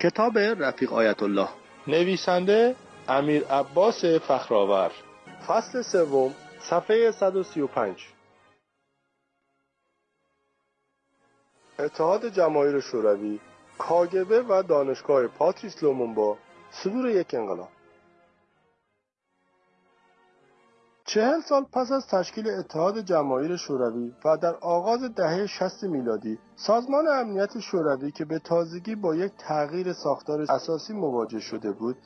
کتاب رفیق آیت الله نویسنده امیر عباس فخرآور. فصل سوم صفحه 135 اتحاد جماهیر شوروی کاگبه و دانشگاه پاتریس لومونبا صدور یک انقلاب. چهل سال پس از تشکیل اتحاد جماهیر شوروی و در آغاز دهه 60 میلادی سازمان امنیت شوروی که به تازگی با یک تغییر ساختار اساسی مواجه شده بود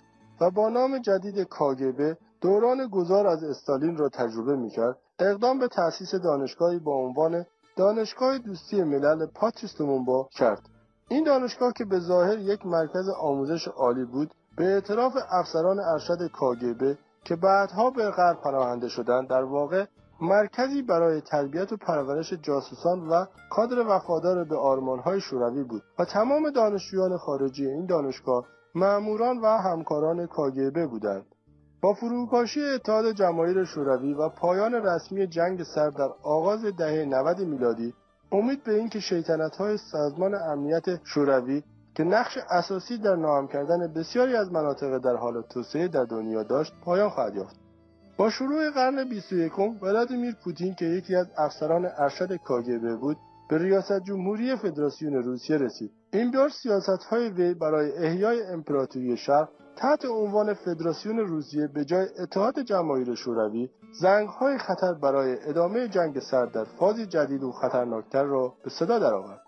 و با نام جدید کاگبه دوران گذار از استالین را تجربه می‌کرد اقدام به تأسیس دانشگاهی با عنوان دانشگاه دوستی ملل پاتریس کرد. این دانشگاه که به ظاهر یک مرکز آموزش عالی بود به اعتراف افسران ارشد کاگبه که بعدها به غرب پناهنده شدند در واقع مرکزی برای تربیت و پرورش جاسوسان و کادر وفادار به آرمانهای شوروی بود و تمام دانشجویان خارجی این دانشگاه معموران و همکاران کاگبه بودند. با فروپاشی اتحاد جماهیر شوروی و پایان رسمی جنگ سرد در آغاز دهه 90 میلادی امید به اینکه های سازمان امنیت شوروی که نقش اساسی در ناام کردن بسیاری از مناطق در حال توسعه در دنیا داشت پایان خواهد یافت. با شروع قرن 21 ولادیمیر پوتین که یکی از افسران ارشد کاگبه بود به ریاست جمهوری فدراسیون روسیه رسید. این بار سیاست های وی برای احیای امپراتوری شرق تحت عنوان فدراسیون روسیه به جای اتحاد جماهیر شوروی زنگ های خطر برای ادامه جنگ سرد در فازی جدید و خطرناکتر را به صدا درآورد.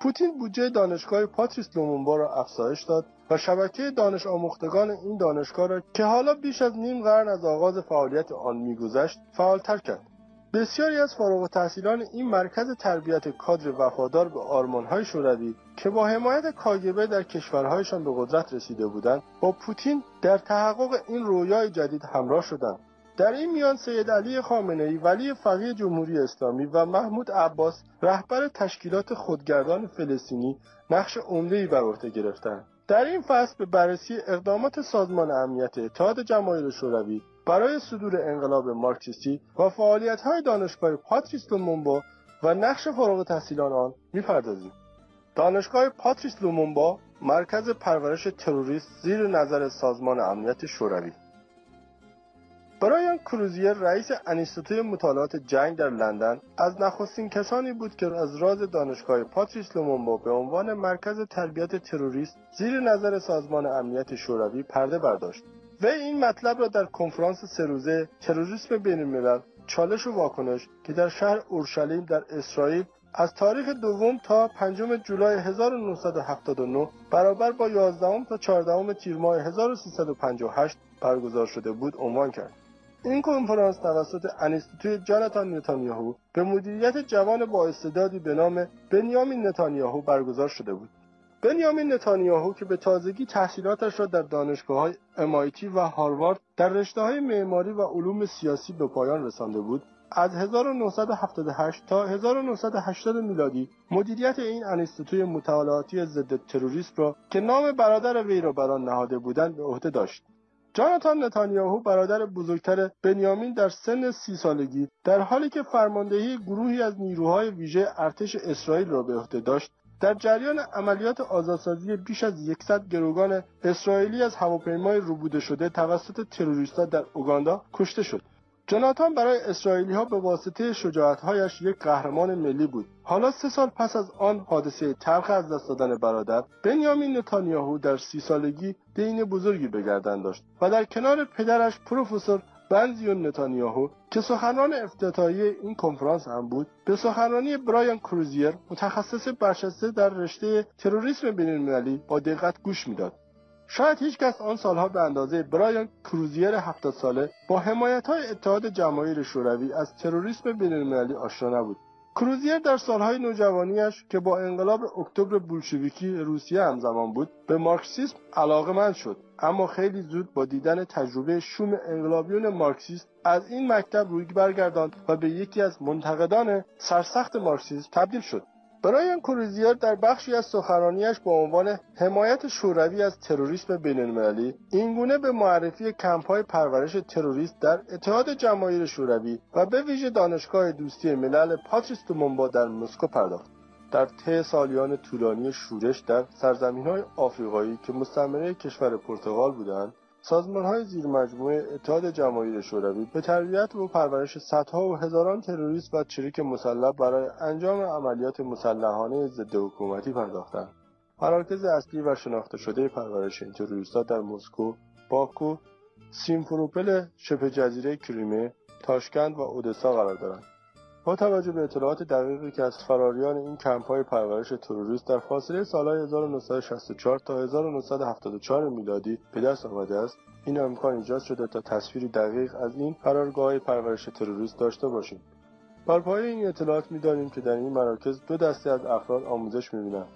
پوتین بودجه دانشگاه پاتریس لومونبا را افزایش داد و شبکه دانش آموختگان این دانشگاه را که حالا بیش از نیم قرن از آغاز فعالیت آن میگذشت فعالتر کرد. بسیاری از فارغ التحصیلان این مرکز تربیت کادر وفادار به آرمانهای شوروی که با حمایت کاگبه در کشورهایشان به قدرت رسیده بودند با پوتین در تحقق این رویای جدید همراه شدند. در این میان سید علی خامنه ای ولی فقیه جمهوری اسلامی و محمود عباس رهبر تشکیلات خودگردان فلسطینی نقش عمده‌ای بر عهده گرفتند در این فصل به بررسی اقدامات سازمان امنیت اتحاد جماهیر شوروی برای صدور انقلاب مارکسیستی و فعالیت‌های دانشگاه پاتریس لومومبا و نقش فارغ تحصیلان آن می‌پردازیم. دانشگاه پاتریس لومومبا مرکز پرورش تروریست زیر نظر سازمان امنیت شوروی برایان کروزیر رئیس انیستوتوی مطالعات جنگ در لندن از نخستین کسانی بود که از راز دانشگاه پاتریس لومونبا به عنوان مرکز تربیت تروریست زیر نظر سازمان امنیت شوروی پرده برداشت و این مطلب را در کنفرانس سه روزه تروریسم بین الملل چالش و واکنش که در شهر اورشلیم در اسرائیل از تاریخ دوم تا پنجم جولای 1979 برابر با 11 تا 14 تیر ماه 1358 برگزار شده بود عنوان کرد. این کنفرانس توسط انیستیتوی جاناتان نتانیاهو به مدیریت جوان با استعدادی به نام بنیامین نتانیاهو برگزار شده بود. بنیامین نتانیاهو که به تازگی تحصیلاتش را در دانشگاه های MIT و هاروارد در رشته های معماری و علوم سیاسی به پایان رسانده بود از 1978 تا 1980 میلادی مدیریت این انستیتوی مطالعاتی ضد تروریسم را که نام برادر وی را بر آن نهاده بودند به عهده داشت جاناتان نتانیاهو برادر بزرگتر بنیامین در سن سی سالگی در حالی که فرماندهی گروهی از نیروهای ویژه ارتش اسرائیل را به عهده داشت در جریان عملیات آزادسازی بیش از 100 گروگان اسرائیلی از هواپیمای روبوده شده توسط تروریستها در اوگاندا کشته شد. جناتان برای اسرائیلی ها به واسطه شجاعتهایش یک قهرمان ملی بود. حالا سه سال پس از آن حادثه تلخ از دست دادن برادر بنیامین نتانیاهو در سی سالگی دین بزرگی به گردن داشت و در کنار پدرش پروفسور بنزیون نتانیاهو که سخنران افتتاحیه این کنفرانس هم بود به سخنرانی برایان کروزیر متخصص برشسته در رشته تروریسم بینالمللی با دقت گوش می‌داد. شاید هیچ کس آن سالها به اندازه برایان کروزیر هفتاد ساله با حمایت های اتحاد جماهیر شوروی از تروریسم بینالمللی آشنا نبود. کروزیر در سالهای نوجوانیش که با انقلاب اکتبر بولشویکی روسیه همزمان بود به مارکسیسم علاقمند شد اما خیلی زود با دیدن تجربه شوم انقلابیون مارکسیست از این مکتب روی برگرداند و به یکی از منتقدان سرسخت مارکسیسم تبدیل شد. برایان کروزیر در بخشی از سخنرانیش با عنوان حمایت شوروی از تروریسم بینالمللی اینگونه به معرفی کمپهای پرورش تروریست در اتحاد جماهیر شوروی و به ویژه دانشگاه دوستی ملل پاتریس دومونبا در مسکو پرداخت. در طی سالیان طولانی شورش در سرزمین های آفریقایی که مستعمره کشور پرتغال بودند سازمان های زیر مجموعه اتحاد جماهیر شوروی به تربیت و پرورش صدها و هزاران تروریست و چریک مسلح برای انجام عملیات مسلحانه ضد حکومتی پرداختند. مراکز اصلی و شناخته شده پرورش این تروریستها در مسکو باکو سیمفروپل شبه جزیره کریمه تاشکند و اودسا قرار دارند. با توجه به اطلاعات دقیقی که از فراریان این های پرورش تروریست در فاصله سالهای 1964 تا 1974 میلادی به دست آمده است این امکان ایجاد شده تا تصویری دقیق از این فرارگاه پرورش تروریست داشته باشیم. بر پایه این اطلاعات می‌دانیم که در این مراکز دو دسته از افراد آموزش می‌بینند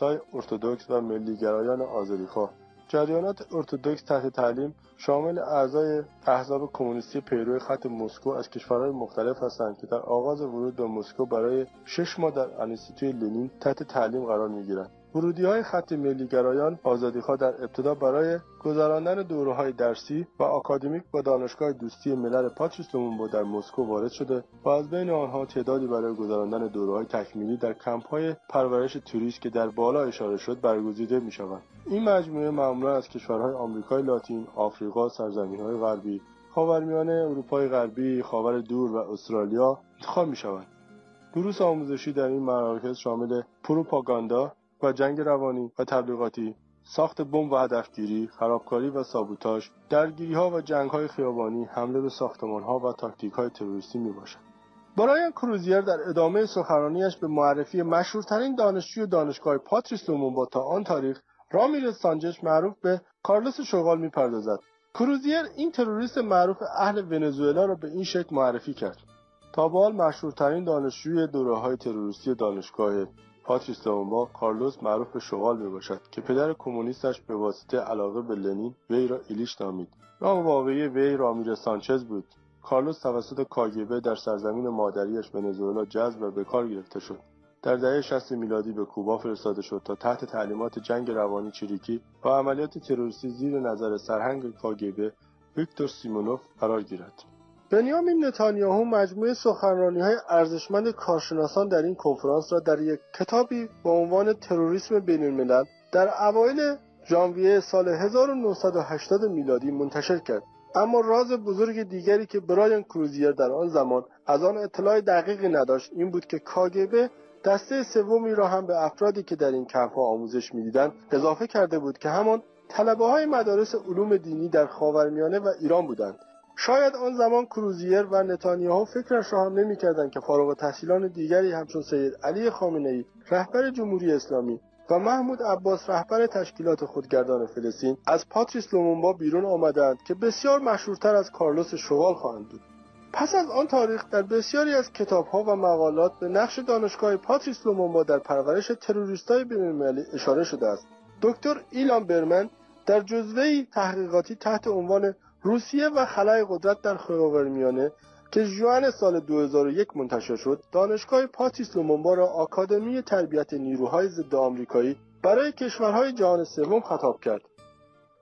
های ارتودکس و ملیگرایان آزادیخواه جریانات ارتودکس تحت تعلیم شامل اعضای احزاب کمونیستی پیرو خط مسکو از کشورهای مختلف هستند که در آغاز ورود به مسکو برای شش ماه در انستیتوی لنین تحت تعلیم قرار می‌گیرند. ورودی های خط ملیگرایان آزادیخواه در ابتدا برای گذراندن دوره های درسی و آکادمیک به دانشگاه دوستی ملل پاتریس لومومبا در مسکو وارد شده و از بین آنها تعدادی برای گذراندن دوره های تکمیلی در کمپ های پرورش تروریست که در بالا اشاره شد برگزیده می شوند. این مجموعه معمولا از کشورهای آمریکای لاتین، آفریقا، سرزمین های غربی، خاورمیانه اروپای غربی، خاور دور و استرالیا انتخاب می شوند. دروس آموزشی در این مراکز شامل پروپاگاندا و جنگ روانی و تبلیغاتی ساخت بمب و هدفگیری خرابکاری و سابوتاژ درگیری ها و جنگ های خیابانی حمله به ساختمان ها و تاکتیک های تروریستی می باشد برایان کروزیر در ادامه سخنرانیش به معرفی مشهورترین دانشجوی دانشگاه پاتریس لومونبا تا آن تاریخ رامیرز سانجش معروف به کارلوس شغال می‌پردازد. کروزیر این تروریست معروف اهل ونزوئلا را به این شکل معرفی کرد. تا به حال مشهورترین دانشجوی دوره های تروریستی دانشگاه پاتریس لومومبا کارلوس معروف به شغال می باشد که پدر کمونیستش به واسطه علاقه به لنین وی را ایلیچ نامید. نام واقعی وی رامیرز سانچز بود. کارلوس توسط کاگبه در سرزمین مادریش ونزوئلا جذب و به کار گرفته شد. در دهه 60 میلادی به کوبا فرستاده شد تا تحت تعلیمات جنگ روانی چریکی و عملیات تروریستی زیر نظر سرهنگ کاگبه ویکتور سیمونوف قرار گیرد. بنیامین نتانیاهو مجموعه سخنرانی های ارزشمند کارشناسان در این کنفرانس را در یک کتابی با عنوان تروریسم بین الملل در اوایل ژانویه سال 1980 میلادی منتشر کرد. اما راز بزرگ دیگری که برایان کروزیر در آن زمان از آن اطلاع دقیقی نداشت این بود که کاگبه دسته سومی را هم به افرادی که در این کمپها آموزش می‌دیدند اضافه کرده بود که همان طلبه های مدارس علوم دینی در خاورمیانه و ایران بودند. شاید آن زمان کروزیر و نتانیاهو فکرش را هم نمی‌کردند که فارغ تحصیلان دیگری همچون سید علی خامنه ای رهبر جمهوری اسلامی و محمود عباس رهبر تشکیلات خودگردان فلسطین از پاتریس لومومبا بیرون آمدند که بسیار مشهورتر از کارلوس شغال خواهند بود. پس از آن تاریخ در بسیاری از کتابها و مقالات به نقش دانشگاه پاتریس لومومبا در پرورش تروریستای بینالمللی اشاره شده است. دکتر ایلان برمن در جزوه تحقیقاتی تحت عنوان روسیه و خلای قدرت در خاورمیانه که جوان سال 2001 منتشر شد دانشگاه پاتیس لومونبا را آکادمی تربیت نیروهای ضد آمریکایی برای کشورهای جهان سوم خطاب کرد.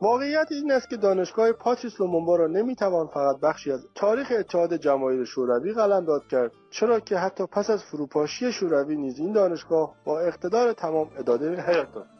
واقعیت این است که دانشگاه پاتیس لومونبا را نمی‌توان فقط بخشی از تاریخ اتحاد جماهیر شوروی قلمداد کرد چرا که حتی پس از فروپاشی شوروی نیز این دانشگاه با اقتدار تمام اداره حیات داشت.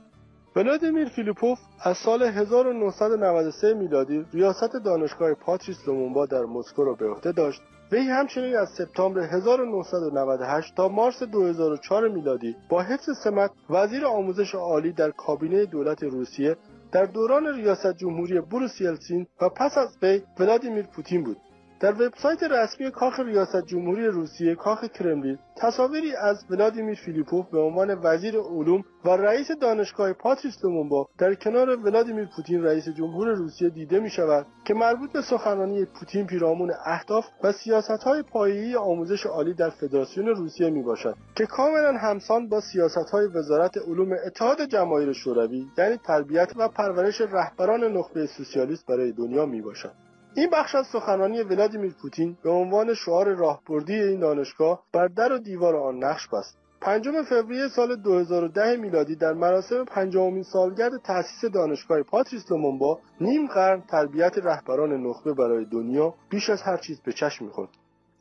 ولادیمیر فیلیپوف از سال 1993 میلادی ریاست دانشگاه پاتریس لومومبا در مسکو را به عهده داشت. وی همچنین از سپتامبر 1998 تا مارس 2004 میلادی با حفظ سمت وزیر آموزش عالی در کابینه دولت روسیه در دوران ریاست جمهوری بوریس یلتسین و پس از وی ولادیمیر پوتین بود. در وبسایت رسمی کاخ ریاست جمهوری روسیه کاخ کرملین تصاویری از ولادیمیر فیلیپوف به عنوان وزیر علوم و رئیس دانشگاه پاتریس لومومبا در کنار ولادیمیر پوتین رئیس جمهور روسیه دیده می شود که مربوط به سخنرانی پوتین پیرامون اهداف و سیاست های پایه‌ای آموزش عالی در فدراسیون روسیه می باشد که کاملا همسان با سیاست های وزارت علوم اتحاد جماهیر شوروی یعنی تربیت و پرورش رهبران نخبه سوسیالیست برای دنیا می باشد این بخش از سخنرانی ولادیمیر پوتین به عنوان شعار راهبردی این دانشگاه بر در و دیوار آن نقش بست. پنجم فوریه سال 2010 میلادی در مراسم پنجمین سالگرد تأسیس دانشگاه پاتریس لومونبا نیم قرن تربیت رهبران نخبه برای دنیا بیش از هر چیز به چشم می‌خورد.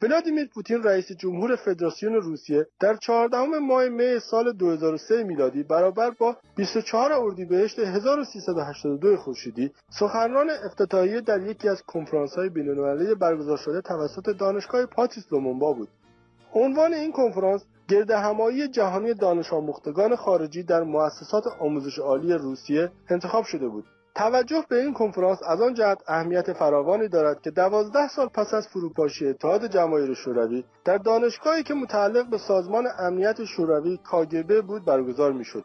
ولادیمیر پوتین رئیس جمهور فدراسیون روسیه در 14 ماه می سال 2003 میلادی برابر با 24 اردیبهشت 1382 خورشیدی سخنران افتتاحیه در یکی از کنفرانس‌های بین‌المللی برگزار شده توسط دانشگاه پاتریس لومونبا بود. عنوان این کنفرانس گرد همایی جهانی دانش آموختگان خارجی در مؤسسات آموزش عالی روسیه انتخاب شده بود توجه به این کنفرانس از آن جهت اهمیت فراوانی دارد که دوازده سال پس از فروپاشی اتحاد جماهیر شوروی در دانشگاهی که متعلق به سازمان امنیت شوروی کاگبه بود برگزار می‌شد.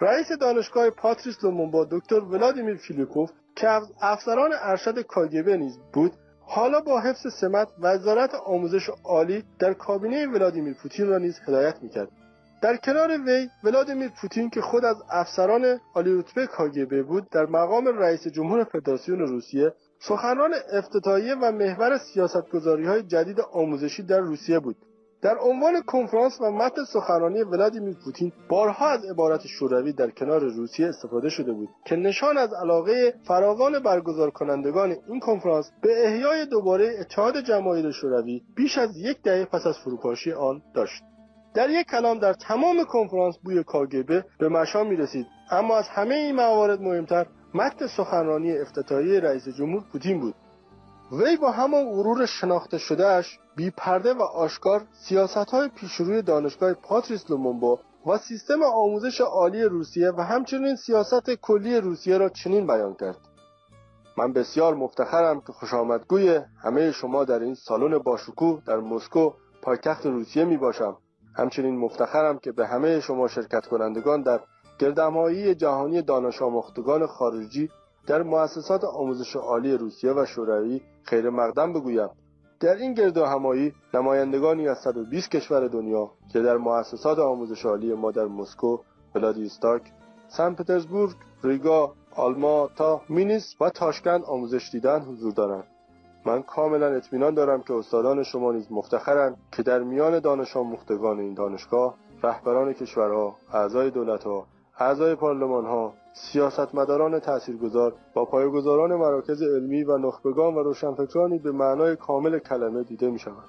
رئیس دانشگاه پاتریس با دکتر ولادیمیر فیلیپوف که افسران ارشد کاگبه نیز بود حالا با حفظ سمت وزارت آموزش عالی در کابینه ولادیمیر پوتین را نیز هدایت می‌کرد. در کنار وی ولادیمیر پوتین که خود از افسران عالی رتبه کاگبه بود در مقام رئیس جمهور فدراسیون روسیه سخنران افتتاحیه و محور سیاستگذاری های جدید آموزشی در روسیه بود. در عنوان کنفرانس و متن سخنرانی ولادیمیر پوتین بارها از عبارت شوروی در کنار روسیه استفاده شده بود که نشان از علاقه فراوان برگزار کنندگان این کنفرانس به احیای دوباره اتحاد جماهیر شوروی بیش از یک دهه پس از فروپاشی آن داشت. در یک کلام در تمام کنفرانس بوی کاگبه به مشام می رسید اما از همه این موارد مهمتر متن سخنرانی افتتاحیه رئیس جمهور پوتین بود. وی با همان غرور شناخته شدهش بی پرده و آشکار سیاست های پیشروی دانشگاه پاتریس لومونبو و سیستم آموزش عالی روسیه و همچنین سیاست کلی روسیه را چنین بیان کرد. من بسیار مفتخرم که خوشامدگوی همه شما در این سالن باشکوه در مسکو پایتخت روسیه می باشم همچنین مفتخرم که به همه شما شرکت کنندگان در گردمایی جهانی دانش آموختگان خارجی در مؤسسات آموزش عالی روسیه و شوروی خیر مقدم بگویم در این گرد همایی نمایندگانی از 120 کشور دنیا که در مؤسسات آموزش عالی ما در مسکو، ولادیستاک، سن پترزبورگ، ریگا، آلما تا مینیس و تاشکند آموزش دیدن حضور دارند. من کاملا اطمینان دارم که استادان شما نیز مفتخرند که در میان دانش آموختگان این دانشگاه رهبران کشورها، اعضای دولتها، اعضای پارلمان ها، سیاستمداران تاثیرگذار با پایگزاران مراکز علمی و نخبگان و روشنفکرانی به معنای کامل کلمه دیده می شود.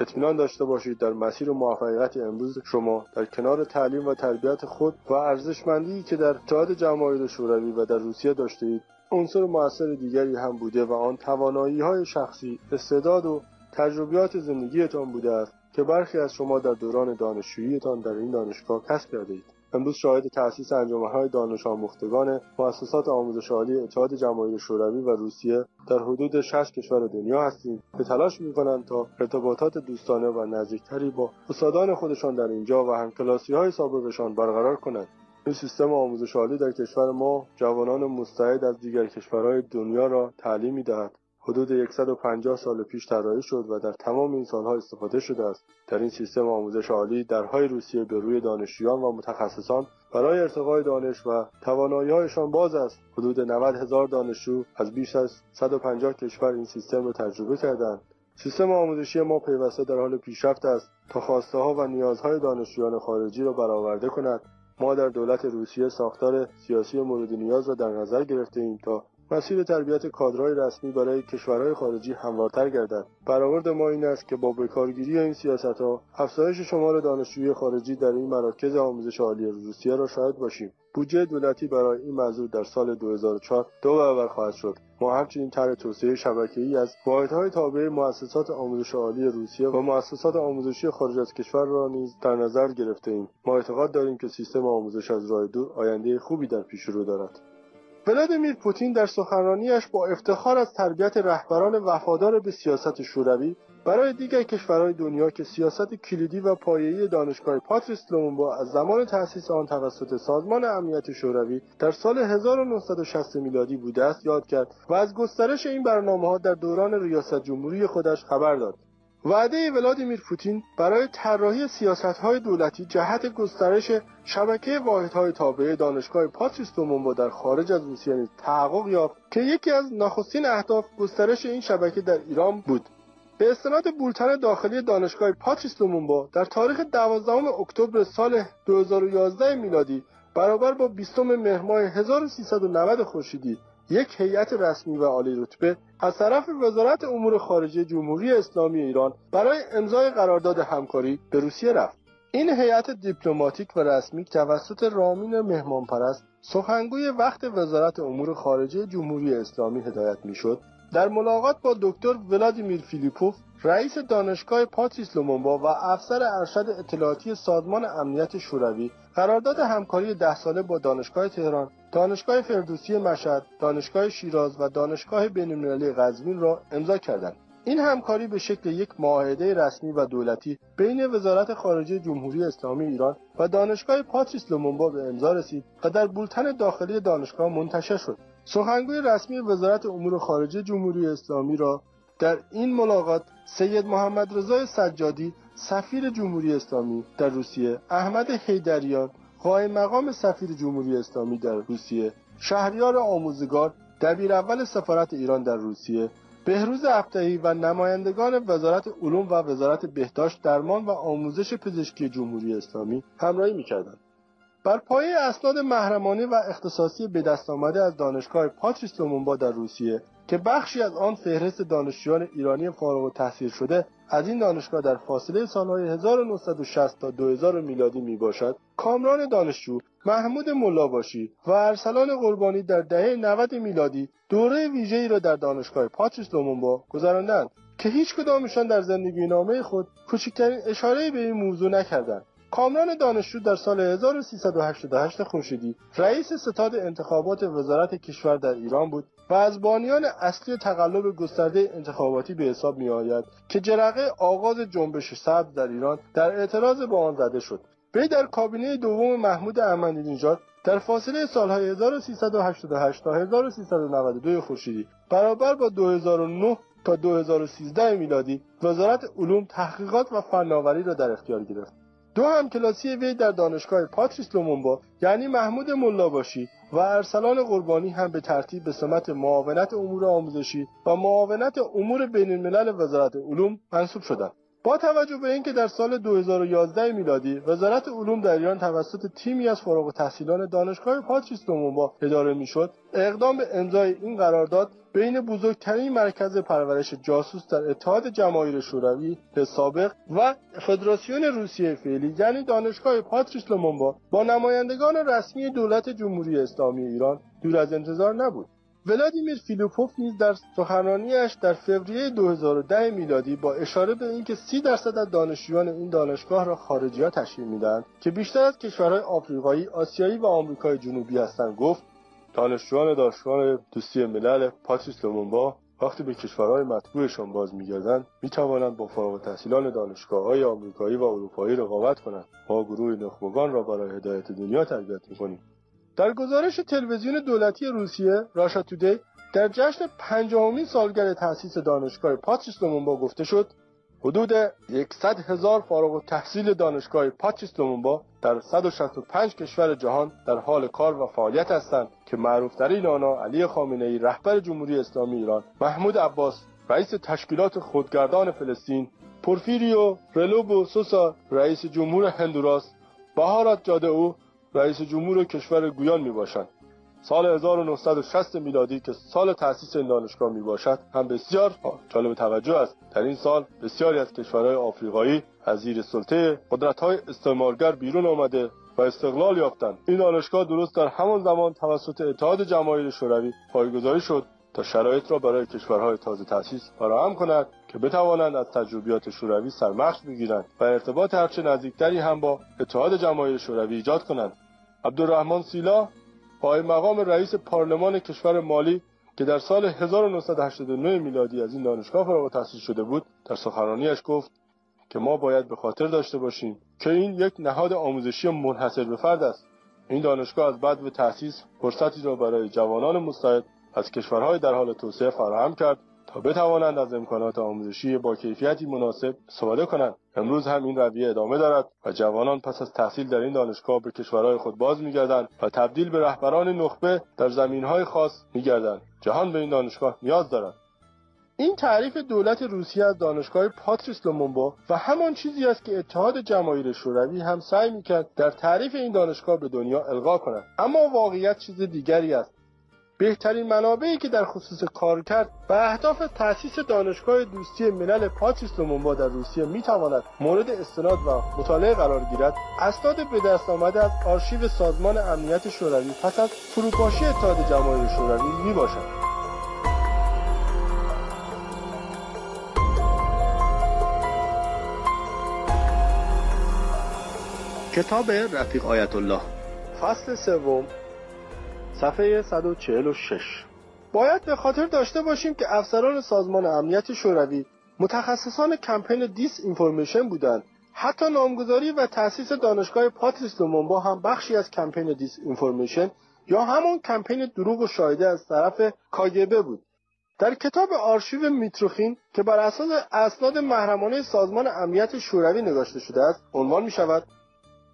اطمینان داشته باشید در مسیر موفقیت امروز شما در کنار تعلیم و تربیت خود و ارزشمندی که در اتحاد جماهیر شوروی و در روسیه داشته اید عنصر موثر دیگری هم بوده و آن توانایی های شخصی استعداد و تجربیات زندگیتان بوده است که برخی از شما در دوران دانشجوییتان در این دانشگاه کسب کرده اید امروز شاهد تأسیس های دانش آموختگان مؤسسات آموزش عالی اتحاد جماهیر شوروی و روسیه در حدود 60 کشور دنیا هستیم که تلاش می‌کنند تا ارتباطات دوستانه و نزدیکتری با استادان خودشان در اینجا و همکلاسی های سابقشان برقرار کنند. این سیستم آموزش عالی در کشور ما جوانان مستعد از دیگر کشورهای دنیا را تعلیم می‌دهد. حدود 150 سال پیش طراحی شد و در تمام این سالها استفاده شده است. در این سیستم آموزش عالی درهای روسیه به روی دانشجویان و متخصصان برای ارتقای دانش و تواناییهایشان باز است. حدود 90 هزار دانشجو از بیش از 150 کشور این سیستم را تجربه کردند. سیستم آموزشی ما پیوسته در حال پیشرفت است تا خواسته ها و نیازهای دانشجویان خارجی را برآورده کند. ما در دولت روسیه ساختار سیاسی مورد نیاز را در نظر گرفته ایم تا مسیر تربیت کادرهای رسمی برای کشورهای خارجی هموارتر گردد. برآورد ما این است که با بکارگیری این سیاستها افزایش شمار دانشجوی خارجی در این مراکز آموزش عالی روسیه را شاهد باشیم. بودجه دولتی برای این موضوع در سال 2004 دو برابر خواهد شد. ما همچنین طرح توسعه شبکه‌ای از واحدهای تابع مؤسسات آموزش عالی روسیه و مؤسسات آموزشی خارج از کشور را نیز در نظر گرفته ایم. ما اعتقاد داریم که سیستم آموزش از راه دور آینده خوبی در پیش رو دارد. ولادیمیر پوتین در سخنرانیش با افتخار از تربیت رهبران وفادار به سیاست شوروی برای دیگر کشورهای دنیا که سیاست کلیدی و پایه‌ای دانشگاه پاتریس لومونبا از زمان تأسیس آن توسط سازمان امنیت شوروی در سال 1960 میلادی بوده است یاد کرد و از گسترش این برنامه ها در دوران ریاست جمهوری خودش خبر داد. وعده ولادیمیر پوتین برای طراحی های دولتی جهت گسترش شبکه واحدهای تابع دانشگاه پاتریس دومونبا در خارج از روسیه تحقق یافت که یکی از نخستین اهداف گسترش این شبکه در ایران بود. به استناد بولتن داخلی دانشگاه پاتریس لومونبا در تاریخ 12 اکتبر سال 2011 میلادی برابر با 20 مهر ماه 1390 خورشیدی یک هیئت رسمی و عالی رتبه از طرف وزارت امور خارجه جمهوری اسلامی ایران برای امضای قرارداد همکاری به روسیه رفت. این هیئت دیپلماتیک و رسمی توسط رامین مهمانپرست سخنگوی وقت وزارت امور خارجه جمهوری اسلامی هدایت می‌شد. در ملاقات با دکتر ولادیمیر فیلیپوف رئیس دانشگاه پاتریس لومونبا و افسر ارشد اطلاعاتی سازمان امنیت شوروی قرارداد همکاری ده ساله با دانشگاه تهران، دانشگاه فردوسی مشهد، دانشگاه شیراز و دانشگاه بین‌المللی قزوین را امضا کردند. این همکاری به شکل یک معاهده رسمی و دولتی بین وزارت خارجه جمهوری اسلامی ایران و دانشگاه پاتریس لومونبا به امضا رسید و در بولتن داخلی دانشگاه منتشر شد. سخنگوی رسمی وزارت امور خارجه جمهوری اسلامی را در این ملاقات سید محمد رضای سجادی سفیر جمهوری اسلامی در روسیه احمد حیدریان قائم مقام سفیر جمهوری اسلامی در روسیه شهریار آموزگار دبیر اول سفارت ایران در روسیه بهروز ابتهی و نمایندگان وزارت علوم و وزارت بهداشت درمان و آموزش پزشکی جمهوری اسلامی همراهی می‌کردند. بر پایه اسناد محرمانه و اختصاصی به دست آمده از دانشگاه پاتریس لومونبا در روسیه که بخشی از آن فهرست دانشجویان ایرانی فارغ التحصیل شده از این دانشگاه در فاصله سالهای 1960 تا 2000 میلادی می باشد کامران دانشجو محمود ملاباشی و ارسلان قربانی در دهه 90 میلادی دوره ویژه‌ای را در دانشگاه پاتریس لومونبا گذراندند که هیچ کدامشان در زندگی نامه خود کوچکترین اشاره به این موضوع نکردند. کامران دانشجو در سال 1388 خورشیدی رئیس ستاد انتخابات وزارت کشور در ایران بود و از بانیان اصلی تقلب گسترده انتخاباتی به حساب می آید که جرقه آغاز جنبش سبز در ایران در اعتراض با آن زده شد. وی در کابینه دوم محمود احمدی نژاد در فاصله سالهای 1388 تا 1392 خورشیدی برابر با 2009 تا 2013 میلادی وزارت علوم تحقیقات و فناوری را در اختیار گرفت. دو همکلاسی وی در دانشگاه پاتریس لومونبا یعنی محمود ملاباشی و ارسلان قربانی هم به ترتیب به سمت معاونت امور آموزشی و معاونت امور بین الملل وزارت علوم منصوب شدند. با توجه به اینکه در سال 2011 میلادی وزارت علوم در ایران توسط تیمی از فارغ التحصیلان دانشگاه پاتریس لومومبا اداره می‌شد اقدام به امضای این قرارداد بین بزرگترین مرکز پرورش جاسوس در اتحاد جماهیر شوروی سابق و فدراسیون روسیه فعلی یعنی دانشگاه پاتریس لومومبا با نمایندگان رسمی دولت جمهوری اسلامی ایران دور از انتظار نبود. ولادیمیر فیلیپوف نیز در سخنرانیش در فوریه 2010 میلادی با اشاره به اینکه 30 درصد از دانشجویان این دانشگاه را خارجی‌ها تشکیل می‌دهند که بیشتر از کشورهای آفریقایی، آسیایی و آمریکای جنوبی هستند گفت دانشجویان دانشگاه دوستی ملل پاتریس لومومبا وقتی به کشورهای متبوعشان باز میگردند می‌توانند با فارغ التحصیلان دانشگاه های آمریکایی و اروپایی رقابت کنند. ما گروه نخبگان را برای هدایت دنیا تربیت می‌کنیم. در گزارش تلویزیون دولتی روسیه Russia Today در جشن پنجاهمین سالگرد تأسیس دانشگاه پاتریس لومومبا گفته شد حدود 100 هزار فارغ التحصیل دانشگاه پاتریس لومومبا در 165 کشور جهان در حال کار و فعالیت هستند که معروفترین آنها علی خامنه ای رهبر جمهوری اسلامی ایران محمود عباس رئیس تشکیلات خودگردان فلسطین پورفیریو رلوبو سوسا رئیس جمهور هندوراس بهارات جاده او رئیس جمهور کشور گویان می باشند سال 1960 میلادی که سال تأسیس این دانشگاه می باشد هم بسیار جالب توجه است. در این سال بسیاری از کشورهای آفریقایی از زیر سلطه قدرت‌های استعمارگر بیرون آمده و استقلال یافتند. این دانشگاه درست در همان زمان توسط اتحاد جماهیر شوروی پایگذاری شد تا شرایط را برای کشورهای تازه تأسیس فراهم کند. که بتوانند از تجربیات شوروی سرمخش بگیرند و ارتباط هرچه نزدیکتری هم با اتحاد جماهیر شوروی ایجاد کنند. عبدالرحمن سیلا پای مقام رئیس پارلمان کشور مالی که در سال 1989 میلادی از این دانشگاه فارغ التحصیل شده بود در سخنرانیش گفت که ما باید به خاطر داشته باشیم که این یک نهاد آموزشی منحصر به فرد است. این دانشگاه از بعد به تأسیس فرصتی را برای جوانان مستعد از کشورهای در حال توسعه فراهم کرد تا بتوانند از امکانات آموزشی با کیفیتی مناسب استفاده کنند. امروز هم این رویه ادامه دارد و جوانان پس از تحصیل در این دانشگاه به کشورهای خود باز میگردند و تبدیل به رهبران نخبه در زمینهای خاص میگردند. جهان به این دانشگاه نیاز دارد. این تعریف دولت روسیه از دانشگاه پاتریس لومونبا و همان چیزی است که اتحاد جماهیر شوروی هم سعی می‌کرد در تعریف این دانشگاه به دنیا القا کند. اما واقعیت چیز دیگری است. بهترین منابعی که در خصوص کار کرد به اهداف تأسیس دانشگاه دوستی ملل پاتریس لومونبا در روسیه می‌تواند مورد استناد و مطالعه قرار گیرد اسناد به دست آمده از آرشیو سازمان امنیت شوروی پس از فروپاشی اتحاد جماهیر شوروی می‌باشد. کتاب رفیق آیت الله. فصل سوم. صفحه 146 باید به خاطر داشته باشیم که افسران سازمان امنیت شوروی متخصصان کمپین disinformation بودند. حتی نامگذاری و تأسیس دانشگاه پاتریس لومومبا هم بخشی از کمپین disinformation یا همون کمپین دروغ و شایعه از طرف کا گ ب بود. در کتاب آرشیو میتروخین که بر اساس اسناد محرمانه سازمان امنیت شوروی نگاشته شده است عنوان می شود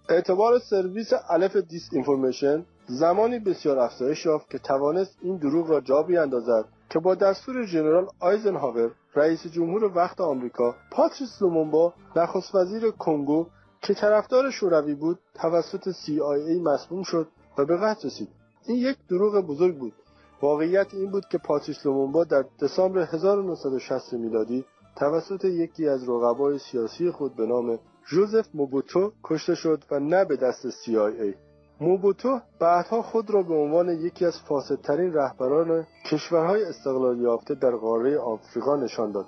اعتبار سرویس الف disinformation زمانی بسیار افزایش یافت که توانست این دروغ را جا بیاندازد که با دستور ژنرال آیزنهاور رئیس جمهور وقت آمریکا پاتریس لومومبا نخست وزیر کنگو که طرفدار شوروی بود توسط CIA مسموم شد و به قتل رسید. این یک دروغ بزرگ بود. واقعیت این بود که پاتریس لومومبا در دسامبر 1960 میلادی توسط یکی از رقبای سیاسی خود به نام جوزف موبوتو کشته شد و نه به دست CIA موبوتو بعدها خود را به عنوان یکی از فاسدترین رهبران کشورهای استقلال یافته در قاره آفریقا نشان داد.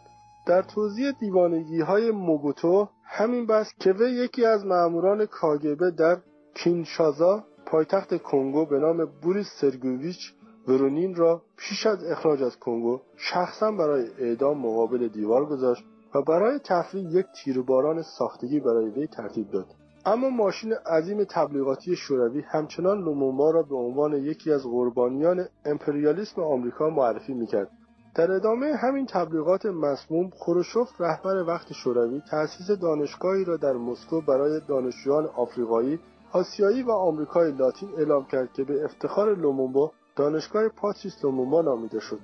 در توضیح دیوانگی های موبوتو همین بس که وی یکی از ماموران کاگبه در کینشازا پایتخت کنگو به نام بوریس سرگوویچ ورونین را پیش از اخراج از کنگو شخصا برای اعدام مقابل دیوار گذاشت و برای تفریح یک تیرباران ساختگی برای وی ترتیب داد. اما ماشین عظیم تبلیغاتی شوروی همچنان لومومبا را به عنوان یکی از قربانیان امپریالیسم آمریکا معرفی می‌کرد. در ادامه همین تبلیغات مسموم خروشوف رهبر وقت شوروی تأسیس دانشگاهی را در مسکو برای دانشجویان آفریقایی آسیایی و آمریکای لاتین اعلام کرد که به افتخار لومومبا دانشگاه پاتریس لومومبا نامیده شد.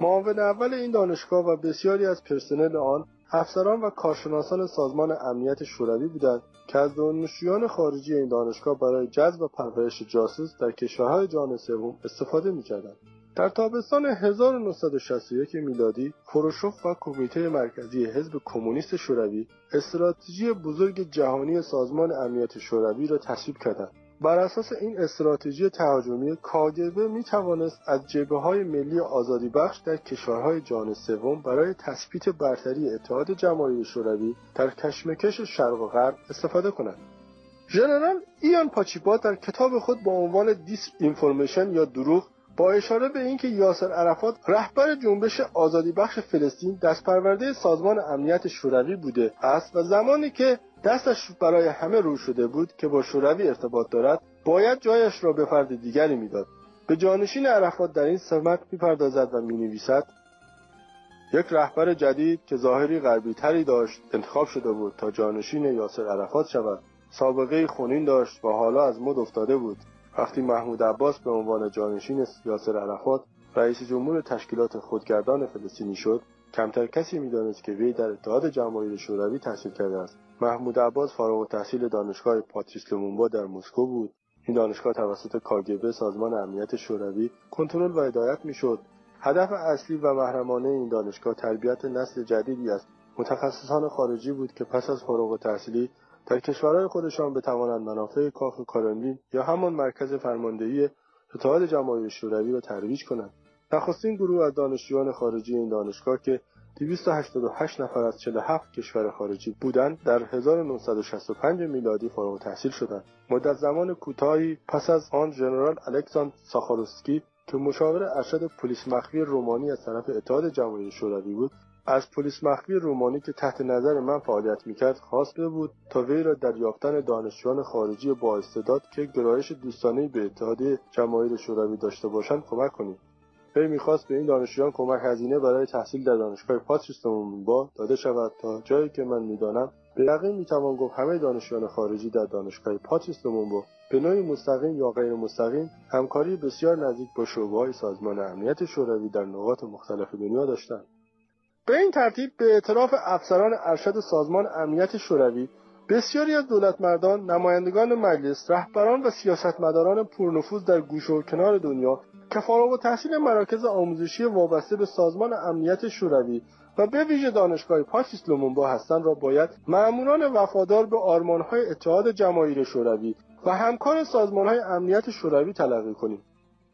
معاون اول این دانشگاه و بسیاری از پرسنل آن افسران و کارشناسان سازمان امنیت شوروی بودند. که از دانشجویان خارجی این دانشگاه برای جذب و پرورش جاسوس در کشورهای جهان سوم استفاده می‌کردند. در تابستان 1961 میلادی خروشوف و کمیته مرکزی حزب کمونیست شوروی استراتژی بزرگ جهانی سازمان امنیت شوروی را تصویب کردند. بر اساس این استراتژی تهاجمی کاگبه می توانست از جبه های ملی آزادی بخش در کشورهای جهان سوم برای تثبیت برتری اتحاد جماهیر شوروی در کشمکش شرق و غرب استفاده کند. ژنرال ایان پاچیپا در کتاب خود با عنوان دیس اینفورمیشن یا دروغ با اشاره به اینکه یاسر عرفات رهبر جنبش آزادی بخش فلسطین دست پرورده سازمان امنیت شوروی بوده است و زمانی که دستش برای همه رو شده بود که با شوروی ارتباط دارد باید جایش را به فرد دیگری می‌داد. به جانشین عرفات در این سمت می‌پردازد و می‌نویسد یک رهبر جدید که ظاهری غربی تری داشت انتخاب شده بود تا جانشین یاسر عرفات شود. سابقه خونین داشت و حالا از مد افتاده بود. وقتی محمود عباس به عنوان جانشین یاسر عرفات رئیس جمهور تشکیلات خودگردان فلسطینی شد کمتر کسی می‌دانست که وی در اتحاد جماهیر شوروی تحصیل کرده است. محمود عباس فارغ التحصیل دانشگاه پاتریس لومونبا در مسکو بود. این دانشگاه توسط کاگبه سازمان امنیت شوروی کنترل و هدایت می‌شد. هدف اصلی و محرمانه این دانشگاه تربیت نسل جدیدی است. متخصصان خارجی بود که پس از فارغ التحصیلی در کشورهای خودشان بتوانند منافع کاخ کرملین یا همان مرکز فرماندهی اتحاد جماهیر شوروی را ترویج کنند. نخستین گروه از دانشجویان خارجی این دانشگاه که 288 نفر از 47 کشور خارجی بودند در 1965 میلادی فارغ تحصیل شدند. مدت زمان کوتاهی پس از آن ژنرال الکساندر ساخاروسکی که مشاور ارشد پلیس مخفی رومانی از طرف اتحاد جماهیر شوروی بود از پلیس مخفی رومانی که تحت نظر من فعالیت می‌کرد خواسته بود تا وی را در یافتن دانشجویان خارجی با استعداد که گرایش دوستانه به اتحاد جماهیر شوروی داشته باشند کمک کنید وی می‌خواست به این دانشجویان کمک هزینه برای تحصیل در دانشگاه پاتریس با داده شود تا جایی که من می‌دانم به یقین می‌توان گفت همه دانشجویان خارجی در دانشگاه پاتریس با. به نوعی مستقیم یا غیر مستقیم همکاری بسیار نزدیک با شعبههای سازمان امنیت شوروی در نقاط مختلف دنیا داشتند. به این ترتیب به اعتراف افسران ارشد سازمان امنیت شوروی بسیاری از دولتمردان، نمایندگان مجلس، رهبران و سیاستمداران پرنفوذ در گوشه و کنار دنیا که فارغ و تحصیل مراکز آموزشی وابسته به سازمان امنیت شوروی و به ویژه دانشگاه پاتریس لومونبا هستند را باید مأموران وفادار به آرمانهای اتحاد جماهیر شوروی و همکار سازمانهای امنیت شوروی تلقی کنیم.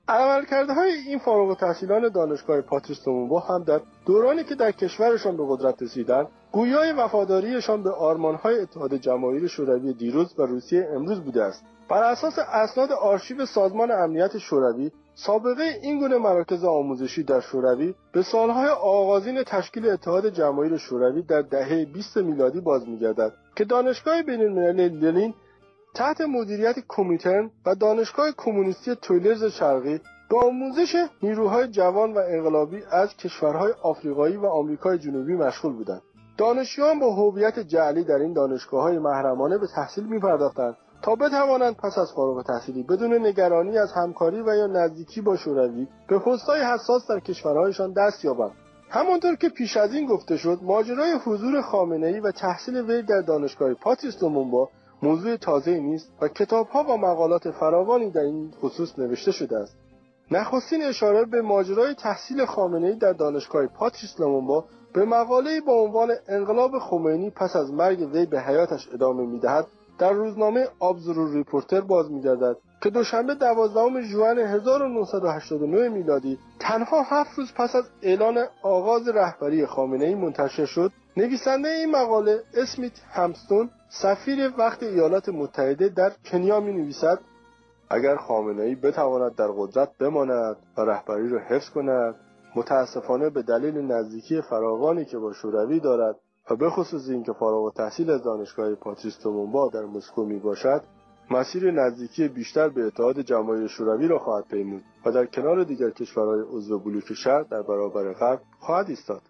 عملکرده های این فارغ التحصیلان دانشگاه پاتریس لومونبا هم در دورانی که در کشورشان به قدرت رسیدند گویای وفاداریشان به آرمانهای اتحاد جماهیر شوروی دیروز و روسیه امروز بوده است. بر اساس اسناد آرشیو سازمان امنیت شوروی سابقه این گونه مراکز آموزشی در شوروی به سالهای آغازین تشکیل اتحاد جماهیر شوروی در دهه 20 میلادی باز میگردد که دانشگاه بینالمللی لنین تحت مدیریت کمیترن و دانشگاه کمونیستی تویلرز شرقی به آموزش نیروهای جوان و انقلابی از کشورهای آفریقایی و آمریکای جنوبی مشغول بودند. دانشجویان با هویت جعلی در این دانشگاه های محرمانه به تحصیل میپرداختند تا بتوانند پس از فارغ تحصیلی بدون نگرانی از همکاری و یا نزدیکی با شوروی به پستهای حساس در کشورهایشان دست یابند. همانطور که پیش از این گفته شد ماجرای حضور خامنه و تحصیل وی در دانشگاه پاتریس لومونبا موضوع تازه نیست و کتابها و مقالات فراوانی در این خصوص نوشته شده است. نخستین اشاره به ماجرای تحصیل خامنه ای در دانشگاه پاتریس لومومبا به مقاله ای با عنوان انقلاب خمینی پس از مرگ وی به حیاتش ادامه می‌دهد در روزنامه Observer Reporter باز میگردد که دوشنبه دوازدهم ژوئن 1989 میلادی تنها هفت روز پس از اعلان آغاز رهبری خامنه ای منتشر شد. نویسنده این مقاله اسمیت همپستون سفیر وقت ایالات متحده در کنیا می نویسد اگر خامنه ای بتواند در قدرت بماند و رهبری را حفظ کند متاسفانه به دلیل نزدیکی فراوانی که با شوروی دارد و به خصوص اینکه فارغ تحصیل از دانشگاه پاتریس تومونبا در مسکو می باشد مسیر نزدیکی بیشتر به اتحاد جماهیر شوروی را خواهد پیمود و در کنار دیگر کشورهای عضو بلوک شرق در برابر غرب خواهد ایستاد.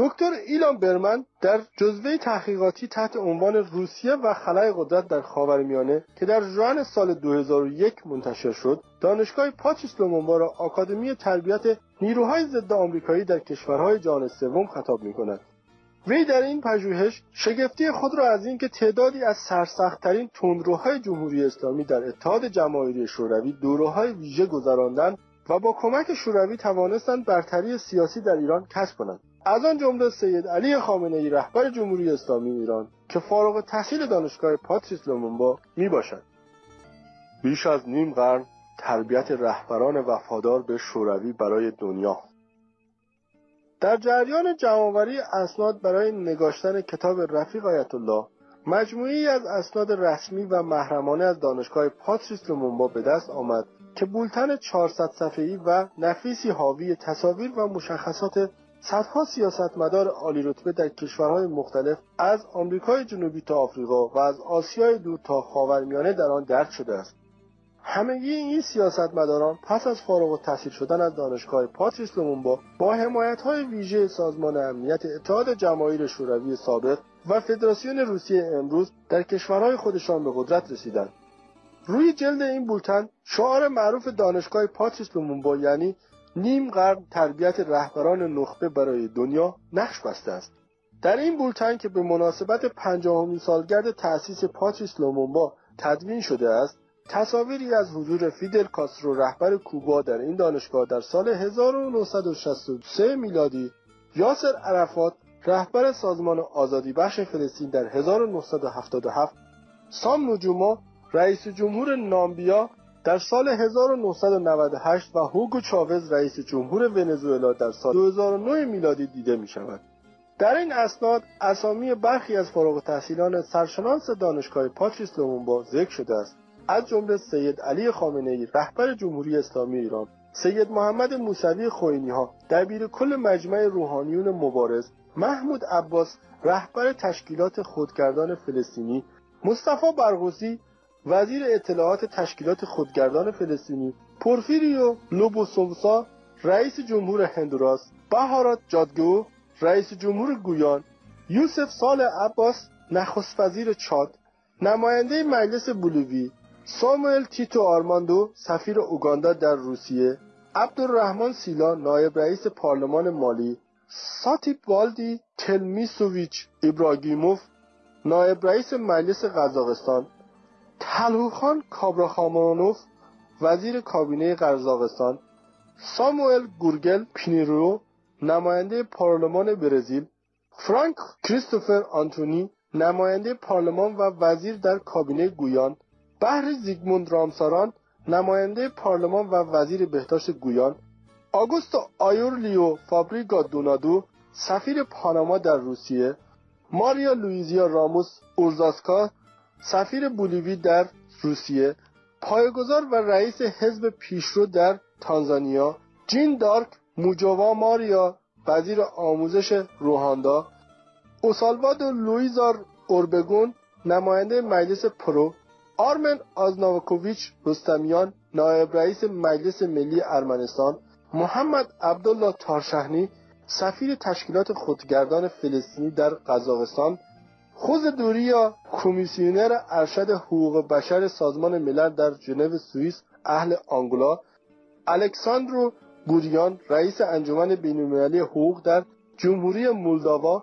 دکتر ایلان برمن در جزوه تحقیقاتی تحت عنوان روسیه و خلای قدرت در خاورمیانه که در ژوئن سال 2001 منتشر شد دانشگاه پاتریس لومونبا را آکادمی تربیت نیروهای ضد آمریکایی در کشورهای جهان سوم خطاب می کند وی در این پژوهش شگفتی خود را از اینکه تعدادی از سرسختترین تندروهای جمهوری اسلامی در اتحاد جماهیری شوروی دورههای ویژه گذراندند و با کمک شوروی توانستند برتری سیاسی در ایران کسب کنند. از آن جمله سید علی خامنه ای رهبر جمهوری اسلامی ایران که فارغ تحصیل دانشگاه پاتریس لومونبا می باشد بیش از نیم قرن تربیت رهبران وفادار به شوروی برای دنیا. در جریان جمعآوری اسناد برای نگاشتن کتاب رفیق آیت الله مجموعی از اسناد رسمی و محرمانه از دانشگاه پاتریس لومونبا به دست آمد که بولتن 400 صفحه‌ای و نفیسی حاوی تصاویر و مشخصات صدها سیاستمدار عالی رتبه در کشورهای مختلف از آمریکای جنوبی تا آفریقا و از آسیای دور تا خاورمیانه در آن درد شده است. همگی این سیاستمداران پس از فارغ التحصیل شدن از دانشگاه پاتریس لومومبا با حمایت های ویژه سازمان امنیت اتحاد جماهیر شوروی سابق و فدراسیون روسیه امروز در کشورهای خودشان به قدرت رسیدند. روی جلد این بولتن شعار معروف دانشگاه پاتریس لومومبا یعنی نیم قرن تربیت رهبران نخبه برای دنیا نقش بسته است. در این بولتن که به مناسبت پنجاهمین سالگرد تأسیس پاتریس لومومبا تدوین شده است تصاویری از حضور فیدل کاسترو رهبر کوبا در این دانشگاه در سال 1963 میلادی یاسر عرفات رهبر سازمان آزادی بخش فلسطین در 1977 سام نجوما رئیس جمهور نامبیا در سال 1998 و هوگو چاوز رئیس جمهور ونزوئلا در سال 2009 میلادی دیده می شود. در این اسناد اسامی برخی از فارغ تحصیلان سرشناس دانشگاه پاتریس لومونبا ذکر شده است از جمله سید علی خامنه ای رهبر جمهوری اسلامی ایران سید محمد موسوی خوینی ها دبیر کل مجمع روحانیون مبارز محمود عباس رهبر تشکیلات خودگردان فلسطینی مصطفی برغوثی وزیر اطلاعات تشکیلات خودگردان فلسطینی پورفیریو لوبوسوسا رئیس جمهور هندوراس بهارات جادگو رئیس جمهور گویان یوسف سال عباس نخست وزیر چاد نماینده مجلس بولوی ساموئل تیتو آرماندو سفیر اوگاندا در روسیه عبدالرحمن سیلا نایب رئیس پارلمان مالی ساتیپ والدی تلمیسوویچ ابراگیموف نایب رئیس مجلس قزاقستان تلوخان کابراخامانوف وزیر کابینه قزاقستان ساموئل گورگل پینیرو نماینده پارلمان برزیل فرانک کریستوفر آنتونی نماینده پارلمان و وزیر در کابینه گویان بحر زیگموند رامساران نماینده پارلمان و وزیر بهداشت گویان آگوستو آیورلیو فابریگا دونادو سفیر پاناما در روسیه ماریا لویزیا راموس اورزاسکا سفیر بولیوی در روسیه پایگزار و رئیس حزب پیشرو در تانزانیا جین دارک موجوا ماریا وزیر آموزش رواندا اوسالوادو لویزار اوربگون نماینده مجلس پرو آرمن آزناوکوویچ رستمیان نایب رئیس مجلس ملی ارمنستان محمد عبدالله تارشهنی سفیر تشکیلات خودگردان فلسطینی در قزاقستان خوز دوریا کمیسیونر ارشد حقوق بشر سازمان ملل در ژنو سوئیس اهل آنگولا الکساندرو گوریان رئیس انجمن بینالمللی حقوق در جمهوری مولداوا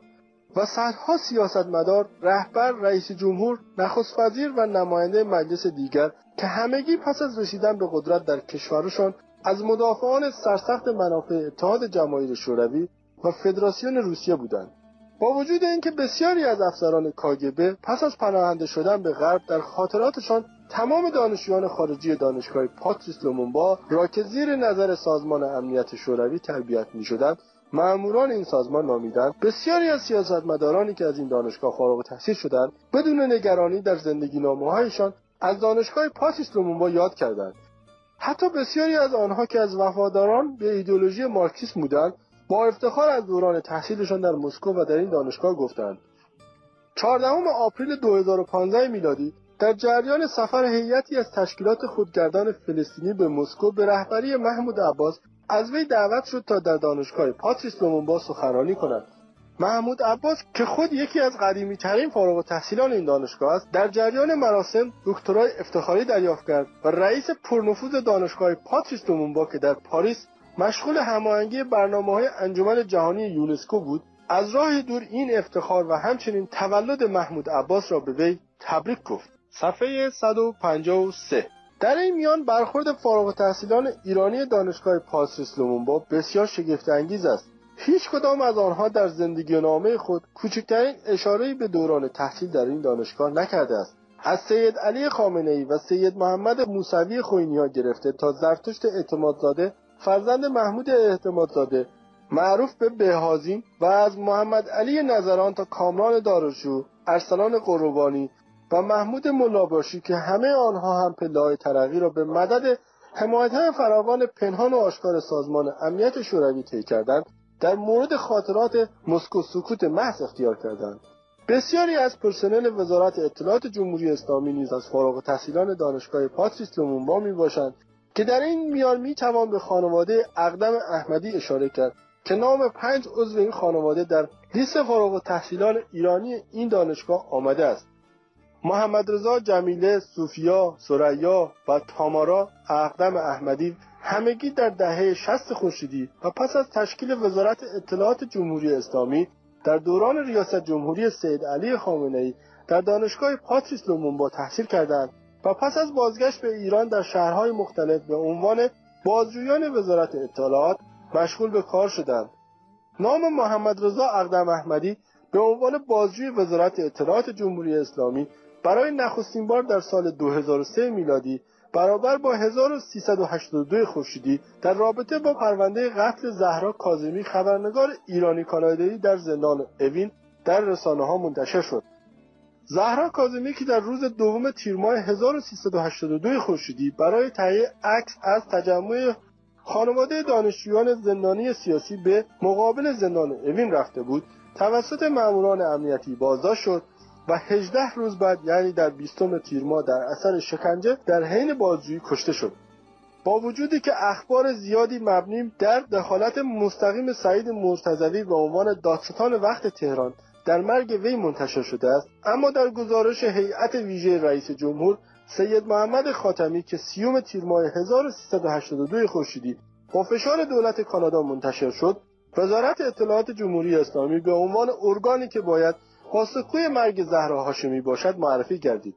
و صدها سیاستمدار رهبر رئیس جمهور نخست وزیر و نماینده مجلس دیگر که همگی پس از رسیدن به قدرت در کشورشان از مدافعان سرسخت منافع اتحاد جماهیر شوروی و فدراسیون روسیه بودند. با وجود اینکه بسیاری از افسران کاگبه پس از پناهنده شدن به غرب در خاطراتشان تمام دانشجویان خارجی دانشگاه پاتریس لومونبا را که زیر نظر سازمان امنیت شوروی تربیت می‌شدند مأموران این سازمان نامیدند. بسیاری از سیاستمدارانی که از این دانشگاه فارغ التحصیل شدند بدون نگرانی در زندگی نامههایشان از دانشگاه پاتریس لومونبا یاد کردند. حتی بسیاری از آنها که از وفاداران به ایدولوژی مارکسیسم بودند با افتخار از دوران تحصیلشان در مسکو و در این دانشگاه گفتند. 14 آپریل 2015 میلادی در جریان سفر هیئتی از تشکیلات خودگردان فلسطینی به مسکو به رهبری محمود عباس از وی دعوت شد تا در دانشگاه پاتریس لومونبا سخنرانی کند. محمود عباس که خود یکی از قدیمی ترین فارغ التحصیلان این دانشگاه است در جریان مراسم دکترای افتخاری دریافت کرد و رئیس پرنفوذ دانشگاه پاتریس لومونبا که در پاریس مشغول هماهنگی برنامه های انجمن جهانی یونسکو بود. از راه دور این افتخار و همچنین تولد محمود عباس را به وی تبریک گفت. صفحه 153 در این میان برخورد فارغ تحصیلان ایرانی دانشگاه پاتریس لومونبا بسیار شگفت انگیز است. هیچ کدام از آنها در زندگی نامه خود کوچکترین اشاره‌ای به دوران تحصیل در این دانشگاه نکرده است. از سید علی خامنه ای و سید محمد موسوی خوینیا گرفته تا زرتشت اعتمادزاده فرزند محمود اعتمادزاده معروف به بهازین و از محمد علی نظران تا کامران دارشو ارسلان قربانی و محمود ملاباشی که همه آنها هم پله ترقی را به مدد حمایت فراوان پنهان و آشکار سازمان امنیت شوروی طی کردند در مورد خاطرات مسکو سکوت محض اختیار کردند. بسیاری از پرسنل وزارت اطلاعات جمهوری اسلامی نیز از فارغ تحصیلان دانشگاه پاتریس لومونبا می باشند که در این میان می توان به خانواده اقدم احمدی اشاره کرد که نام پنج عضو این خانواده در لیست فارغ تحصیلان ایرانی این دانشگاه آمده است. محمد رضا جمیله سوفیا سریا و تامارا اقدم احمدی همگی در دهه 60 خورشیدی و پس از تشکیل وزارت اطلاعات جمهوری اسلامی در دوران ریاست جمهوری سید علی خامنه ای در دانشگاه پاتریس لومونبا تحصیل کردند. و پس از بازگشت به ایران در شهرهای مختلف به عنوان بازجویان وزارت اطلاعات مشغول به کار شدند. نام محمد رضا اقدم احمدی به عنوان بازجوی وزارت اطلاعات جمهوری اسلامی برای نخستین بار در سال 2003 میلادی برابر با 1382 خورشیدی در رابطه با پرونده قتل زهرا کاظمی خبرنگار ایرانی کانادایی در زندان اوین در رسانه ها منتشر شد. زهرا کاظمی که در روز دوم تیر ماه 1382 خورشیدی برای تهیه عکس از تجمع خانواده دانشجویان زندانی سیاسی به مقابل زندان اوین رفته بود توسط ماموران امنیتی بازداشت شد و 18 روز بعد یعنی در 20 تیر ماه در اثر شکنجه در حین بازجویی کشته شد. با وجودی که اخبار زیادی مبنی در دخالت مستقیم سعید مرتضوی به عنوان دادستان وقت تهران در مرگ وی منتشر شده است اما در گزارش هیئت ویژه رئیس جمهور سید محمد خاتمی که سیوم تیر ماه 1382 خورشیدی با فشار دولت کانادا منتشر شد وزارت اطلاعات جمهوری اسلامی به عنوان ارگانی که باید پاسخگوی مرگ زهرا هاشمی باشد معرفی کردید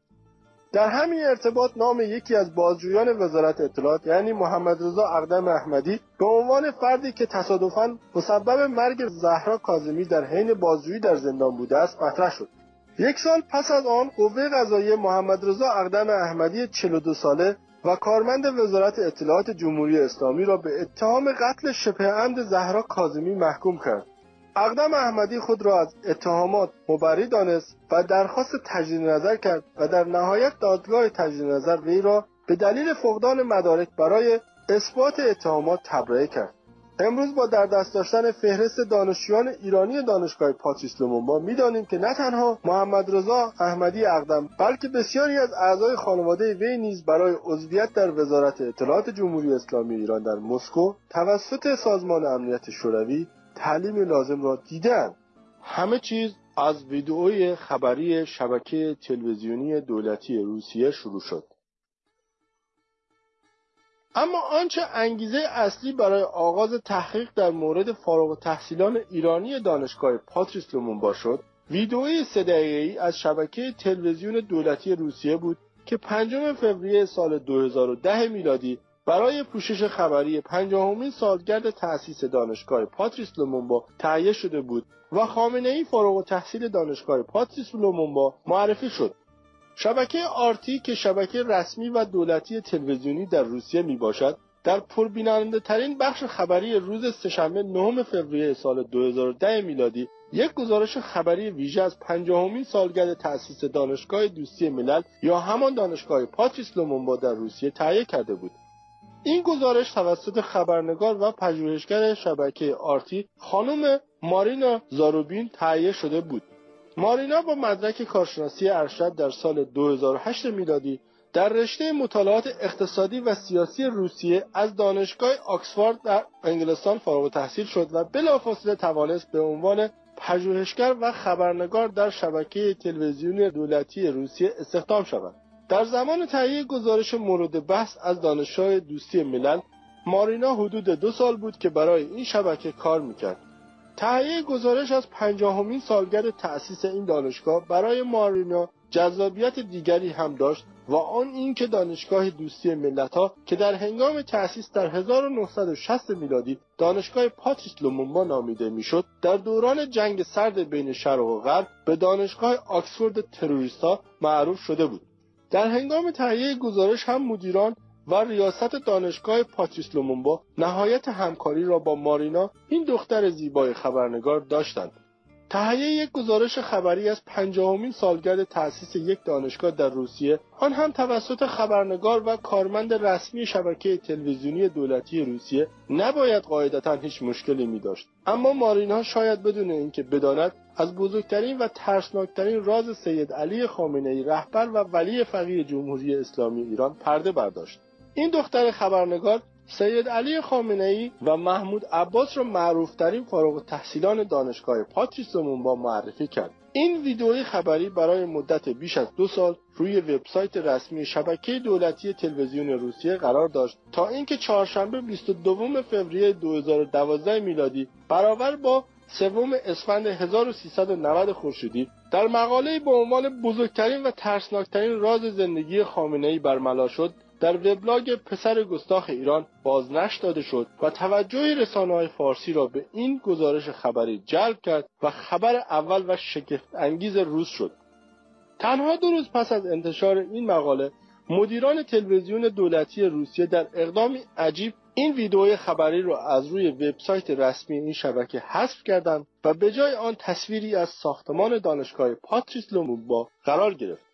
در همین ارتباط نام یکی از بازجویان وزارت اطلاعات یعنی محمد رضا اقدم احمدی به عنوان فردی که تصادفاً مسبب مرگ زهرا کاظمی در حین بازجویی در زندان بوده است مطرح شد. یک سال پس از آن قوه قضاییه محمد رضا اقدم احمدی 42 ساله و کارمند وزارت اطلاعات جمهوری اسلامی را به اتهام قتل شبه عمد زهرا کاظمی محکوم کرد. اقدم احمدی خود را از اتهامات مبری دانست و درخواست تجدید نظر کرد و در نهایت دادگاه تجدید نظر وی را به دلیل فقدان مدارک برای اثبات اتهامات تبرئه کرد. امروز با در دست داشتن فهرست دانشجویان ایرانی دانشگاه پاتریس لومونبا می‌دانیم که نه تنها محمد رضا احمدی اقدم بلکه بسیاری از اعضای خانواده وی نیز برای عضویت در وزارت اطلاعات جمهوری اسلامی ایران در مسکو توسط سازمان امنیت شوروی تعلیم لازم را دیدن. همه چیز از ویدئوی خبری شبکه تلویزیونی دولتی روسیه شروع شد. اما آنچه انگیزه اصلی برای آغاز تحقیق در مورد فارغ تحصیلان ایرانی دانشگاه پاتریس لومونبا شد ویدئوی سه ای از شبکه تلویزیون دولتی روسیه بود که پنجم فوریه سال 2010 میلادی برای پوشش خبری پنجاهمین سالگرد تأسیس دانشگاه پاتریس لومونبا تهیه شده بود و خامنه ای فارغ التحصیل دانشگاه پاتریس لومونبا معرفی شد. شبکه آرتی که شبکه رسمی و دولتی تلویزیونی در روسیه می باشد در پربیننده ترین بخش خبری روز سهشنبه نهم فوریه سال 2010 میلادی یک گزارش خبری ویژه از پنجاهمین سالگرد تأسیس دانشگاه دوستی ملل یا همان دانشگاه پاتریس لومونبا در روسیه تهیه کرده بود. این گزارش توسط خبرنگار و پژوهشگر شبکه آرتی خانم مارینا زاروبین تهیه شده بود مارینا با مدرک کارشناسی ارشد در سال 2008 میلادی در رشته مطالعات اقتصادی و سیاسی روسیه از دانشگاه آکسفورد در انگلستان فارغ تحصیل شد و بلافاصله توانست به عنوان پژوهشگر و خبرنگار در شبکه تلویزیونی دولتی روسیه استخدام شود. در زمان تهیه گزارش مورد بحث از دانشگاه دوستی ملل مارینا حدود دو سال بود که برای این شبکه کار می‌کرد. تهیه گزارش از پنجاهمین سالگرد تأسیس این دانشگاه برای مارینا جذابیت دیگری هم داشت و آن اینکه دانشگاه دوستی ملتها که در هنگام تأسیس در 1960 میلادی دانشگاه پاتریس لومونبا نامیده می‌شد در دوران جنگ سرد بین شرق و غرب به دانشگاه آکسفورد تروریستا معروف شده بود در هنگام تهیه گزارش هم مدیران و ریاست دانشگاه پاتریس لومونبا نهایت همکاری را با مارینا این دختر زیبای خبرنگار داشتند. تهیه یک گزارش خبری از پنجاهمین سالگرد تأسیس یک دانشگاه در روسیه آن هم توسط خبرنگار و کارمند رسمی شبکه تلویزیونی دولتی روسیه نباید قاعدتا هیچ مشکلی می داشت اما مارینا شاید بدون اینکه بداند از بزرگترین و ترسناکترین راز سید علی خامنه ای رهبر و ولی فقیه جمهوری اسلامی ایران پرده برداشت. این دختر خبرنگار سید علی خامنه ای و محمود عباس را معروفترین فارغ تحصیلان دانشگاه پاتریس با معرفی کرد. این ویدئوی خبری برای مدت بیش از دو سال روی وبسایت رسمی شبکه دولتی تلویزیون روسیه قرار داشت تا اینکه چهارشنبه 22 فوریه 2012 میلادی برابر با سوم اسفند 1390 خورشیدی در مقاله به عنوان بزرگترین و ترسناکترین راز زندگی خامنه ای برملا شد. در وبلاگ پسر گستاخ ایران بازنشر داده شد و توجه رسانه های فارسی را به این گزارش خبری جلب کرد و خبر اول و شگفت انگیز روز شد. تنها دو روز پس از انتشار این مقاله مدیران تلویزیون دولتی روسیه در اقدامی عجیب این ویدئوی خبری را از روی وبسایت رسمی این شبکه حذف کردند و به جای آن تصویری از ساختمان دانشگاه پاتریس لومونبا قرار گرفت.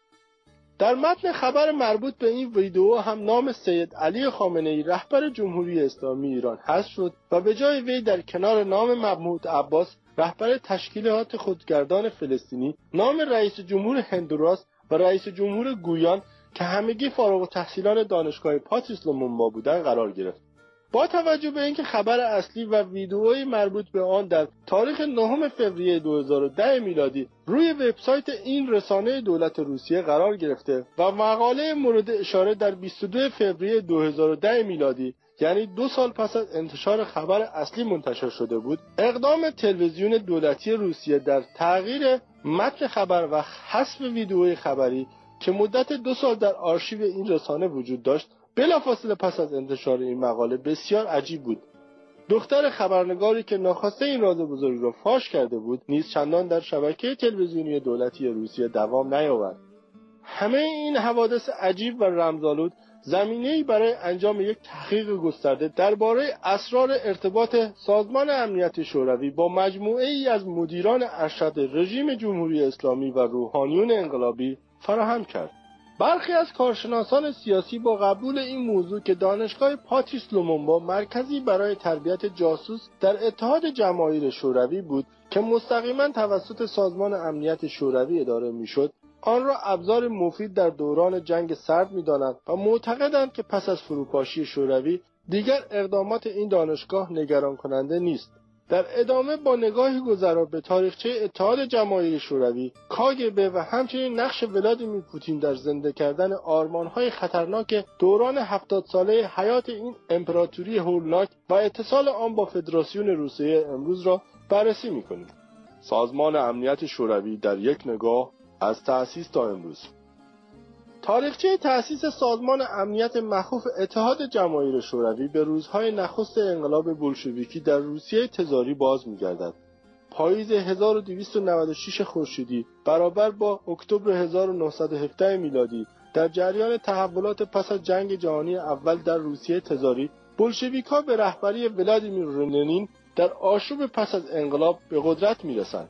در متن خبر مربوط به این ویدئو هم نام سید علی خامنه ای رهبر جمهوری اسلامی ایران حذف شد و به جای وی در کنار نام محمود عباس رهبر تشکیلات خودگردان فلسطینی نام رئیس جمهور هندوراس و رئیس جمهور گویان که همگی فارغ و تحصیلان دانشگاه پاتریس لومونبا بودند قرار گرفت. با توجه به اینکه خبر اصلی و ویدئوی مربوط به آن در تاریخ نهم فوریه 2010 میلادی روی وبسایت این رسانه دولت روسیه قرار گرفته و مقاله مورد اشاره در 22 فوریه 2010 میلادی یعنی دو سال پس از انتشار خبر اصلی منتشر شده بود اقدام تلویزیون دولتی روسیه در تغییر متن خبر و حذف ویدئوی خبری که مدت دو سال در آرشیو این رسانه وجود داشت بلافاصله پس از انتشار این مقاله بسیار عجیب بود دختر خبرنگاری که ناخواسته این راز بزرگ را فاش کرده بود نیز چندان در شبکه تلویزیونی دولتی روسیه دوام نیاورد همه این حوادث عجیب و رمزآلود زمینه‌ای برای انجام یک تحقیق گسترده درباره اسرار ارتباط سازمان امنیت شوروی با مجموعه ای از مدیران ارشد رژیم جمهوری اسلامی و روحانیون انقلابی فراهم کرد. برخی از کارشناسان سیاسی با قبول این موضوع که دانشگاه پاتریس لومونبا مرکزی برای تربیت جاسوس در اتحاد جماهیر شوروی بود که مستقیما توسط سازمان امنیت شوروی اداره می‌شد آن را ابزار مفید در دوران جنگ سرد می‌دانند و معتقدند که پس از فروپاشی شوروی دیگر اقدامات این دانشگاه نگران کننده نیست. در ادامه با نگاهی گذرا به تاریخچه اتحاد جماهیر شوروی کاگبه و همچنین نقش ولادیمیر پوتین در زنده کردن آرمانهای خطرناک دوران هفتاد ساله حیات این امپراتوری هولناک و اتصال آن با فدراسیون روسیه امروز را بررسی می‌کنیم. سازمان امنیت شوروی در یک نگاه از تأسیس تا امروز. تاریخچه تأسیس سازمان امنیت مخوف اتحاد جماهیر شوروی به روزهای نخست انقلاب بولشویکی در روسیه تزاری باز می‌گردد. پاییز 1296 خورشیدی برابر با اکتبر 1917 میلادی در جریان تحولات پس از جنگ جهانی اول در روسیه تزاری بولشویک‌ها به رهبری ولادیمیر لنین در آشوب پس از انقلاب به قدرت می‌رسند.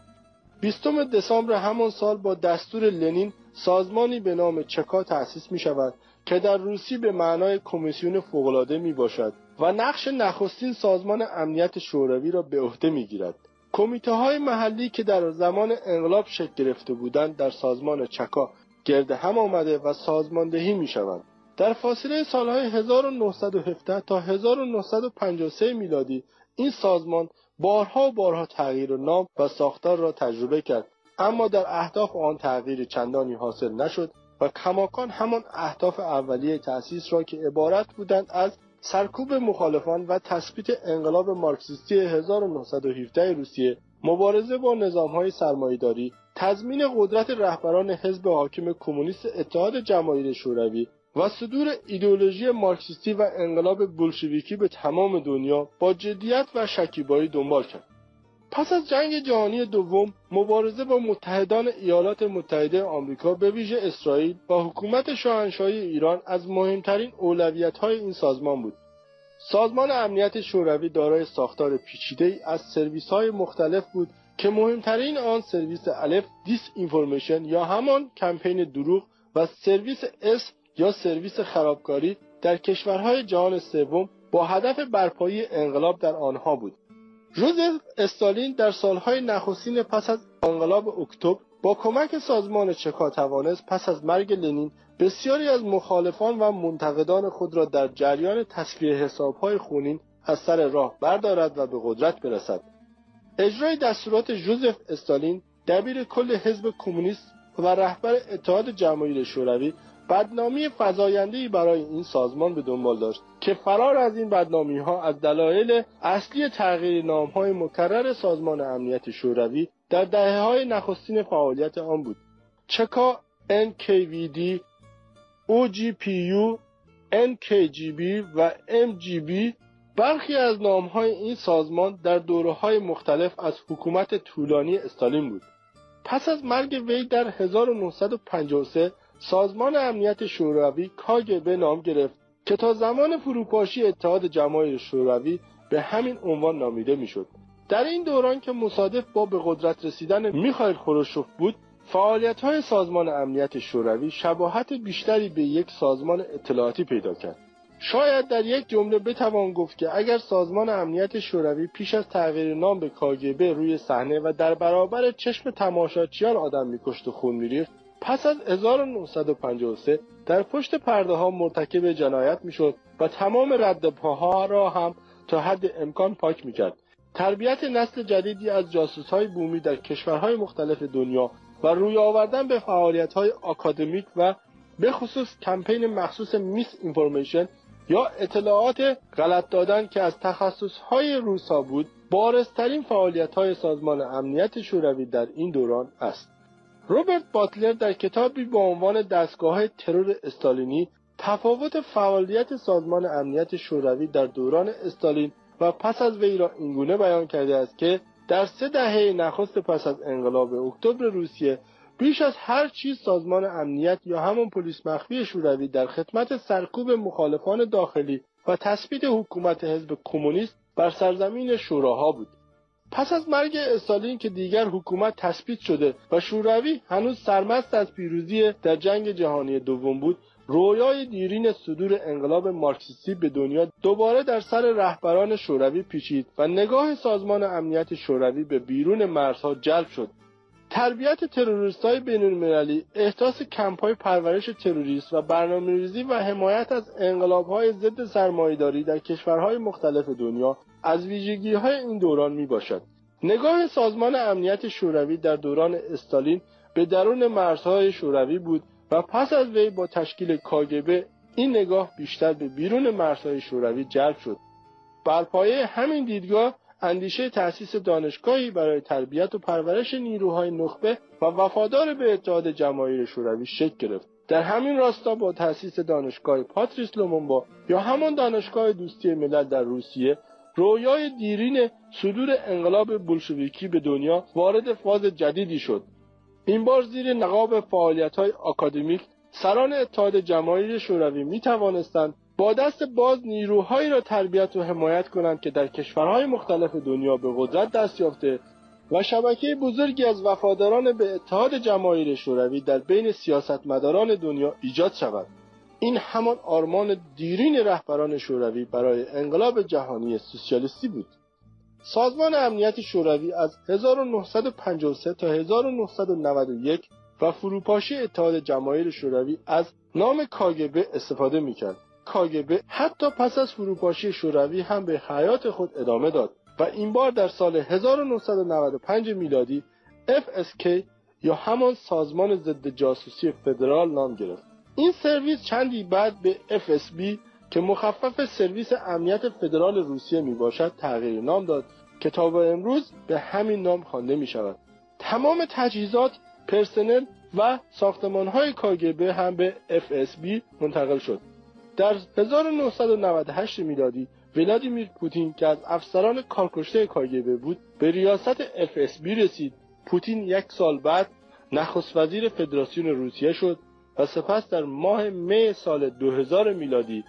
بیستم دسامبر همان سال با دستور لنین سازمانی به نام چکا تأسیس می شود که در روسی به معنای کمیسیون فوقالعاده می باشد و نقش نخستین سازمان امنیت شوروی را به عهده می گیرد. کمیته های محلی که در زمان انقلاب شکل گرفته بودند در سازمان چکا گرد هم آمده و سازماندهی می شوند. در فاصله سالهای 1917 تا 1953 میلادی این سازمان بارها و بارها تغییر نام و ساختار را تجربه کرد اما در اهداف آن تغییر چندانی حاصل نشد و کماکان همان اهداف اولیه تأسیس را که عبارت بودند از سرکوب مخالفان و تثبیت انقلاب مارکسیستی 1917 روسیه مبارزه با نظامهای سرمایهداری تضمین قدرت رهبران حزب حاکم کمونیست اتحاد جماهیر شوروی و صدور ایدئولوژی مارکسیستی و انقلاب بولشویکی به تمام دنیا با جدیت و شکیبایی دنبال کرد. پس از جنگ جهانی دوم مبارزه با متحدان ایالات متحده آمریکا به ویژه اسرائیل و حکومت شاهنشاهی ایران از مهمترین اولویت‌های این سازمان بود. سازمان امنیت شوروی دارای ساختار پیچیده از سرویس های مختلف بود که مهمترین آن سرویس الف disinformation یا همان کمپین دروغ و سرویس اس یا سرویس خرابکاری در کشورهای جهان سوم با هدف برپایی انقلاب در آنها بود ژوزف استالین در سالهای نخستین پس از انقلاب اکتبر با کمک سازمان چکا توانست پس از مرگ لنین بسیاری از مخالفان و منتقدان خود را در جریان تصفیه حسابهای خونین از سر راه بردارد و به قدرت برسد. اجرای دستورات ژوزف استالین دبیر کل حزب کمونیست و رهبر اتحاد جماهیر شوروی بدنامی فضایندهای برای این سازمان به دنبال داشت که فرار از این بدنامی ها از دلایل اصلی تغییر نام های مکرر سازمان امنیت شوروی در دهه های نخستین فعالیت آن بود. چکا NKVD OGPU NKGB و MGB برخی از نام های این سازمان در دوره های مختلف از حکومت طولانی استالین بود. پس از مرگ وی در 1953 سازمان امنیت شوروی به نام گرفت که تا زمان فروپاشی اتحاد جماهیر شوروی به همین عنوان نامیده می‌شد. در این دوران که مصادف با به قدرت رسیدن میخائیل خروشوف بود فعالیت های سازمان امنیت شوروی شباهت بیشتری به یک سازمان اطلاعاتی پیدا کرد شاید در یک جمله بتوان گفت که اگر سازمان امنیت شوروی پیش از تغییر نام به کاگبه روی صحنه و در برابر چشم تماشاچیان آدم میکشت و خون میریخت پس از 1953 در پشت پرده ها مرتکب جنایت می‌شد و تمام رد پاها را هم تا حد امکان پاک می‌کرد تربیت نسل جدیدی از جاسوس های بومی در کشورهای مختلف دنیا و روی آوردن به فعالیت های آکادمیک و به خصوص کمپین مخصوص میس اینفورمیشن یا اطلاعات غلط دادن که از تخصصهای روسا بود بارسترین فعالیت های سازمان امنیت شوروی در این دوران است. روبرت باتلر در کتابی با عنوان دستگاه ترور استالینی تفاوت فعالیت سازمان امنیت شوروی در دوران استالین و پس از وی را اینگونه بیان کرده است که در سه دهه نخست پس از انقلاب اکتبر روسیه بیش از هر چیز سازمان امنیت یا همان پلیس مخفی شوروی در خدمت سرکوب مخالفان داخلی و تثبیت حکومت حزب کمونیست بر سرزمین شوراها بود. پس از مرگ استالین که دیگر حکومت تثبیت شده و شوروی هنوز سرمست از پیروزی در جنگ جهانی دوم بود رویای دیرین صدور انقلاب مارکسیستی به دنیا دوباره در سر رهبران شوروی پیچید و نگاه سازمان امنیت شوروی به بیرون مرزها جلب شد. تربیت تروریست های بین المللی، احداث کمپ های پرورش تروریست و برنامه ریزی و حمایت از انقلاب های ضد سرمایهداری در کشورهای مختلف دنیا از ویژگی های این دوران می باشد. نگاه سازمان امنیت شوروی در دوران استالین به درون مرزهای شوروی بود و پس از وی با تشکیل کاگبه این نگاه بیشتر به بیرون مرزهای شوروی جلب شد. بر پایه همین دیدگاه اندیشه تأسیس دانشگاهی برای تربیت و پرورش نیروهای نخبه و وفادار به اتحاد جماهیر شوروی شکل گرفت در همین راستا با تأسیس دانشگاه پاتریس لومونبا یا همان دانشگاه دوستی ملل در روسیه رویای دیرین صدور انقلاب بولشویکی به دنیا وارد فاز جدیدی شد. این بار زیر نقاب فعالیت های آکادمیک سران اتحاد جماهیر شوروی می توانستند با دست باز نیروهایی را تربیت و حمایت کنند که در کشورهای مختلف دنیا به قدرت دست یافته و شبکه بزرگی از وفاداران به اتحاد جماهیر شوروی در بین سیاستمداران دنیا ایجاد شود. این همان آرمان دیرین رهبران شوروی برای انقلاب جهانی سوسیالیستی بود. سازمان امنیت شوروی از 1953 تا 1991 و فروپاشی اتحاد جماهیر شوروی از نام کاگبه استفاده می‌کرد. کاگبه حتی پس از فروپاشی شوروی هم به حیات خود ادامه داد و این بار در سال 1995 میلادی FSK یا همان سازمان ضد جاسوسی فدرال نام گرفت. این سرویس چندی بعد به FSB که مخفف سرویس امنیت فدرال روسیه می باشد تغییر نام داد که تا به امروز به همین نام خوانده می شود تمام تجهیزات پرسنل و ساختمان های کاگبه هم به FSB منتقل شد. در 1998 میلادی ولادیمیر پوتین که از افسران کارکشته کاگبه بود به ریاست FSB رسید. پوتین یک سال بعد نخست وزیر فدراسیون روسیه شد. و سپس در ماه می سال 2000 میلادی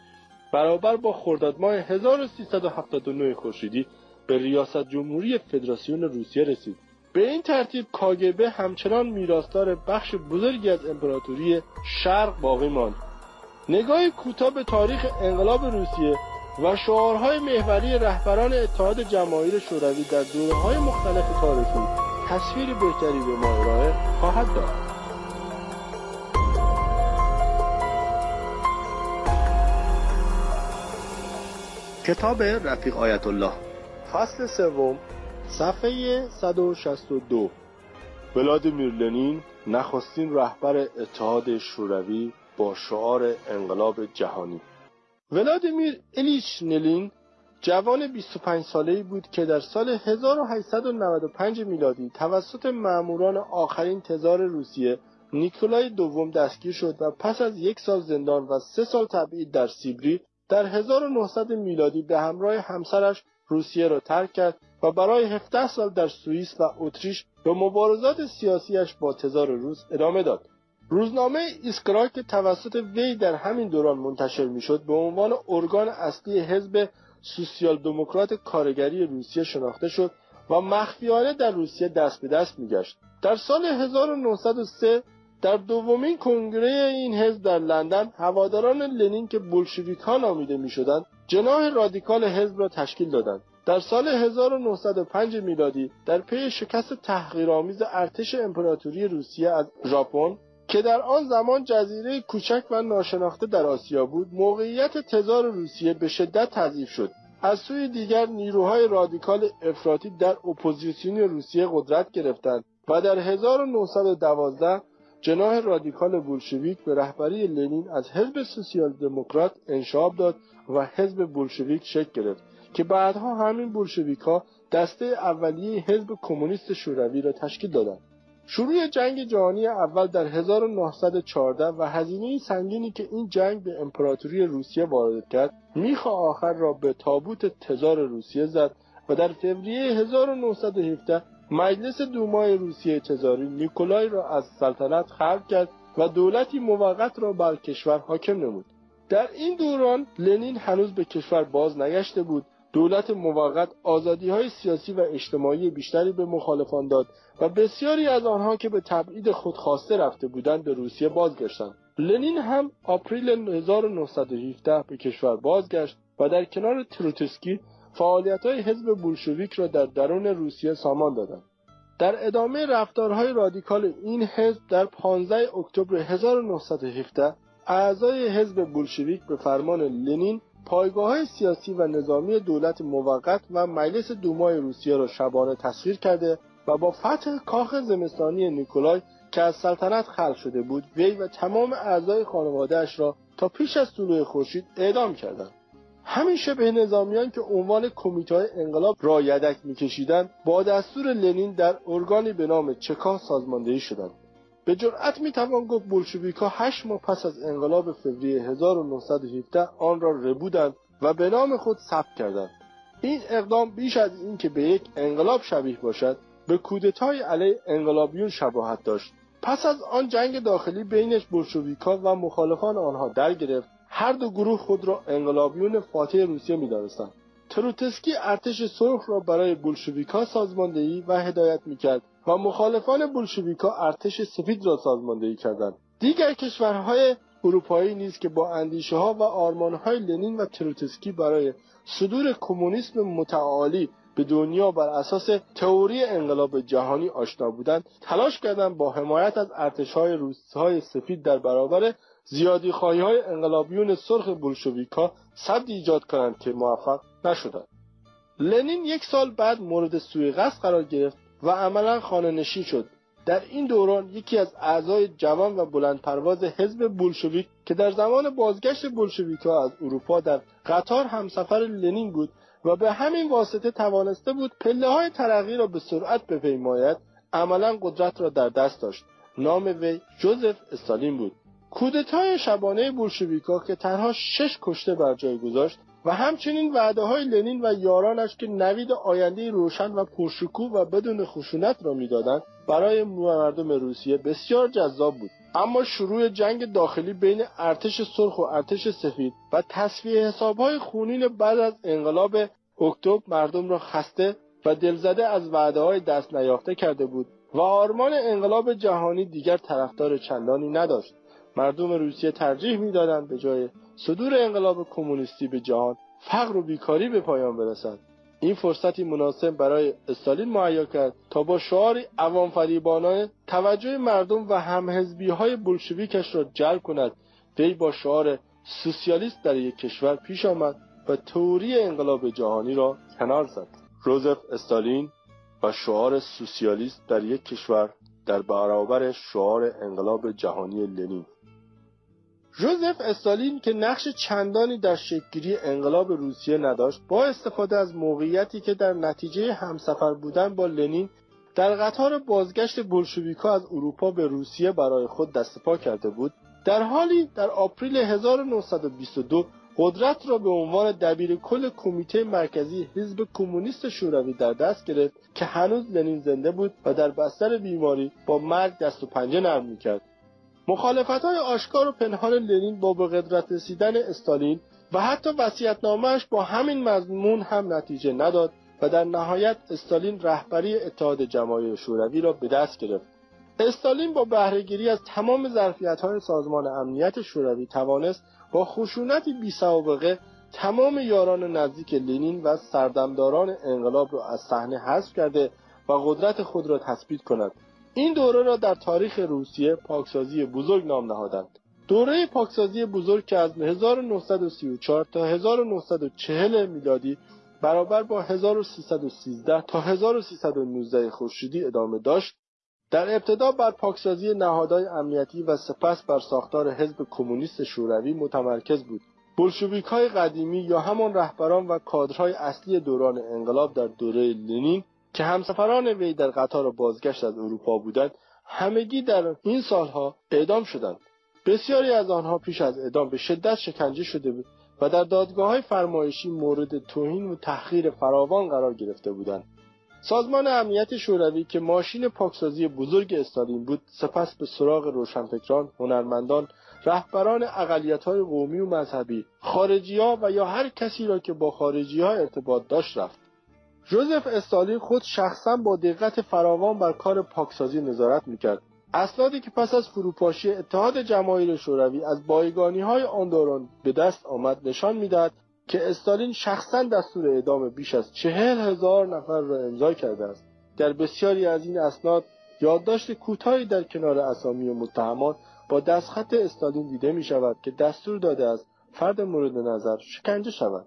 برابر با خرداد ماه 1379 خورشیدی به ریاست جمهوری فدراسیون روسیه رسید. به این ترتیب کاگبه همچنان میراثدار بخش بزرگی از امپراتوری شرق باقی ماند. نگاه کوتاه به تاریخ انقلاب روسیه و شعارهای محوری رهبران اتحاد جماهیر شوروی در دوره‌های مختلف تاریخی تصویر بهتری به ما ارائه خواهد داد. کتاب رفیق آیت الله فصل سوم صفحه 162 ولادیمیر لنین نخستین رهبر اتحاد شوروی با شعار انقلاب جهانی. ولادیمیر الیچ نلین جوان 25 ساله‌ای بود که در سال 1895 میلادی توسط ماموران آخرین تزار روسیه نیکولای دوم دستگیر شد و پس از یک سال زندان و سه سال تبعید در سیبری در 1900 میلادی به همراه همسرش روسیه را ترک کرد و برای 17 سال در سوئیس و اتریش به مبارزات سیاسیش با تزار روس ادامه داد. روزنامه ایسکرا که توسط وی در همین دوران منتشر می‌شد به عنوان ارگان اصلی حزب سوسیال دموکرات کارگری روسیه شناخته شد و مخفیانه در روسیه دست به دست میگشت در سال 1903 در دومین کنگره این حزب در لندن هواداران لنین که بولشویک ها نامیده می‌شدند جناح رادیکال حزب را تشکیل دادند. در سال 1905 میلادی در پی شکست تحقیرآمیز ارتش امپراتوری روسیه از ژاپن که در آن زمان جزیره کوچک و ناشناخته در آسیا بود موقعیت تزار روسیه به شدت تضعیف شد. از سوی دیگر نیروهای رادیکال افراطی در اپوزیسیون روسیه قدرت گرفتند و در 1912 جناح رادیکال بولشویک به رهبری لنین از حزب سوسیال دموکرات انشعاب داد و حزب بولشویک شکل گرفت که بعدها همین بولشویک ها هسته اولیه حزب کمونیست شوروی را تشکیل دادند. شروع جنگ جهانی اول در 1914 و هزینه سنگینی که این جنگ به امپراتوری روسیه وارد کرد میخ آخر را به تابوت تزار روسیه زد و در فوریه 1917 مجلس دومای روسیه تزاری نیکولای را از سلطنت خلق کرد و دولتی موقت را بر کشور حاکم نمود در این دوران لنین هنوز به کشور باز نگشته بود دولت موقت آزادی های سیاسی و اجتماعی بیشتری به مخالفان داد و بسیاری از آنها که به تبعید خود خواسته رفته بودند به روسیه بازگشتند. لنین هم آپریل 1917 به کشور بازگشت و در کنار تروتسکی فعالیت های حزب بولشویک را در درون روسیه سامان دادند. در ادامه رفتارهای رادیکال این حزب در 15 اکتبر 1917 اعضای حزب بولشویک به فرمان لنین پایگاه های سیاسی و نظامی دولت موقت و مجلس دومای روسیه را شبانه تسخیر کرده و با فتح کاخ زمستانی نیکولای که از سلطنت خلق شده بود وی و تمام اعضای خانوادهاش را تا پیش از طلوع خورشید اعدام کردند همین شبه نظامیان که عنوان کمیته انقلاب را یدک میکشیدند با دستور لنین در ارگانی به نام چکا سازماندهی شدند. به جرأت می‌توان گفت بولشویکها هشت ماه پس از انقلاب فوریه 1917 آن را ربودند و به نام خود ثبت کردند. این اقدام بیش از اینکه به یک انقلاب شبیه باشد به کودتای علیه انقلابیون شباهت داشت. پس از آن جنگ داخلی بینش بولشویکها و مخالفان آنها در گرفت. هر دو گروه خود را انقلابیون فاتح روسیه می‌دانستند. تروتسکی ارتش سرخ را برای بولشویکها سازماندهی و هدایت می‌کرد و مخالفان بولشویکها ارتش سفید را سازماندهی کردند. دیگر کشورهای اروپایی نیز که با اندیشه ها و آرمان های لنین و تروتسکی برای صدور کمونیسم متعالی به دنیا بر اساس تئوری انقلاب جهانی آشنا بودند تلاش کردند با حمایت از ارتشهای روسهای سفید در برابر زیادی خواهی های انقلابیون سرخ بولشویکا صد ایجاد کنند که موفق نشدند. لنین یک سال بعد مورد سوی قصد قرار گرفت و عملا خانه نشین شد. در این دوران یکی از اعضای جوان و بلند پرواز حزب بولشویک که در زمان بازگشت بولشویکها از اروپا در قطار همسفر لنین بود و به همین واسطه توانسته بود پله های ترقی را به سرعت بپیماید عملا قدرت را در دست داشت. نام وی جوزف استالین بود. کودتای شبانه بولشویکا که تنها شش کشته بر جای گذاشت و همچنین وعده های لنین و یارانش که نوید آینده روشن و پرشکوه و بدون خشونت را می‌دادند برای مردم روسیه بسیار جذاب بود. اما شروع جنگ داخلی بین ارتش سرخ و ارتش سفید و تصفیه حسابهای خونین بعد از انقلاب اکتبر مردم را خسته و دلزده از وعده های دست نیافته کرده بود و آرمان انقلاب جهانی دیگر طرفدار چندانی نداشت. مردم روسیه ترجیح می‌دادند به جای صدور انقلاب کمونیستی به جهان فقر و بیکاری به پایان برسد این فرصتی مناسب برای استالین مهیا کرد تا با شعاری عوام توجه مردم و همحزبی های بلشویکش را جلب کند. وی با شعار سوسیالیست در یک کشور پیش آمد و توری انقلاب جهانی را کنار زد. روزف استالین و شعار سوسیالیست در یک کشور در برابر شعار انقلاب جهانی لنین. ژوزف استالین که نقش چندانی در شکلگیری انقلاب روسیه نداشت با استفاده از موقعیتی که در نتیجه همسفر بودن با لنین در قطار بازگشت بلشویکا از اروپا به روسیه برای خود دست پا کرده بود در حالی در آپریل 1922 قدرت را به عنوان دبیر کل کمیته مرکزی حزب کمونیست شوروی در دست گرفت که هنوز لنین زنده بود و در بستر بیماری با مرگ دست و پنجه نرم می‌کرد. مخالفت های آشکار و پنهان لنین با به قدرت رسیدن استالین و حتی وسیعتنامهش با همین مضمون هم نتیجه نداد و در نهایت استالین رهبری اتحاد جماهیر شوروی را به دست گرفت. استالین با بهرهگیری از تمام ظرفیت های سازمان امنیت شوروی توانست با خشونتی بی سابقه تمام یاران نزدیک لنین و سردمداران انقلاب را از صحنه حذف کرده و قدرت خود را تثبیت کند. این دوره را در تاریخ روسیه پاکسازی بزرگ نام نهادند. دوره پاکسازی بزرگ که از 1934 تا 1940 میلادی برابر با 1313 تا 1319 خورشیدی ادامه داشت در ابتدا بر پاکسازی نهادهای امنیتی و سپس بر ساختار حزب کمونیست شوروی متمرکز بود. بلشویک های قدیمی یا همان رهبران و کادرهای اصلی دوران انقلاب در دوره لنین که همسفران وی در قطار بازگشت از اروپا بودند همگی در این سالها اعدام شدند. بسیاری از آنها پیش از اعدام به شدت شکنجه شده بود و در دادگاه های فرمایشی مورد توهین و تحقیر فراوان قرار گرفته بودند. سازمان امنیت شوروی که ماشین پاکسازی بزرگ استالین بود سپس به سراغ روشنفکران هنرمندان رهبران های قومی و مذهبی ها و یا هر کسی را که با خارجی ها ارتباط داشت رفت. جوزف استالین خود شخصا با دقت فراوان بر کار پاکسازی نظارت می‌کرد. اسنادی که پس از فروپاشی اتحاد جماهیر شوروی از بایگانی های آن دوران به دست آمد نشان می‌دهد که استالین شخصا دستور اعدام بیش از چهل هزار نفر را امضا کرده است. در بسیاری از این اسناد یادداشت کوتاهی در کنار اسامی متهمان با دستخط استالین دیده می شود که دستور داده است فرد مورد نظر شکنجه شود.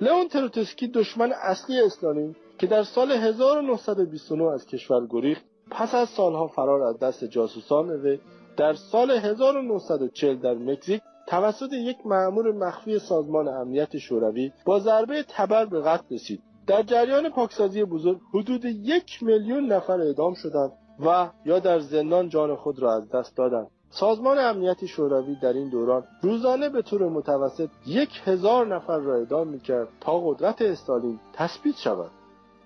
لئون تروتسکی دشمن اصلی استالین که در سال 1929 از کشور گریخت پس از سالها فرار از دست جاسوسان وی در سال 1940 در مکزیک توسط یک مأمور مخفی سازمان امنیت شوروی با ضربه تبر به قتل رسید. در جریان پاکسازی بزرگ حدود یک میلیون نفر اعدام شدند و یا در زندان جان خود را از دست دادند. سازمان امنیت شوروی در این دوران روزانه به طور متوسط یک هزار نفر را اعدام می‌کرد تا قدرت استالین تثبیت شود.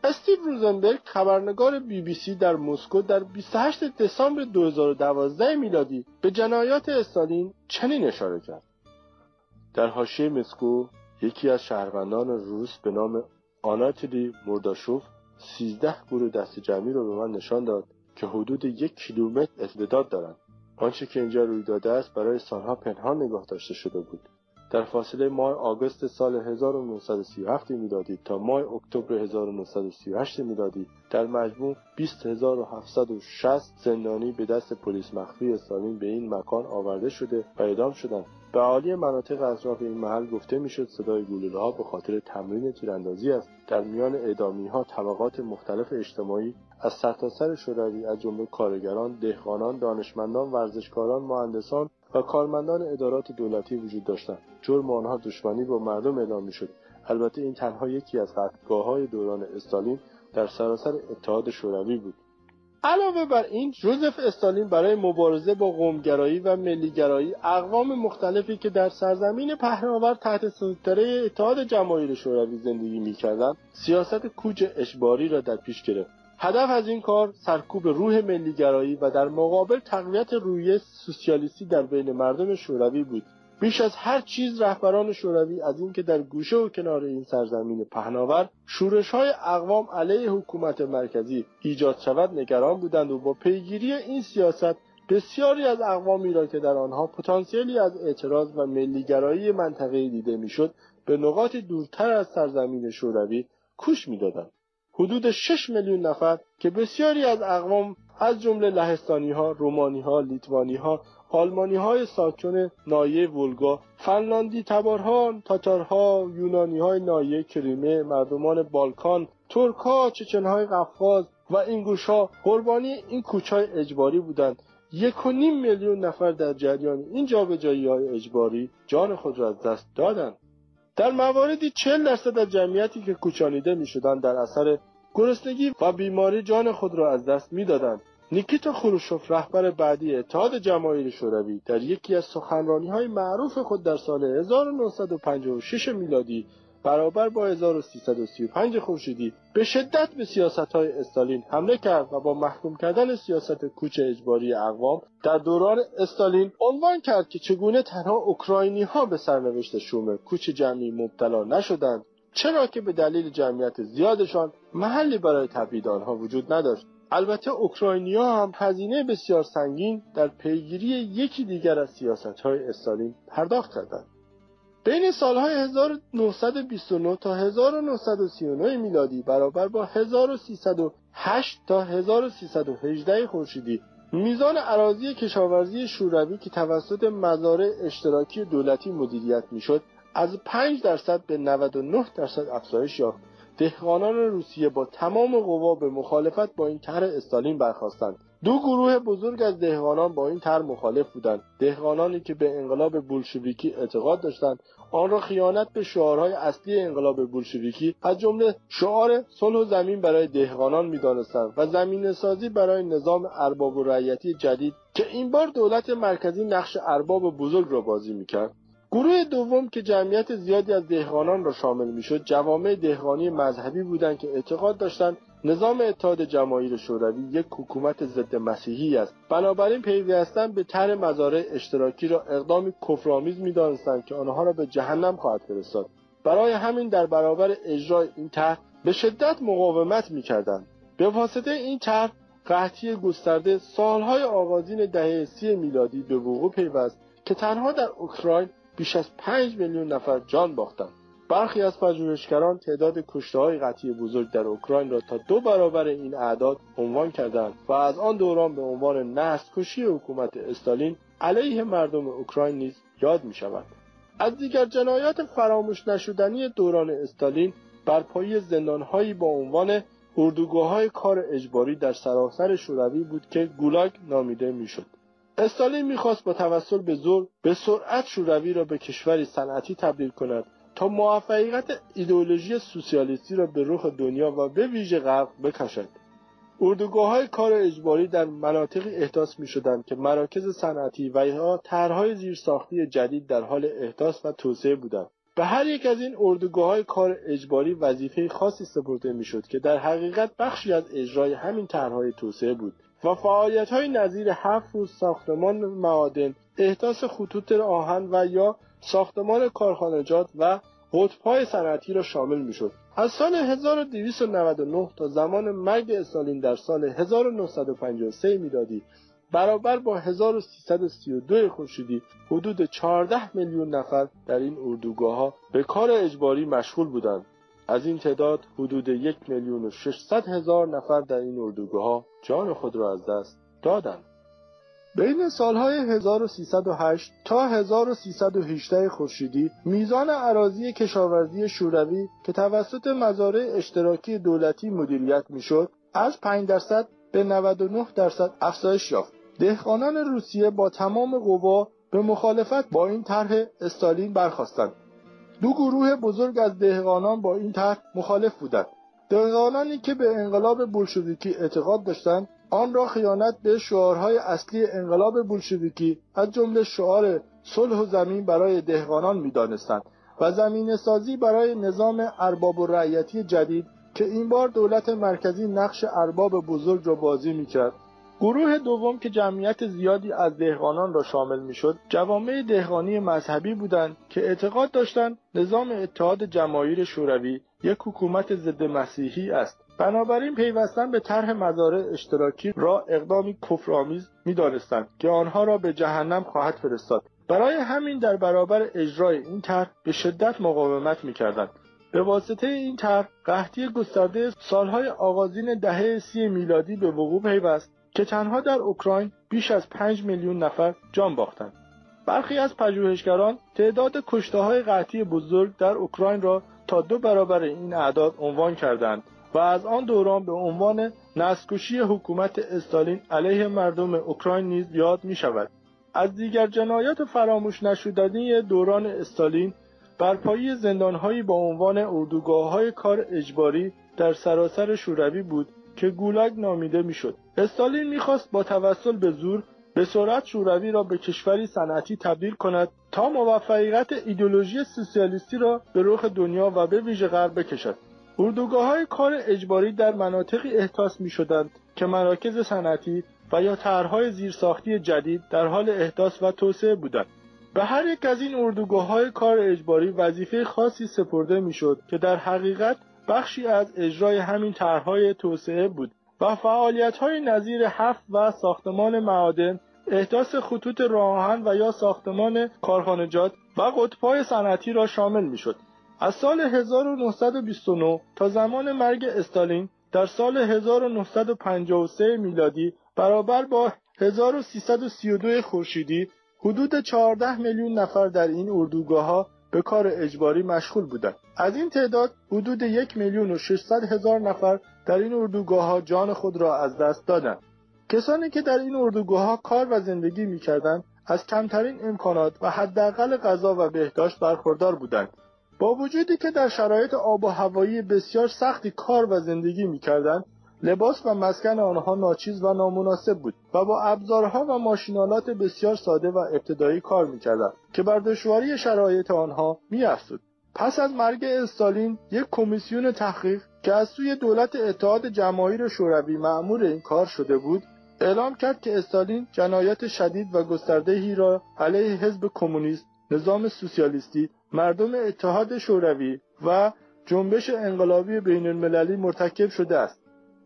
استیو روزنبرگ خبرنگار بی بی سی در مسکو در 28 دسامبر 2012 میلادی به جنایات استالین چنین اشاره کرد. در حاشیه مسکو یکی از شهروندان روس به نام آناتلی مرداشوف 13 گروه دست جمعی را به من نشان داد که حدود یک کیلومتر امتداد دارند. آنچه که اینجا روی داده است برای سالها پنهان نگاه داشته شده بود. در فاصله ماه آگوست سال 1937 میلادی تا ماه اکتبر 1938 میلادی در مجموع 20760 زندانی به دست پلیس مخفی استالین به این مکان آورده شده و اعدام شدند. به عالی مناطق اطراف این محل گفته می‌شد صدای گلوله ها به خاطر تمرین تیراندازی است. در میان اعدامی ها طبقات مختلف اجتماعی از سرتاسر سر شوروی از جمله کارگران دهقانان دانشمندان ورزشکاران مهندسان و کارمندان ادارات دولتی وجود داشتند. جرم آنها دشمنی با مردم اعلام می‌شد. البته این تنها یکی از قتلگاه های دوران استالین در سراسر اتحاد شوروی بود. علاوه بر این جوزف استالین برای مبارزه با قومگرایی و ملیگرایی اقوام مختلفی که در سرزمین پهناور تحت سیطره اتحاد جماهیر شوروی زندگی می‌کردند سیاست کوچ اجباری را در پیش گرفت. هدف از این کار سرکوب روح ملیگرایی و در مقابل تقویت رویه سوسیالیستی در بین مردم شوروی بود. بیش از هر چیز رهبران شوروی از اینکه در گوشه و کنار این سرزمین پهناور شورش های اقوام علیه حکومت مرکزی ایجاد شود نگران بودند و با پیگیری این سیاست بسیاری از اقوامی را که در آنها پتانسیلی از اعتراض و ملیگرایی منطقه‌ای دیده می‌شد به نقاط دورتر از سرزمین شوروی کوش می‌دادند. حدود 6 میلیون نفر که بسیاری از اقوام از جمله لهستانی ها، رومانی ها، لیتوانی ها، آلمانی های ساکن نایه ولگا، فنلاندی تبارها، تاتارها، یونانی های نایه کریمه، مردمان بالکان، ترک ها، چچن های قفقاز و اینگوشا قربانی این کوچهای اجباری بودند. یک و نیم میلیون نفر در جریان این جابجایی های اجباری جان خود را از دست دادند. در مواردی چهل درصد از جمعیتی که کوچانیده می‌شدند در اثر گرسنگی و بیماری جان خود را از دست می‌دادند. نیکیتا خروشوف رهبر بعدی اتحاد جماهیر شوروی در یکی از سخنرانی های معروف خود در سال 1956 میلادی برابر با 1335 خورشیدی به شدت به سیاست های استالین حمله کرد و با محکوم کردن سیاست کوچ اجباری اقوام در دوران استالین عنوان کرد که چگونه تنها اوکراینی ها به سرنوشت شوم کوچ جمعی مبتلا نشدند چرا که به دلیل جمعیت زیادشان محلی برای تبعید آنها وجود نداشت. البته اوکراینیا هم هزینه بسیار سنگین در پیگیری یکی دیگر از سیاست های استالین پرداخت کردند. بین سالهای 1929 تا 1939 میلادی برابر با 1308 تا 1318 خورشیدی. میزان عراضی کشاورزی شوروی که توسط مزارع اشتراکی دولتی مدیریت می‌شد از 5 درصد به 99 درصد افزایش یافت. دهقانان روسیه با تمام قوا به مخالفت با این طرح استالین برخواستند دو گروه بزرگ از دهقانان با این طرح مخالف بودند. دهقانانی که به انقلاب بولشویکی اعتقاد داشتند آن را خیانت به شعارهای اصلی انقلاب بولشویکی از جمله شعار صلح و زمین برای دهقانان می‌دانستند و زمین سازی برای نظام ارباب و رعیتی جدید که این بار دولت مرکزی نقش ارباب بزرگ را بازی می‌کرد. گروه دوم که جمعیت زیادی از دهقانان را شامل می‌شد جوامع دهقانی مذهبی بودند که اعتقاد داشتند نظام اتحاد جماهیر شوروی یک حکومت ضد مسیحی است. بنابراین پیوستن به طرح مزارع اشتراکی را اقدامی کفرآمیز می‌دانستند که آنها را به جهنم خواهد فرستاد. برای همین در برابر اجرای این طرح به شدت مقاومت می‌کردند. به واسطه این طرح قحطی گسترده سالهای آغازین دهه سی میلادی به وقوع پیوست که تنها در اوکراین بیش از پنج میلیون نفر جان باختند. برخی از پژوهشگران تعداد کشته های قطعی بزرگ در اوکراین را تا دو برابر این اعداد عنوان کردند و از آن دوران به عنوان نسل کشی حکومت استالین علیه مردم اوکراین نیز یاد می شود. از دیگر جنایات فراموش نشدنی دوران استالین بر پایی زندانهایی با عنوان اردوگاه های کار اجباری در سراسر شوروی بود که گولاگ نامیده می‌شد. استالین می‌خواست با توسل به زور به سرعت شوروی را به کشوری صنعتی تبدیل کند تا موفقیت ایدئولوژی سوسیالیستی را به رخ دنیا و به ویژه غرب بکشد. اردوگاه های کار اجباری در مناطقی احداث می شدند که مراکز صنعتی و یا طرحهای زیرساختی جدید در حال احداث و توسعه بودند. به هر یک از این اردوگاه های کار اجباری وظیفه خاصی سپرده می‌شد که در حقیقت بخشی از اجرای همین طرحهای توسعه بود و فعالیت های نظیر هفت روز ساختمان معادن احداث خطوط آهن و یا ساختمان کارخانجات و قطبهای صنعتی را شامل می‌شد. از سال 1299 تا زمان مرگ استالین در سال 1953 میلادی برابر با 1332 خورشیدی حدود 14 میلیون نفر در این اردوگاه ها به کار اجباری مشغول بودند. از این تعداد حدود یک میلیون و 600 هزار نفر در این اردوگاه ها جان خود را از دست دادند. بین سالهای 1308 تا 1318 خورشیدی میزان عراضی کشاورزی شوروی که توسط مزارع اشتراکی دولتی مدیریت می‌شد از 5 درصد به 99 درصد افزایش یافت. دهقانان روسیه با تمام قوا به مخالفت با این طرح استالین برخواستند. دو گروه بزرگ از دهقانان با این طرح مخالف بودند. دهقانانی که به انقلاب بولشویکی اعتقاد داشتند آن را خیانت به شعارهای اصلی انقلاب بولشویکی از جمله شعار صلح و زمین برای دهقانان می‌دانستند و زمین سازی برای نظام ارباب و رعیتی جدید که این بار دولت مرکزی نقش ارباب بزرگ را بازی می‌کرد. گروه دوم که جمعیت زیادی از دهقانان را شامل می‌شد جوامع دهقانی مذهبی بودند که اعتقاد داشتند نظام اتحاد جماهیر شوروی یک حکومت ضد مسیحی است. بنابراین پیوستن به طرح مزارع اشتراکی را اقدامی کفرآمیز می‌دانستند که آنها را به جهنم خواهد فرستاد. برای همین در برابر اجرای این طرح به شدت مقاومت می‌کردند. به واسطه این طرح قحطی گسترده سالهای آغازین دهه سی میلادی به وقوع پیوست که تنها در اوکراین بیش از پنج میلیون نفر جان باختند. برخی از پژوهشگران تعداد کشته های قحطی بزرگ در اوکراین را تا دو برابر این اعداد عنوان کردند. و از آن دوران به عنوان نسکشی حکومت استالین علیه مردم اوکراین نیز یاد می شود. از دیگر جنایات فراموش نشدنی دوران استالین برپایی زندانهایی با عنوان اردوگاه های کار اجباری در سراسر شوروی بود که گولاگ نامیده می‌شد. استالین می‌خواست با توسل به زور به سرعت شوروی را به کشوری صنعتی تبدیل کند تا موفقیت ایدولوژی سوسیالیستی را به رخ دنیا و به ویژه غرب بکشد اردوگاه های کار اجباری در مناطقی احداث می شدند که مراکز صنعتی و یا طرحهای زیرساختی جدید در حال احداث و توسعه بودند. به هر یک از این اردوگاه های کار اجباری وظیفه خاصی سپرده می‌شد که در حقیقت بخشی از اجرای همین طرحهای توسعه بود و فعالیت های نظیر هفت و ساختمان معادن احداث خطوط راهن و یا ساختمان کارخانجات و قطبهای صنعتی را شامل می‌شد. از سال 1929 تا زمان مرگ استالین در سال 1953 میلادی برابر با 1332 خورشیدی حدود 14 میلیون نفر در این اردوگاه ها به کار اجباری مشغول بودند. از این تعداد حدود یک میلیون و 600 هزار نفر در این اردوگاه ها جان خود را از دست دادند. کسانی که در این اردوگاه ها کار و زندگی می‌کردند از کمترین امکانات و حداقل غذا و بهداشت برخوردار بودند با وجودی که در شرایط آب و هوایی بسیار سختی کار و زندگی می‌کردند لباس و مسکن آنها ناچیز و نامناسب بود و با ابزارها و ماشینالات بسیار ساده و ابتدایی کار می‌کردند که بر دشواری شرایط آنها میافزود. پس از مرگ استالین یک کمیسیون تحقیق که از سوی دولت اتحاد جماهیر شوروی معمور این کار شده بود اعلام کرد که استالین جنایت شدید و گستردهی را علیه حزب کمونیست نظام سوسیالیستی مردم اتحاد شوروی و جنبش انقلابی بین المللی مرتکب شده است.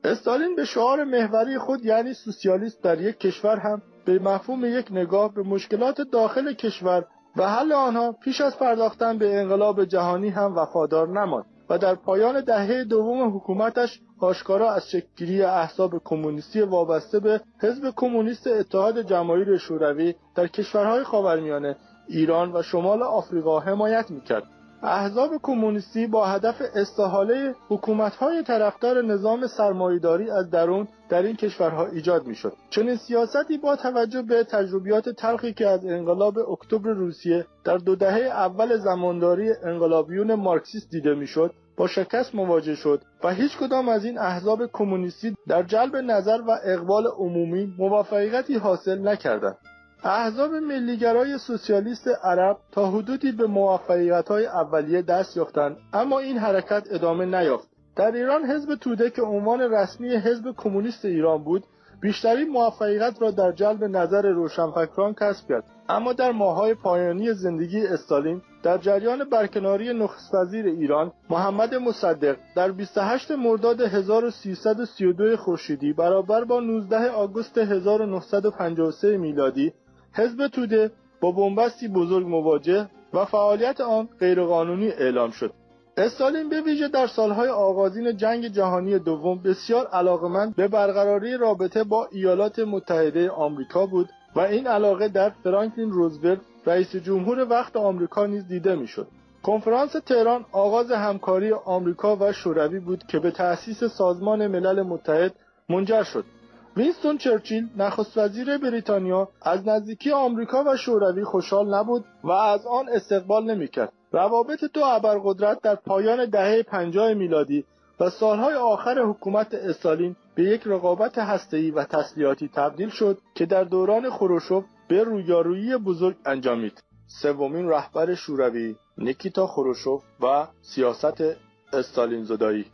استالین به شعار محوری خود یعنی سوسیالیست در یک کشور هم به مفهوم یک نگاه به مشکلات داخل کشور و حل آنها پیش از پرداختن به انقلاب جهانی هم وفادار نماند و در پایان دهه دوم حکومتش آشکارا از شکلگیری احزاب کمونیستی وابسته به حزب کمونیست اتحاد جماهیر شوروی در کشورهای خاورمیانه ایران و شمال آفریقا حمایت می‌کرد. احزاب کمونیستی با هدف استحاله حکومت‌های طرفدار نظام سرمایهداری از درون در این کشورها ایجاد می‌شد. چنین سیاستی با توجه به تجربیات تلخی که از انقلاب اکتبر روسیه در دو دهه اول زمانداری انقلابیون مارکسیست دیده می‌شد با شکست مواجه شد و هیچ کدام از این احزاب کمونیستی در جلب نظر و اقبال عمومی موفقیتی حاصل نکردند. احزاب ملیگرای سوسیالیست عرب تا حدودی به موفقیت‌های اولیه دست یافتند اما این حرکت ادامه نیافت. در ایران حزب توده که عنوان رسمی حزب کمونیست ایران بود بیشترین موفقیت را در جلب نظر روشنفکران کسب کرد. اما در ماههای پایانی زندگی استالین در جریان برکناری نخست وزیر ایران محمد مصدق در 28 مرداد 1332 خورشیدی برابر با 19 آگوست 1953 میلادی حزب توده با بنبستی بزرگ مواجه و فعالیت آن غیرقانونی اعلام شد استالین به ویژه در سالهای آغازین جنگ جهانی دوم بسیار علاقمند به برقراری رابطه با ایالات متحده آمریکا بود و این علاقه در فرانکلین روزولت رئیس جمهور وقت آمریکا نیز دیده می‌شد. کنفرانس تهران آغاز همکاری آمریکا و شوروی بود که به تأسیس سازمان ملل متحد منجر شد وینستون چرچیل نخست وزیر بریتانیا از نزدیکی آمریکا و شوروی خوشحال نبود و از آن استقبال نمی‌کرد. روابط دو ابرقدرت در پایان دهه پنجاه میلادی و سالهای آخر حکومت استالین به یک رقابت هسته‌ای و تسلیحاتی تبدیل شد که در دوران خروشوف به رویارویی بزرگ انجامید. سومین رهبر شوروی نیکیتا خروشوف و سیاست استالین زدایی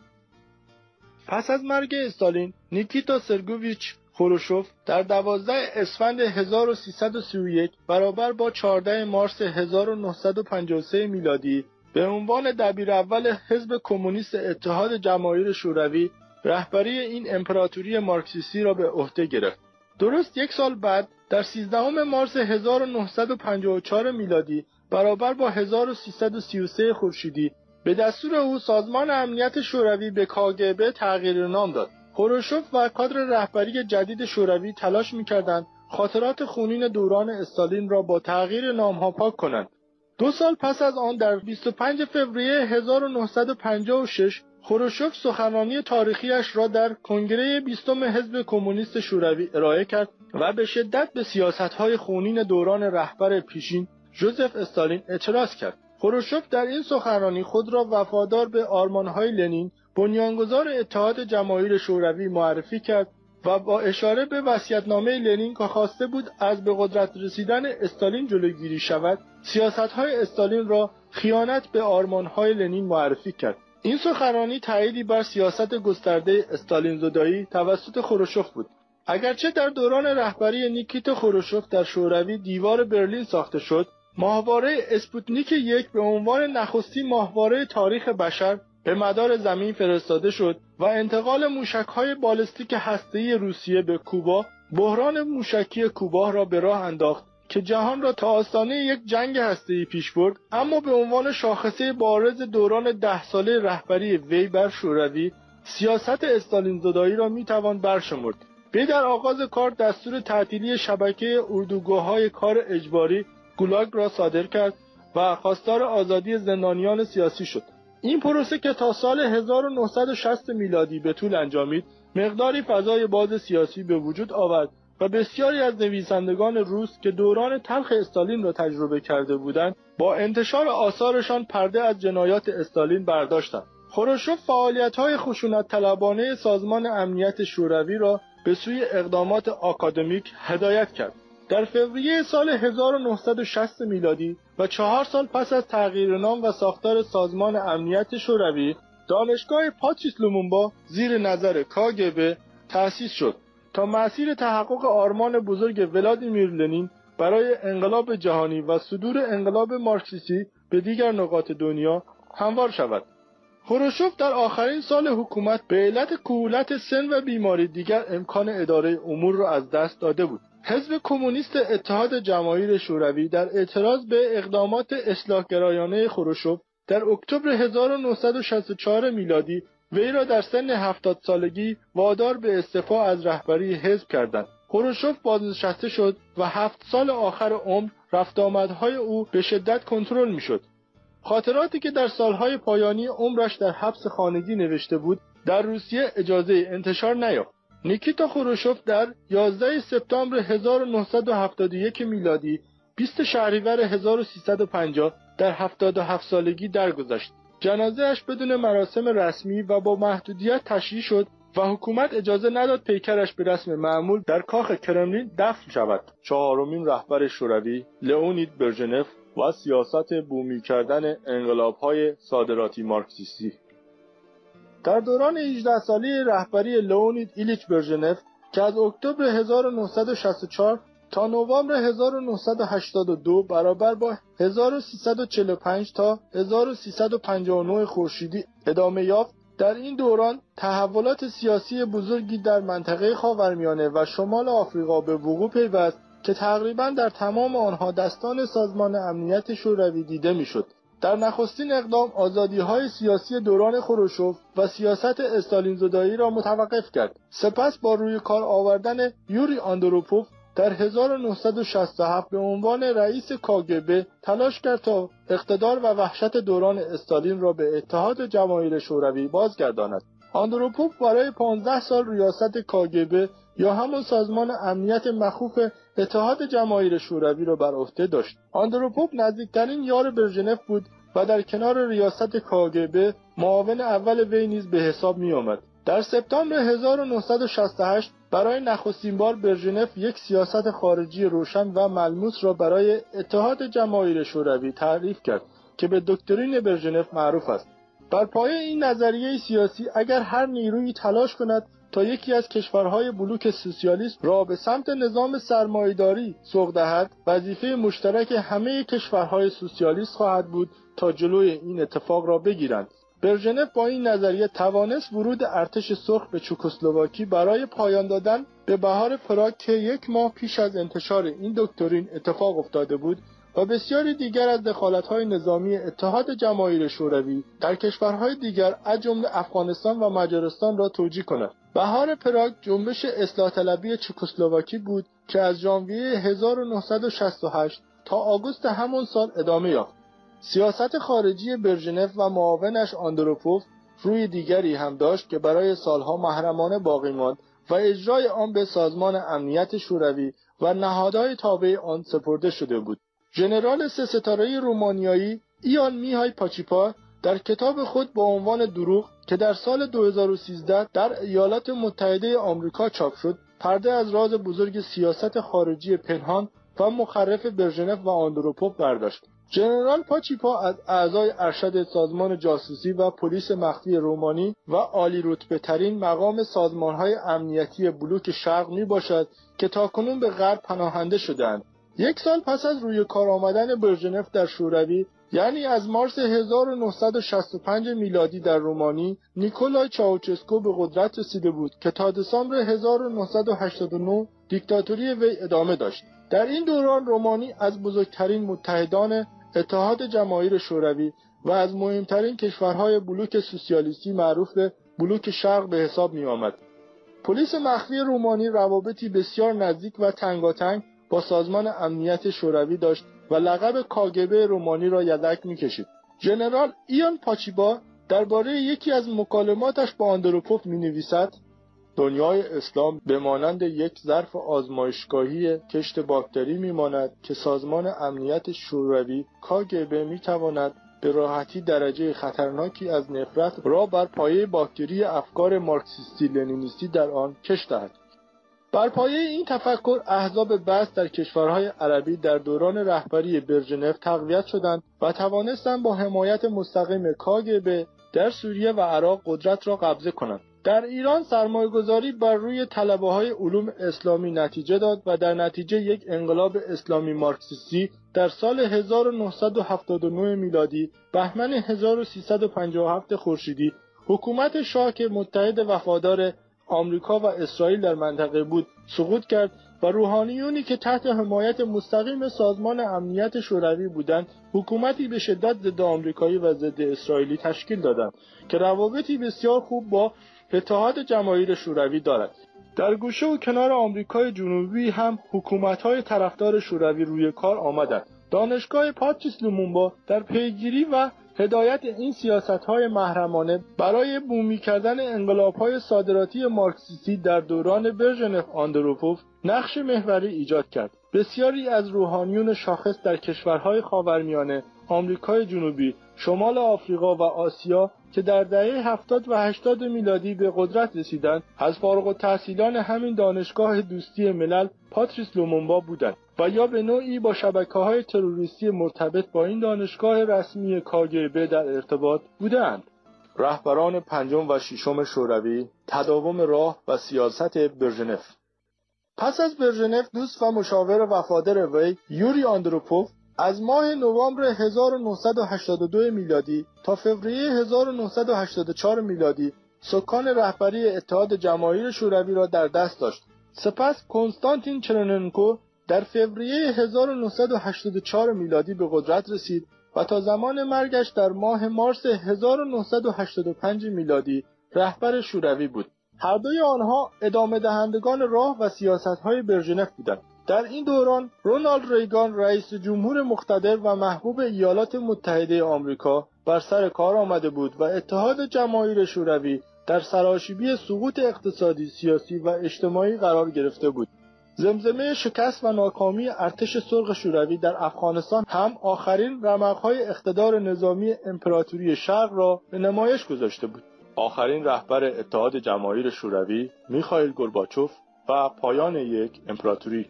پس از مرگ استالین نیکیتا سرگوویچ خروشوف در 12 اسفند 1331 برابر با 14 مارس 1953 میلادی به عنوان دبیر اول حزب کمونیست اتحاد جماهیر شوروی رهبری این امپراتوری مارکسیستی را به عهده گرفت. درست یک سال بعد در 13 مارس 1954 میلادی برابر با 1333 خورشیدی به دستور او سازمان امنیت شوروی به کاگبه تغییر نام داد. خروشوف و کادر رهبری جدید شوروی تلاش می‌کردند خاطرات خونین دوران استالین را با تغییر نامها پاک کنند. دو سال پس از آن در 25 فوریه 1956 خروشوف سخنرانی تاریخیش را در کنگره بیستم حزب کمونیست شوروی ارائه کرد و به شدت به سیاستهای خونین دوران رهبر پیشین جوزف استالین اعتراض کرد. خروشوف در این سخنرانی خود را وفادار به آرمانهای لنین بنیانگذار اتحاد جماهیر شوروی معرفی کرد و با اشاره به وصیت‌نامه لنین که خواسته بود از به قدرت رسیدن استالین جلوگیری شود سیاستهای استالین را خیانت به آرمانهای لنین معرفی کرد. این سخنرانی تأییدی بر سیاست گسترده استالین زدایی توسط خروشوف بود. اگرچه در دوران رهبری نیکیت خروشوف در شوروی دیوار برلین ساخته شد ماهواره اسپوتنیک یک به عنوان نخستین ماهواره تاریخ بشر به مدار زمین فرستاده شد و انتقال موشکهای بالستیک هسته‌ای روسیه به کوبا بحران موشکی کوبا را به راه انداخت که جهان را تا آستانه یک جنگ هسته‌ای پیش برد اما به عنوان شاخصه بارز دوران ده ساله رهبری وی بر شوروی سیاست استالین زدایی را می‌توان برشمرد. وی در آغاز کار دستور تعطیلی شبکه اردوگاه کار اجباری گولاگ را صادر کرد و خواستار آزادی زندانیان سیاسی شد. این پروسه که تا سال 1960 میلادی به طول انجامید مقداری فضای باز سیاسی به وجود آورد و بسیاری از نویسندگان روس که دوران تلخ استالین را تجربه کرده بودند با انتشار آثارشان پرده از جنایات استالین برداشتند. خروشوف فعالیت های خشونت طلبانه سازمان امنیت شوروی را به سوی اقدامات آکادمیک هدایت کرد. در فوریه سال 1960 میلادی و چهار سال پس از تغییر نام و ساختار سازمان امنیت شوروی دانشگاه پاتریس لومونبا زیر نظر کاگبه تأسیس شد تا مسیر تحقق آرمان بزرگ ولادیمیر لنین برای انقلاب جهانی و صدور انقلاب مارکسیستی به دیگر نقاط دنیا هموار شود. خروشوف در آخرین سال حکومت به علت کهولت سن و بیماری دیگر امکان اداره امور را از دست داده بود. حزب کمونیست اتحاد جماهیر شوروی در اعتراض به اقدامات اصلاحگرایانه خروشوف در اکتبر 1964 میلادی وی را در سن هفتاد سالگی وادار به استعفا از رهبری حزب کردند. خروشوف بازنشسته شد و هفت سال آخر عمر رفت آمدهای او به شدت کنترل می‌شد. خاطراتی که در سالهای پایانی عمرش در حبس خانگی نوشته بود در روسیه اجازه انتشار نیافت. نیکیتا خروشوف در 11 سپتامبر 1971 میلادی 20 شهریور 1350 در 77 سالگی درگذشت. جنازهش بدون مراسم رسمی و با محدودیت تشییع شد و حکومت اجازه نداد پیکرش به رسم معمول در کاخ کرملین دفن شود. چهارمین رهبر شوروی لئونید برژنف و سیاست بومی کردن انقلابهای صادراتی مارکسیستی در دوران 18 سالی رهبری لئونید ایلیچ برژنف که از اکتبر 1964 تا نوامبر 1982 برابر با 1345 تا 1359 خورشیدی ادامه یافت در این دوران تحولات سیاسی بزرگی در منطقه خاورمیانه و شمال آفریقا به وقوع پیوست که تقریبا در تمام آنها دستان سازمان امنیت شوروی دیده می‌شد. در نخستین اقدام آزادی های سیاسی دوران خروشوف و سیاست استالین زدایی را متوقف کرد سپس با روی کار آوردن یوری آندروپوف در 1967 به عنوان رئیس کاگبه تلاش کرد تا اقتدار و وحشت دوران استالین را به اتحاد جماهیر شوروی بازگرداند. آندروپوف برای 15 سال ریاست کاگبه یا همان سازمان امنیت مخوف اتحاد جماهیر شوروی را بر عهده داشت. آندروپوف نزدیکترین یار برژنف بود و در کنار ریاست کاگبه معاون اول وی نیز به حساب می آمد. در سپتامبر 1968 برای نخستین بار برژنف یک سیاست خارجی روشن و ملموس را برای اتحاد جماهیر شوروی تعریف کرد که به دکترین برژنف معروف است. بر پایه این نظریه سیاسی اگر هر نیرویی تلاش کند تا یکی از کشورهای بلوک سوسیالیست را به سمت نظام سرمایهداری سوق دهد وظیفه مشترک همه کشورهای سوسیالیست خواهد بود تا جلوی این اتفاق را بگیرند. برژنف با این نظریه توانست ورود ارتش سرخ به چکسلواکی برای پایان دادن. به بهار پراگ که یک ماه پیش از انتشار این دکترین اتفاق افتاده بود و بسیاری دیگر از دخالت‌های نظامی اتحاد جماهیر شوروی در کشورهای دیگر از جمله افغانستان و مجارستان را توجیه کند. بهار پراگ جنبش اصلاح طلبی چکسلواکی بود که از ژانویه 1968 تا آگوست همان سال ادامه یافت. سیاست خارجی برژنف و معاونش آندروپوف روی دیگری هم داشت که برای سالها محرمانه باقی ماند و اجرای آن به سازمان امنیت شوروی و نهادهای تابع آن سپرده شده بود ژنرال سه ستاره رومانیایی ایان میهای پاچیپا در کتاب خود با عنوان دروغ که در سال 2013 در ایالات متحده آمریکا چاپ شد پرده از راز بزرگ سیاست خارجی پنهان و مخرف برژنف و آندروپوف برداشت ژنرال پاچیپا از اعضای ارشد سازمان جاسوسی و پلیس مخفی رومانی و عالی رتبه ترین مقام سازمانهای امنیتی بلوک شرق می باشد که تاکنون به غرب پناهنده شدند. یک سال پس از روی کار آمدن برژنف در شوروی یعنی از مارس 1965 میلادی در رومانی نیکولای چاوچسکو به قدرت رسیده بود که تا دسامبر 1989 دیکتاتوری وی ادامه داشت در این دوران رومانی از بزرگترین متحدان اتحاد جماهیر شوروی و از مهمترین کشورهای بلوک سوسیالیستی معروف به بلوک شرق به حساب می آمد. پلیس مخفی رومانی روابطی بسیار نزدیک و تنگاتنگ با سازمان امنیت شوروی داشت و لقب کاگبه رومانی را یدک می‌کشید. ژنرال ایان پاچیبا درباره یکی از مکالماتش با آندروپوف می نویسد دنیای اسلام به مانند یک ظرف آزمایشگاهی کشت باکتری میماند که سازمان امنیت شوروی کاگبه می‌تواند به راحتی درجه خطرناکی از نفرت را بر پایه باکتری افکار مارکسیستی لنینیستی در آن کش دهد. بر پایه این تفکر احزاب بس در کشورهای عربی در دوران رهبری برژنف تقویت شدند و توانستند با حمایت مستقیم کاگبه در سوریه و عراق قدرت را قبضه کنند. در ایران سرمایهگذاری بر روی طلبه های علوم اسلامی نتیجه داد و در نتیجه یک انقلاب اسلامی مارکسیستی در سال 1979 میلادی بهمن 1357 خورشیدی حکومت شاه که متحد وفادار آمریکا و اسرائیل در منطقه بود سقوط کرد و روحانیونی که تحت حمایت مستقیم سازمان امنیت شوروی بودند حکومتی به شدت ضد آمریکایی و ضد اسرائیلی تشکیل دادند که روابطی بسیار خوب با اتحاد جماهیر شوروی دارد. در گوشه و کنار آمریکای جنوبی هم حکومت‌های طرفدار شوروی روی کار آمدند. دانشگاه پاتریس لومونبا در پیگیری و هدایت این سیاست های محرمانه برای بومی کردن انقلاب های صادراتی مارکسیستی در دوران برژنف آندروپوف نقش محوری ایجاد کرد. بسیاری از روحانیون شاخص در کشورهای خاورمیانه، آمریکای جنوبی، شمال آفریقا و آسیا که در دهه 70 و 80 میلادی به قدرت رسیدند از فارغ التحصیلان همین دانشگاه دوستی ملل پاتریس لومونبا بودند و یا به نوعی با شبکه های تروریستی مرتبط با این دانشگاه رسمی کاگبه در ارتباط بودند. رهبران پنجم و ششم شوروی تداوم راه و سیاست برژنف پس از برژنف دوست و مشاور وفادار وی یوری آندروپوف از ماه نوامبر 1982 میلادی تا فوریه 1984 میلادی سکان رهبری اتحاد جماهیر شوروی را در دست داشت. سپس کنستانتین چرننکو در فوریه 1984 میلادی به قدرت رسید و تا زمان مرگش در ماه مارس 1985 میلادی رهبر شوروی بود. هر دوی آنها ادامه دهندگان راه و سیاست های برژنف بودند. در این دوران رونالد ریگان رئیس جمهور مقتدر و محبوب ایالات متحده آمریکا بر سر کار آمده بود و اتحاد جماهیر شوروی در سراشیبی سقوط اقتصادی، سیاسی و اجتماعی قرار گرفته بود. زمزمه شکست و ناکامی ارتش سرخ شوروی در افغانستان هم آخرین رمقهای اقتدار نظامی امپراتوری شرق را به نمایش گذاشته بود. آخرین رهبر اتحاد جماهیر شوروی میخائیل گورباچوف و پایان یک امپراتوری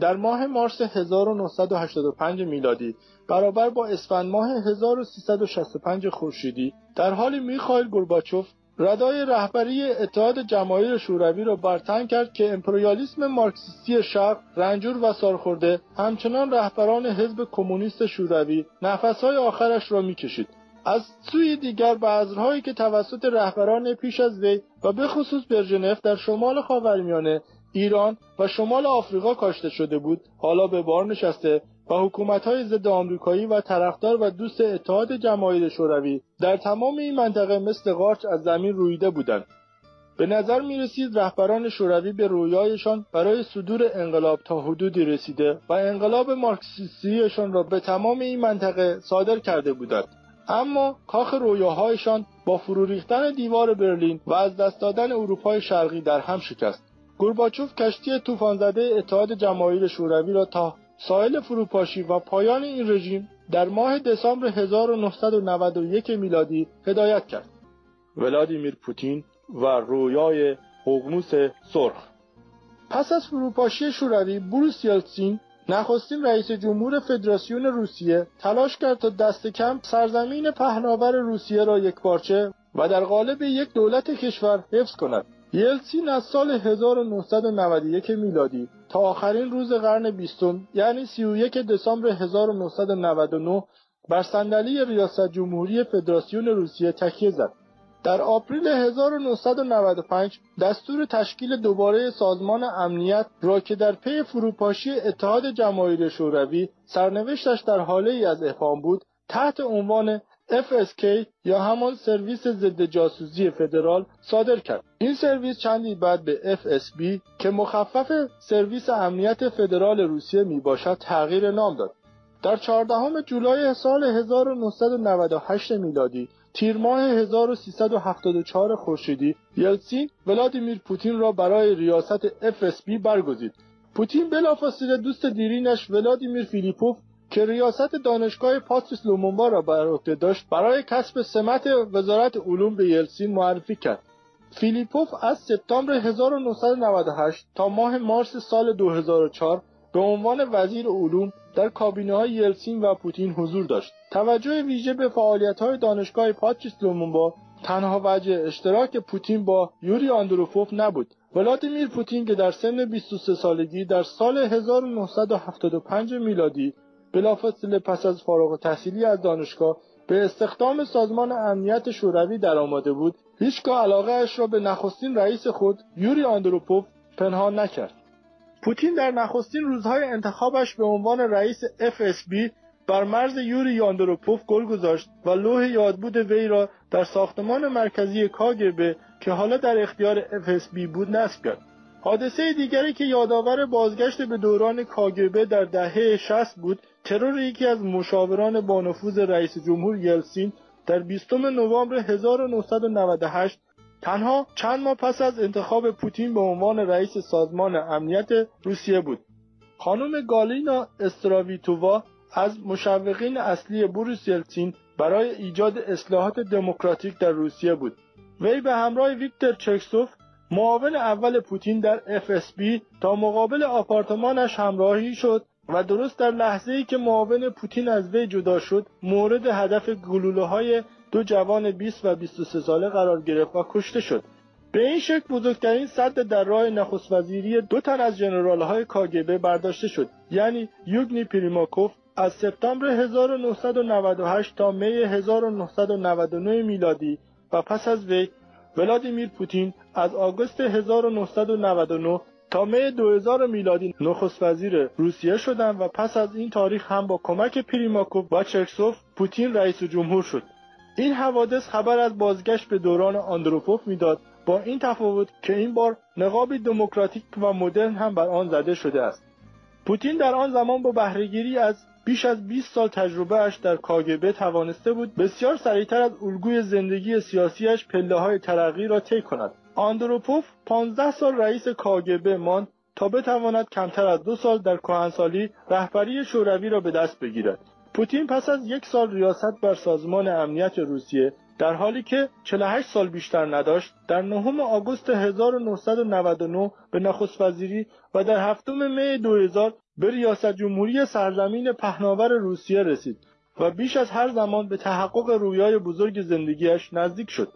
در ماه مارس 1985 میلادی برابر با اسفند ماه 1365 خورشیدی در حالی میخائیل گورباچوف ردای رهبری اتحاد جماهیر شوروی را برتن کرد که امپریالیسم مارکسیستی شرق رنجور و سالخورده همچنان رهبران حزب کمونیست شوروی نفسهای آخرش را می‌کشید. از سوی دیگر بذرهایی که توسط رهبران پیش از وی و به خصوص برژنف در شمال خاورمیانه ایران و شمال آفریقا کاشته شده بود حالا به بار نشسته و حکومت‌های ضد آمریکایی و طرفدار و دوست اتحاد جماهیر شوروی در تمام این منطقه مثل قارچ از زمین رویده بودند. به نظر می رسید رهبران شوروی به رویایشان برای صدور انقلاب تا حدودی رسیده و انقلاب مارکسیستیشان را به تمام این منطقه صادر کرده بودند. اما کاخ رویاهایشان با فرو ریختن دیوار برلین و از دست دادن اروپای شرقی در هم شکست. گورباچوف کشتی طوفانزده اتحاد جماهیر شوروی را تا ساحل فروپاشی و پایان این رژیم در ماه دسامبر 1991 میلادی هدایت کرد. ولادیمیر پوتین و رویای ققنوس سرخ پس از فروپاشی شوروی بروس یلتسین نخستین رئیس جمهور فدراسیون روسیه تلاش کرد تا دست کم سرزمین پهناور روسیه را یکپارچه و در قالب یک دولت کشور حفظ کند یلسین از سال 1991 میلادی تا آخرین روز قرن بیستم یعنی 31 دسامبر 1999 بر صندلی ریاست جمهوری فدراسیون روسیه تکیه زد. در آپریل 1995 دستور تشکیل دوباره سازمان امنیت را که در پی فروپاشی اتحاد جماهیر شوروی سرنوشتش در هاله ای از ابهام بود تحت عنوان FSK یا همان سرویس ضد جاسوسی فدرال صادر کرد این سرویس چندی بعد به FSB که مخفف سرویس امنیت فدرال روسیه می باشد تغییر نام داد در 14 جولای سال 1998 میلادی تیر ماه 1374 خورشیدی یلسین ولادیمیر پوتین را برای ریاست FSB برگزید. پوتین بلافاصله دوست دیرینش ولادیمیر فیلیپوف که ریاست دانشگاه پاتریس لومونبا را بر عهده داشت برای کسب سمت وزارت علوم به یلسین معرفی کرد. فیلیپوف از سپتامبر 1998 تا ماه مارس سال 2004 به عنوان وزیر علوم در کابینه های یلسین و پوتین حضور داشت. توجه ویژه به فعالیت های دانشگاه پاتریس لومونبا تنها وجه اشتراک پوتین با یوری آندروفوف نبود. ولادیمیر پوتین که در سن 23 سالگی در سال 1975 میلادی بلافاصله پس از فارغ تحصیلی از دانشگاه به استخدام سازمان امنیت شوروی درآمده بود هیچگاه علاقه اش را به نخستین رئیس خود یوری آندروپوف پنهان نکرد پوتین در نخستین روزهای انتخابش به عنوان رئیس FSB بر مرز یوری یاندروپوف گل گذاشت و لوح یادبود وی را در ساختمان مرکزی کاگبه که حالا در اختیار FSB بود نصب کرد. حادثه دیگری که یادآور بازگشت به دوران کاگبه در دهه 60 بود ترور یکی از مشاوران با نفوذ رئیس جمهور یلسین در 20 نوامبر 1998 تنها چند ماه پس از انتخاب پوتین به عنوان رئیس سازمان امنیت روسیه بود. خانم گالینا استراویتووا از مشوقین اصلی بوریس یلتسین برای ایجاد اصلاحات دموکراتیک در روسیه بود. وی به همراه ویکتور چکسوف معاون اول پوتین در FSB تا مقابل آپارتمانش همراهی شد و درست در لحظه ای که معاون پوتین از وی جدا شد مورد هدف گلوله های دو جوان 20 و 23 ساله قرار گرفت و کشته شد. به این شکل بزرگترین صد در راه نخست وزیری دو تن از جنرال های کاگبه برداشته شد یعنی یوگنی پریماکوف از سپتامبر 1998 تا می 1999 میلادی و پس از وی ولادیمیر پوتین از آگوست 1999 تا می 2000 میلادی نخست وزیر روسیه شدند و پس از این تاریخ هم با کمک پریماکوف و چرکسوف پوتین رئیس جمهور شد. این حوادث خبر از بازگشت به دوران آندروپوف می‌داد. با این تفاوت که این بار نقابی دموکراتیک و مدرن هم بر آن زده شده است. پوتین در آن زمان با بهرهگیری از بیش از 20 سال تجربهاش در کاگبه توانسته بود بسیار سریعتر از الگوی زندگی سیاسیش پله های ترقی را طی کند. آندروپوف 15 سال رئیس کاگبه ماند تا بتواند کمتر از دو سال در کهنسالی رهبری شوروی را به دست بگیرد پوتین پس از یک سال ریاست بر سازمان امنیت روسیه در حالی که 48 سال بیشتر نداشت در نهم آگوست 1999 به نخست وزیری و در هفتم می 2000 به ریاست جمهوری سرزمین پهناور روسیه رسید و بیش از هر زمان به تحقق رویای بزرگ زندگیش نزدیک شد.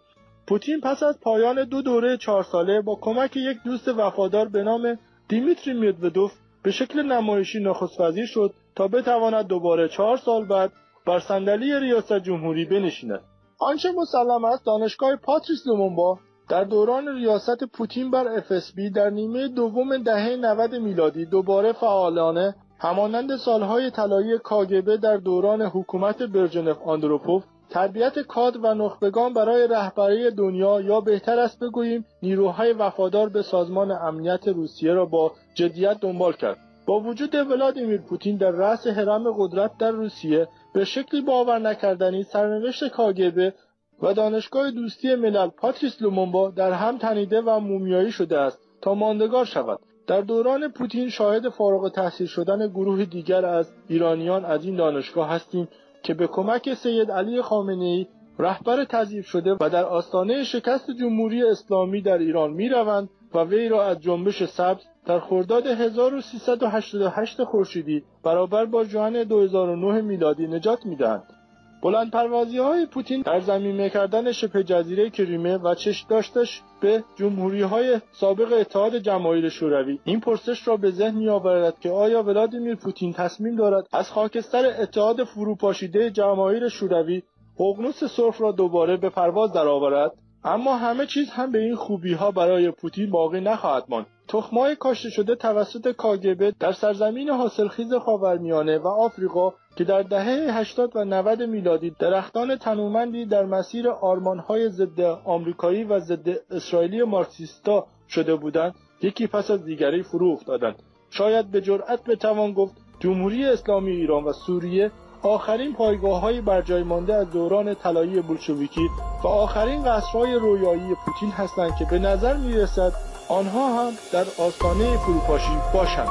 پوتین پس از پایان دو دوره چهار ساله با کمک یک دوست وفادار به نام دیمیتری میدودوف به شکل نمایشی نخست وزیر شد تا بتواند دوباره چهار سال بعد بر صندلی ریاست جمهوری بنشیند. آنچه مسلم است دانشگاه پاتریس لومونبا در دوران ریاست پوتین بر FSB در نیمه دوم دهه 90 میلادی دوباره فعالانه همانند سالهای طلایی کاگبه در دوران حکومت برژنف آندروپوف تربیت کاد و نخبگان برای رهبری دنیا یا بهتر است بگوییم نیروهای وفادار به سازمان امنیت روسیه را با جدیت دنبال کرد. با وجود ولادیمیر پوتین در رأس حرم قدرت در روسیه به شکلی باور نکردنی سرنوشت کاگبه و دانشگاه دوستی ملل پاتریس لومونبا در هم تنیده و مومیایی شده است تا ماندگار شود. در دوران پوتین شاهد فارغ تحصیل شدن گروه دیگر از ایرانیان از این دانشگاه هستیم. که به کمک سید علی خامنه ای رهبر تضعیف شده و در آستانه شکست جمهوری اسلامی در ایران می روند و وی را از جنبش سبز در خرداد 1388 خورشیدی برابر با جوان 2009 میلادی نجات می‌دهند. بلند پروازی های پوتین در زمینه کردن شبه جزیره کریمه و چش داشتش به جمهوری های سابق اتحاد جماهیر شوروی. این پرسش را به ذهن می آورد که آیا ولادیمیر پوتین تصمیم دارد از خاکستر اتحاد فروپاشیده جماهیر شوروی ققنوس سرخ را دوباره به پرواز درآورد؟ اما همه چیز هم به این خوبی ها برای پوتین باقی نخواهد ماند. تخمای کاشته شده توسط کاگبه در سرزمین حاصلخیز خاورمیانه و آفریقا که در دهه 80 و 90 میلادی درختان تنومندی در مسیر آرمانهای ضد آمریکایی و ضد اسرائیلی مارکسیستا شده بودند یکی پس از دیگری فرو افتادند. شاید به جرأت بتوان گفت جمهوری اسلامی ایران و سوریه آخرین پایگاه های برجای مانده از دوران طلایی بولشویکی و آخرین قصرهای رویایی پوتین هستند که به نظر می رسد آنها هم در آستانه فروپاشی باشند.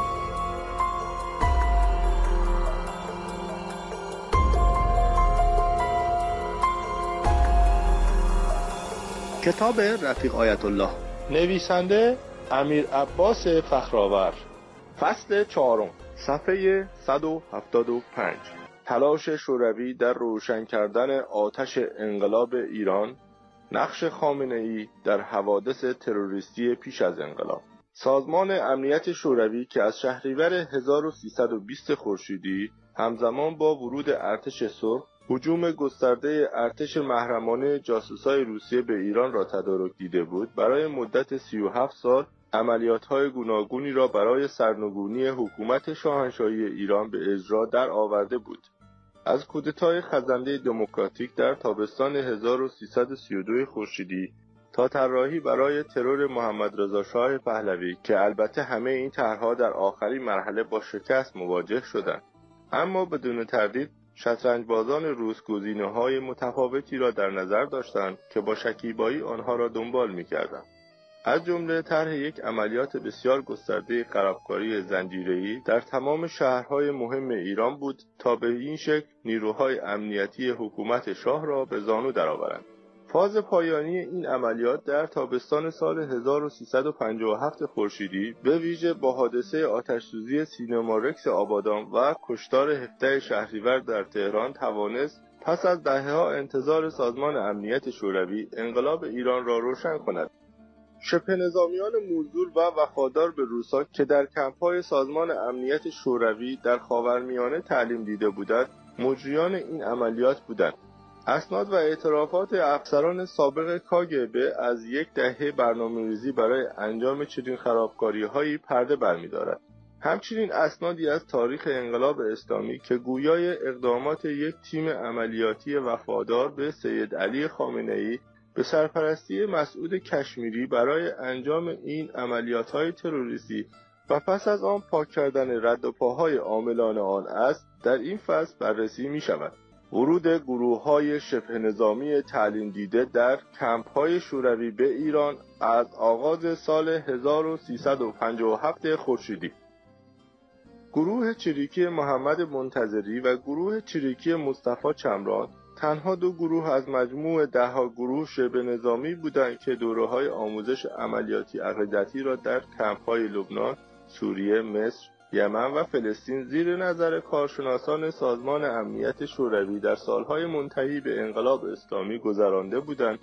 کتاب رفیق آیت الله نویسنده امیر عباس فخرآور. فصل چهارم. صفحه 175 تلاش شوروی در روشن کردن آتش انقلاب ایران نقش خامنه ای در حوادث تروریستی پیش از انقلاب. سازمان امنیت شوروی که از شهریور 1320 خورشیدی همزمان با ورود ارتش سرخ هجوم گسترده ارتش محرمانه جاسوسای روسیه به ایران را تدارک دیده بود. برای مدت 37 سال های گوناگونی را برای سرنگونی حکومت شاهنشاهی ایران به اجرا در آورده بود. از کودتای خزنده دموکراتیک در تابستان 1332 خورشیدی تا طراحی برای ترور محمد رضا شاه پهلوی که البته همه این طرحها در آخرین مرحله با شکست مواجه شدند اما بدون تردید بازان روس گزینه های متفاوتی را در نظر داشتند که با شکیبایی آنها را دنبال می‌کردند. از جمله طرح یک عملیات بسیار گسترده خرابکاری زنجیره‌ای در تمام شهرهای مهم ایران بود تا به این شکل نیروهای امنیتی حکومت شاه را به زانو درآورند. فاز پایانی این عملیات در تابستان سال 1357 خورشیدی به ویژه با حادثه آتشسوزی سینما رکس آبادان و کشتار 17 شهریور در تهران توانست پس از دههها انتظار سازمان امنیت شوروی انقلاب ایران را روشن کند شبه نظامیان موزول و وفادار به روسا که در کمپهای سازمان امنیت شوروی در خاورمیانه تعلیم دیده بودند مجریان این عملیات بودند اسناد و اعترافات افسران سابق کاگبه از یک دهه برنامه‌ریزی برای انجام چنین خرابکاری‌هایی پرده برمی‌دارد. همچنین اسنادی از تاریخ انقلاب اسلامی که گویای اقدامات یک تیم عملیاتی وفادار به سید علی خامنه‌ای به سرپرستی مسعود کشمیری برای انجام این عملیات‌های تروریستی و پس از آن پاک کردن رد و پاهای عاملان آن است در این فصل بررسی می شود. ورود گروه های شبه نظامی تعلیم دیده در کمپ های شوروی به ایران از آغاز سال 1357 خورشیدی گروه چریکی محمد منتظری و گروه چریکی مصطفی چمران تنها دو گروه از مجموع دهها گروه شبه نظامی بودند که دوره های آموزش عملیاتی عقیدتی را در کمپ های لبنان، سوریه، مصر، یمن و فلسطین زیر نظر کارشناسان سازمان امنیت شوروی در سالهای منتهی به انقلاب اسلامی گذرانده بودند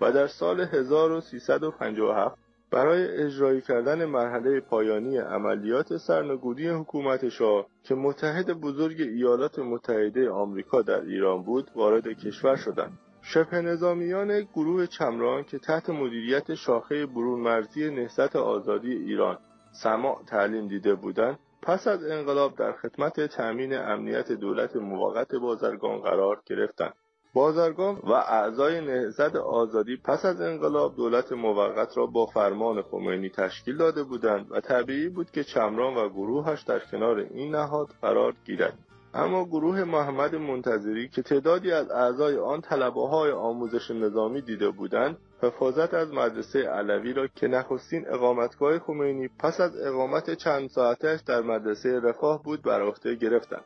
و در سال 1357 برای اجرایی کردن مرحله پایانی عملیات سرنگونی حکومت شاه که متحد بزرگ ایالات متحده آمریکا در ایران بود وارد کشور شدند. شبه نظامیان گروه چمران که تحت مدیریت شاخه برون مرزی نهضت آزادی ایران سماع تعلیم دیده بودند پس از انقلاب در خدمت تأمین امنیت دولت موقت بازرگان قرار گرفتند. بازرگان و اعضای نهضت آزادی پس از انقلاب دولت موقت را با فرمان خمینی تشکیل داده بودند و طبیعی بود که چمران و گروهش در کنار این نهاد قرار گیرد. اما گروه محمد منتظری که تعدادی از اعضای آن طلبه های آموزش نظامی دیده بودند حفاظت از مدرسه علوی را که نخستین اقامتگاه خمینی پس از اقامت چند ساعتش در مدرسه رفاه بود بر عهده گرفتند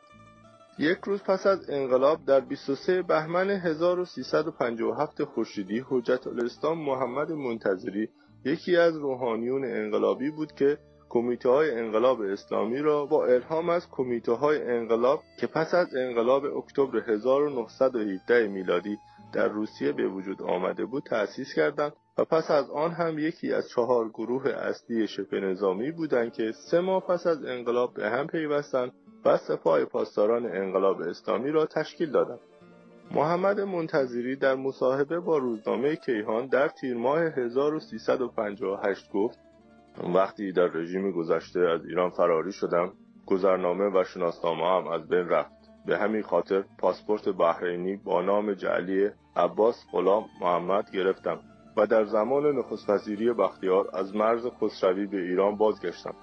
یک روز پس از انقلاب در 23 بهمن 1357 خورشیدی حجت الاسلام محمد منتظری یکی از روحانیون انقلابی بود که کمیته های انقلاب اسلامی را با الهام از کمیته های انقلاب که پس از انقلاب اکتبر 1917 میلادی در روسیه به وجود آمده بود تأسیس کردند و پس از آن هم یکی از چهار گروه اصلی شبه نظامی بودند که سه ماه پس از انقلاب به هم پیوستند و سپاه پاسداران انقلاب اسلامی را تشکیل دادند. محمد منتظری در مصاحبه با روزنامه کیهان در تیر ماه 1358 گفت وقتی در رژیم گذشته از ایران فراری شدم گذرنامه و شناسنامه هم از بین رفت به همین خاطر پاسپورت بحرینی با نام جعلی عباس غلام محمد گرفتم و در زمان نخست وزیری بختیار از مرز خسروی به ایران بازگشتم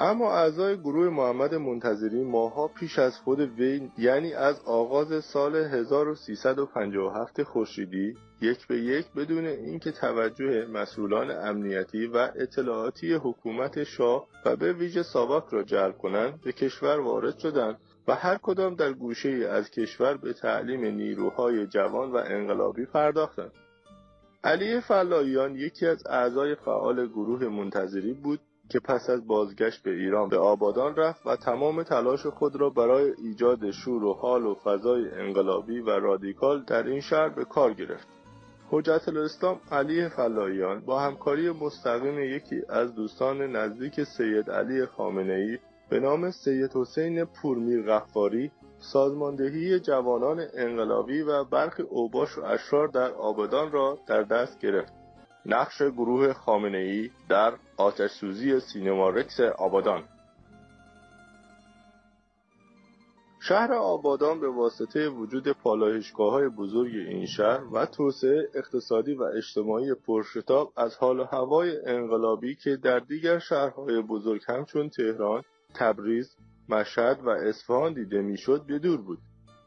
اما اعضای گروه محمد منتظری ماها پیش از خود وی یعنی از آغاز سال 1357 خورشیدی یک به یک بدون اینکه توجه مسئولان امنیتی و اطلاعاتی حکومت شاه و به ویژه ساواک را جلب کنند به کشور وارد شدند و هر کدام در گوشه از کشور به تعلیم نیروهای جوان و انقلابی پرداختند. علی فلاییان یکی از اعضای فعال گروه منتظری بود که پس از بازگشت به ایران به آبادان رفت و تمام تلاش خود را برای ایجاد شور و حال و فضای انقلابی و رادیکال در این شهر به کار گرفت. حجت الاسلام علی فلاییان با همکاری مستقیم یکی از دوستان نزدیک سید علی خامنه ای به نام سید حسین پورمیر غفاری سازماندهی جوانان انقلابی و برخی اوباش و اشرار در آبادان را در دست گرفت. نقش گروه خامنه ای در آتش سوزی سینما رکس آبادان شهر آبادان به واسطه وجود پالایشگاه های بزرگ این شهر و توسعه اقتصادی و اجتماعی پرشتاب از حال و هوای انقلابی که در دیگر شهرهای بزرگ همچون تهران، تبریز، مشهد و اصفهان دیده می‌شد به دور بود.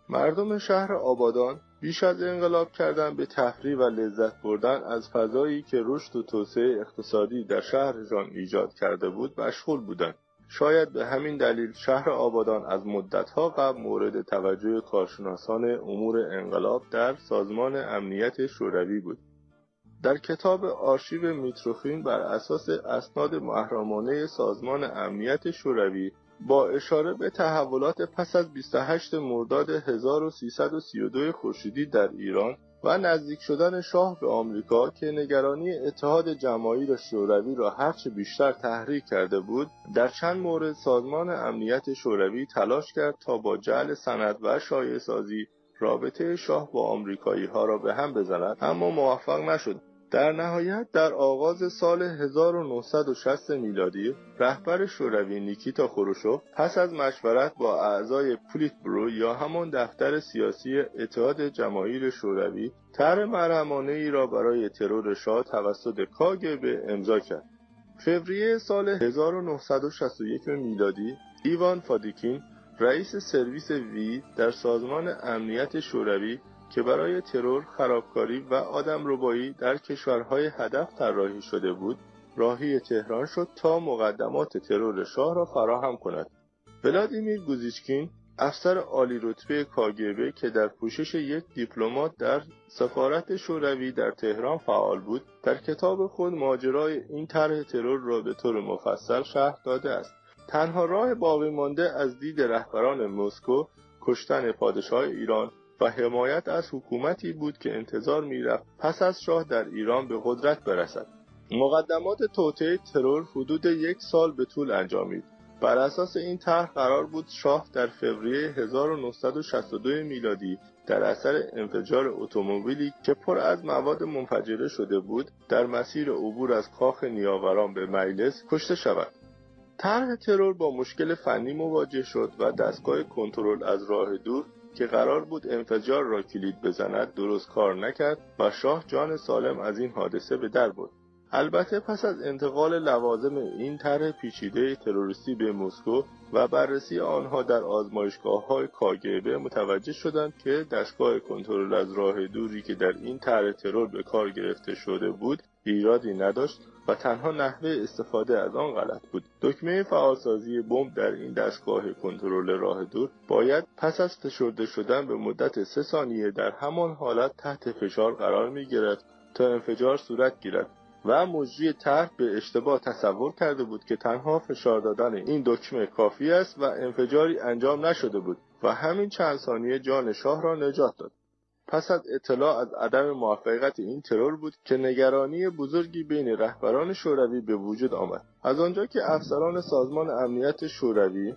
مردم شهر آبادان بیش از انقلاب کردن به تفریح و لذت بردن از فضایی که رشد و توسعه اقتصادی در شهرشان ایجاد کرده بود مشغول بودند. شاید به همین دلیل شهر آبادان از مدتها قبل مورد توجه کارشناسان امور انقلاب در سازمان امنیت شوروی بود. در کتاب آرشیو میتروفین بر اساس اسناد محرمانه سازمان امنیت شوروی با اشاره به تحولات پس از 28 مرداد 1332 خورشیدی در ایران و نزدیک شدن شاه به آمریکا که نگرانی اتحاد جماهیر شوروی را هرچه بیشتر تحریک کرده بود در چند مورد سازمان امنیت شوروی تلاش کرد تا با جعل سند و شایع سازی رابطه شاه با آمریکایی ها را به هم بزند اما موفق نشد. در نهایت در آغاز سال 1960 میلادی رهبر شوروی نیکیتا خروشوف پس از مشورت با اعضای پولیت برو یا همان دفتر سیاسی اتحاد جماهیر شوروی طرح مرحمانه ای را برای ترور شاه توسط کاگبه امضا کرد. فوریه سال 1961 میلادی ایوان فادیکین رئیس سرویس وی در سازمان امنیت شوروی که برای ترور، خرابکاری و آدم ربایی در کشورهای هدف طراحی شده بود، راهی تهران شد تا مقدمات ترور شاه را فراهم کند. ولادیمیر گوزیچکین افسر عالی رتبه کاگبه که در پوشش یک دیپلمات در سفارت شوروی در تهران فعال بود در کتاب خود ماجرای این طرح ترور را به طور مفصل شرح داده است تنها راه باقی مانده از دید رهبران مسکو کشتن پادشاه ایران و حمایت از حکومتی بود که انتظار می‌رفت پس از شاه در ایران به قدرت برسد. مقدمات توطعه ترور حدود یک سال به طول انجامید. بر اساس این طرح قرار بود شاه در فوریه 1962 میلادی در اثر انفجار اتومبیلی که پر از مواد منفجره شده بود در مسیر عبور از کاخ نیاوران به مجلس کشته شود. طرح ترور با مشکل فنی مواجه شد و دستگاه کنترل از راه دور که قرار بود انفجار را کلید بزند درست کار نکرد و شاه جان سالم از این حادثه به در برد. البته پس از انتقال لوازم این طرح پیچیده تروریستی به مسکو و بررسی آنها در آزمایشگاه های کاگبه متوجه شدند که دستگاه کنترل از راه دوری که در این طرح ترور به کار گرفته شده بود ایرادی نداشت و تنها نحوه استفاده از آن غلط بود. دکمه فعالسازی بمب در این دستگاه کنترل راه دور باید پس از فشرده شدن به مدت سه ثانیه در همان حالت تحت فشار قرار می گرفت تا انفجار صورت گیرد. و مجری طرح به اشتباه تصور کرده بود که تنها فشار دادن این دکمه کافی است و انفجاری انجام نشده بود و همین چند ثانیه جان شاه را نجات داد. پس از اطلاع از عدم موفقیت این ترور بود که نگرانی بزرگی بین رهبران شوروی به وجود آمد. از آنجا که افسران سازمان امنیت شوروی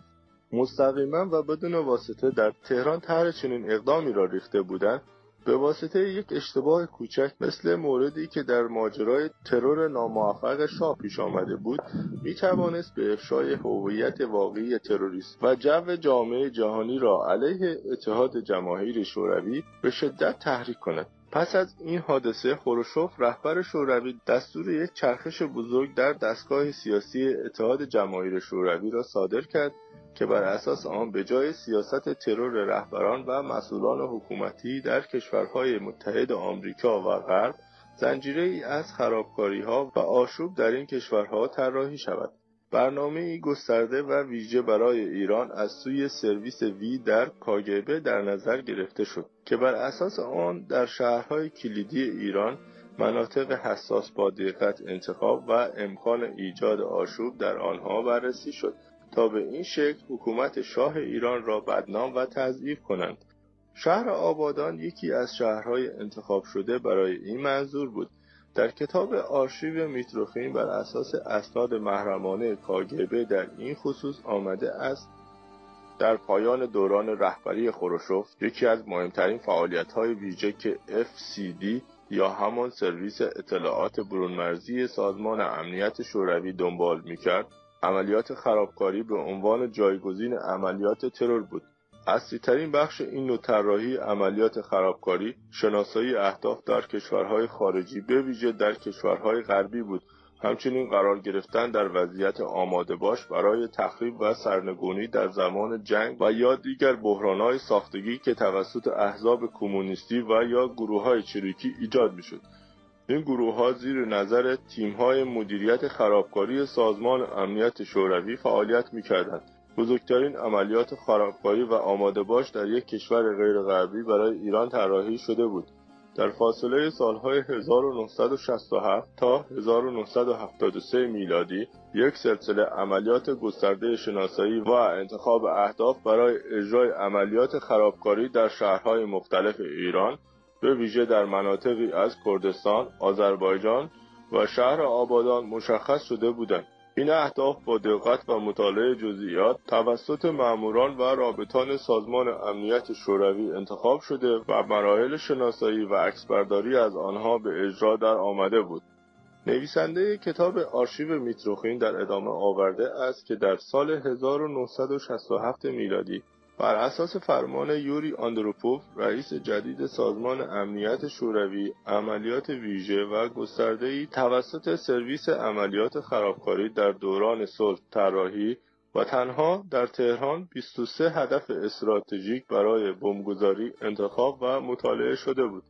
مستقیما و بدون واسطه در تهران طرح چنین اقدامی را ریخته بودند به واسطه یک اشتباه کوچک مثل موردی که در ماجرای ترور ناموفق شاه پیش آمده بود می توانست به افشای هویت واقعی تروریست و جو جامعه جهانی را علیه اتحاد جماهیر شوروی به شدت تحریک کند. پس از این حادثه خروشوف رهبر شوروی دستور یک چرخش بزرگ در دستگاه سیاسی اتحاد جماهیر شوروی را صادر کرد که بر اساس آن به جای سیاست ترور رهبران و مسئولان حکومتی در کشورهای متحد آمریکا و غرب زنجیره ای از خرابکاری ها و آشوب در این کشورها طراحی شود. برنامه ای گسترده و ویژه برای ایران از سوی سرویس وی در کاگبه در نظر گرفته شد که بر اساس آن در شهرهای کلیدی ایران مناطق حساس با دقت انتخاب و امکان ایجاد آشوب در آنها بررسی شد. تا به این شکل حکومت شاه ایران را بدنام و تضعیف کنند. شهر آبادان یکی از شهرهای انتخاب شده برای این منظور بود. در کتاب آرشیو میتروخین بر اساس اسناد محرمانه کاگبه در این خصوص آمده است. در پایان دوران رهبری خروشوف یکی از مهمترین فعالیت‌های ویژه که FCD یا همان سرویس اطلاعات برونمرزی سازمان امنیت شوروی دنبال می‌کرد عملیات خرابکاری به عنوان جایگزین عملیات ترور بود ترین بخش این نوع طراحی عملیات خرابکاری شناسایی اهداف در کشورهای خارجی به ویژه در کشورهای غربی بود همچنین قرار گرفتن در وضعیت آماده باش برای تخریب و سرنگونی در زمان جنگ و یا دیگر بحرانهای ساختگی که توسط احزاب کمونیستی و یا گروه های چریکی ایجاد می‌شد. این گروه ها زیر نظر تیم های مدیریت خرابکاری سازمان امنیت شوروی فعالیت می‌کردند. بزرگترین عملیات خرابکاری و آماده باش در یک کشور غیر غربی برای ایران طراحی شده بود. در فاصله سالهای 1967 تا 1973 میلادی یک سلسله عملیات گسترده شناسایی و انتخاب اهداف برای اجرای عملیات خرابکاری در شهرهای مختلف ایران به ویژه در مناطقی از کردستان، آذربایجان و شهر آبادان مشخص شده بودند. این اهداف با دقت و مطالعه جزئیات توسط ماموران و رابطان سازمان امنیت شوروی انتخاب شده و مراحل شناسایی و عکسبرداری از آنها به اجرا در آمده بود. نویسنده کتاب آرشیو میتروخین در ادامه آورده است که در سال 1967 میلادی بر اساس فرمان یوری آندروپوف رئیس جدید سازمان امنیت شوروی عملیات ویژه و گسترده‌ای توسط سرویس عملیات خرابکاری در دوران صلح طراحی و تنها در تهران 23 هدف استراتژیک برای بمبگذاری انتخاب و مطالعه شده بود.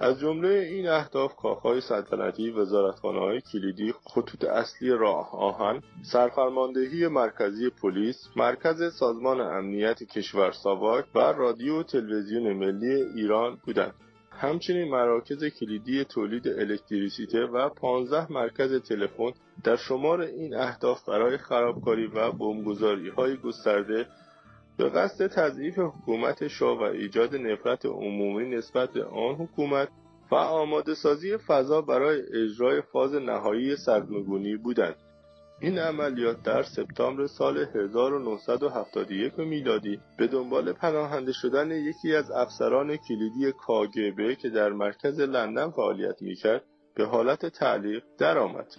از جمله این اهداف کاخهای سلطنتی وزارتخانههای کلیدی خطوط اصلی راه آهن سرفرماندهی مرکزی پلیس مرکز سازمان امنیت کشور ساواک و رادیو و تلویزیون ملی ایران بودند. همچنین مراکز کلیدی تولید الکتریسیته و 15 مرکز تلفن در شمار این اهداف برای خرابکاری و بمبگذاری های گسترده به قصد تضعیف حکومت شاه و ایجاد نفرت عمومی نسبت به آن حکومت و آماده سازی فضا برای اجرای فاز نهایی سرنگونی بودند. این عملیات در سپتامبر سال 1971 میلادی به دنبال پناهنده شدن یکی از افسران کلیدی کاگبه که در مرکز لندن فعالیت می‌کرد به حالت تعلیق درآمد.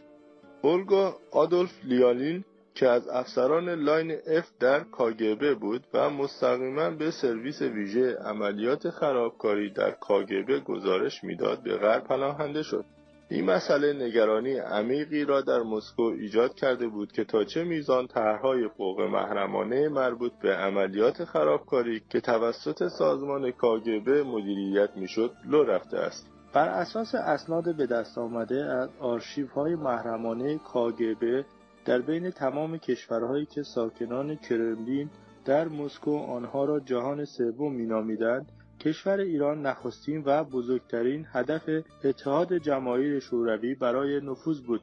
اولگ آدولف لیالین که از افسران Line F در کاگبه بود و مستقیما به سرویس ویژه عملیات خرابکاری در کاگبه گزارش می‌داد به غرب پناهنده شد. این مسئله نگرانی عمیقی را در مسکو ایجاد کرده بود که تا چه میزان طرحهای فوق محرمانه مربوط به عملیات خرابکاری که توسط سازمان کاگبه مدیریت می‌شد لو رفته است. بر اساس اسناد به دست آمده از آرشیوهای محرمانه کاگبه در بین تمام کشورهایی که ساکنان کرملین در مسکو آنها را جهان سوم مینامیدند کشور ایران نخستین و بزرگترین هدف اتحاد جماهیر شوروی برای نفوذ بود.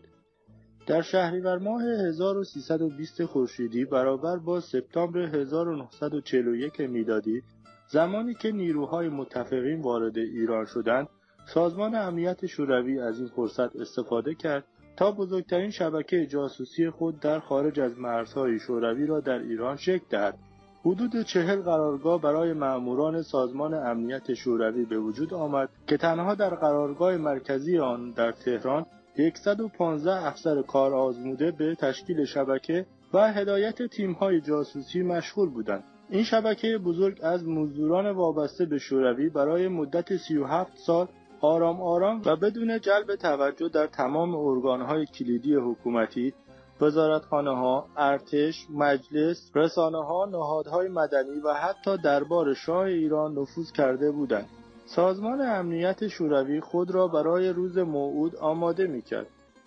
در شهریور ماه 1320 خورشیدی برابر با سپتامبر 1941 میلادی زمانی که نیروهای متفقین وارد ایران شدند سازمان امنیت شوروی از این فرصت استفاده کرد تا بزرگترین شبکه جاسوسی خود در خارج از مرزهای شوروی را در ایران شکل دهد حدود چهل قرارگاه برای مأموران سازمان امنیت شوروی به وجود آمد که تنها در قرارگاه مرکزی آن در تهران 115 افسر کار آزموده به تشکیل شبکه و هدایت تیم‌های جاسوسی مشغول بودند. این شبکه بزرگ از مزدوران وابسته به شوروی برای مدت 37 سال آرام آرام و بدون جلب توجه در تمام ارگانهای کلیدی حکومتی وزارتخانه ها، ارتش، مجلس، رسانه ها، نهادهای مدنی و حتی دربار شاه ایران نفوذ کرده بودند. سازمان امنیت شوروی خود را برای روز موعود آماده می‌کرد.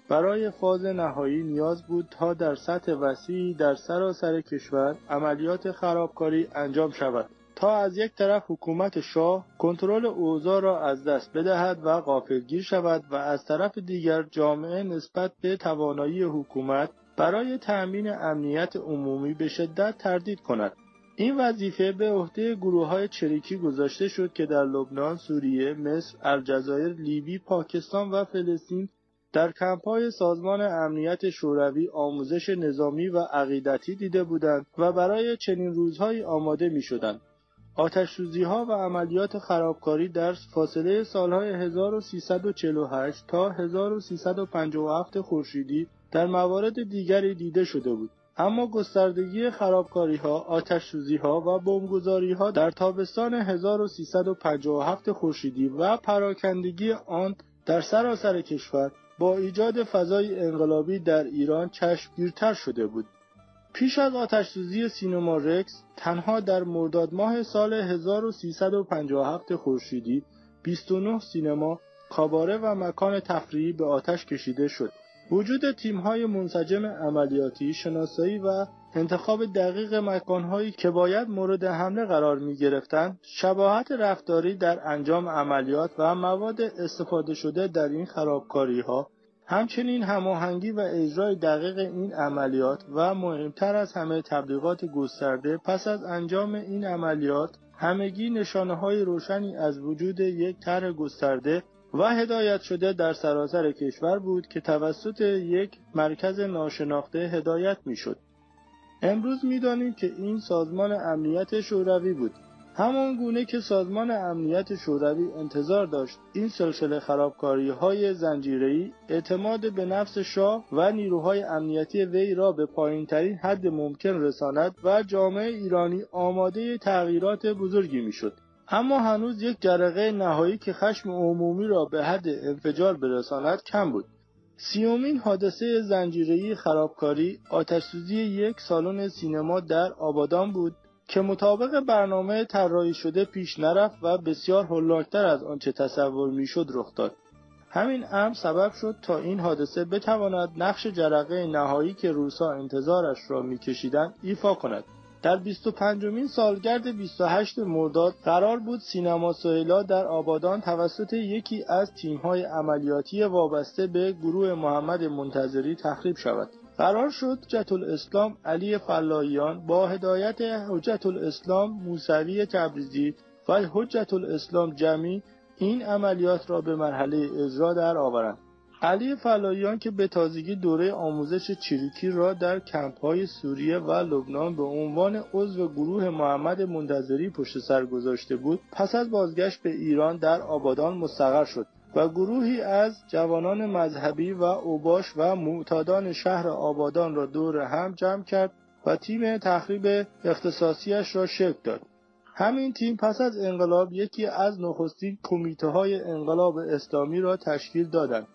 برای فاز نهایی نیاز بود تا در سطح وسیعی در سراسر کشور عملیات خرابکاری انجام شود تا از یک طرف حکومت شاه کنترل اوضاع را از دست بدهد و غافلگیر شود و از طرف دیگر جامعه نسبت به توانایی حکومت برای تأمین امنیت عمومی به شدت تردید کند این وظیفه به عهده گروه های چریکی گذاشته شد که در لبنان، سوریه، مصر، الجزایر، لیبی، پاکستان و فلسطین در کمپهای سازمان امنیت شوروی آموزش نظامی و عقیدتی دیده بودند و برای چنین روزهایی آماده می شدند. آتش ها و عملیات خرابکاری در فاصله سالهای 1348 تا 1357 خورشیدی در موارد دیگری دیده شده بود. اما گستردگی خرابکاری ها، آتش ها و بمبگذاری ها در تابستان 1357 خورشیدی و پراکندگی آن در سراسر کشور با ایجاد فضای انقلابی در ایران چشمگیرتر شده بود. پیش از آتشسوزی سینما رکس تنها در مرداد ماه سال 1357 خورشیدی 29 سینما، کاباره و مکان تفریحی به آتش کشیده شد. وجود تیم‌های منسجم عملیاتی، شناسایی و انتخاب دقیق مکانهایی که باید مورد حمله قرار می گرفتند، شباهت رفتاری در انجام عملیات و مواد استفاده شده در این خرابکاری ها همچنین هماهنگی و اجرای دقیق این عملیات و مهمتر از همه تبلیغات گسترده پس از انجام این عملیات همگی نشانه های روشنی از وجود یک طرح گسترده و هدایت شده در سراسر کشور بود که توسط یک مرکز ناشناخته هدایت می‌شد. امروز می‌دانیم که این سازمان امنیت شوروی بود همان گونه که سازمان امنیت شوروی انتظار داشت این سلسله خرابکاری های زنجیری اعتماد به نفس شاه و نیروهای امنیتی وی را به پایین ترین حد ممکن رساند و جامعه ایرانی آماده تغییرات بزرگی می‌شد. اما هنوز یک جرقه نهایی که خشم عمومی را به حد انفجار برساند کم بود. سیومین حادثه زنجیره‌ای خرابکاری آتشسوزی یک سالن سینما در آبادان بود که مطابق برنامه طراحی شده پیش نرفت و بسیار هولناکتر از آنچه تصور می‌شد رخ داد. همین امر سبب شد تا این حادثه بتواند نقش جرقه نهایی که روسا انتظارش را میکشیدند ایفا کند. در 25 مین سالگرد 28 مرداد قرار بود سینما سهیلا در آبادان توسط یکی از تیم‌های عملیاتی وابسته به گروه محمد منتظری تخریب شود. قرار شد حجت الاسلام علی فلاحیان با هدایت حجت الاسلام موسوی تبریزی و حجت الاسلام جمی این عملیات را به مرحله اجرا در آورند. علی فلاحیان که به تازگی دوره آموزش چریکی را در کمپ های سوریه و لبنان به عنوان عضو گروه محمد منتظری پشت سر گذاشته بود پس از بازگشت به ایران در آبادان مستقر شد و گروهی از جوانان مذهبی و اوباش و معتادان شهر آبادان را دور هم جمع کرد و تیم تخریب اختصاصیش را شکل داد. همین تیم پس از انقلاب یکی از نخستین کمیته های انقلاب اسلامی را تشکیل دادند.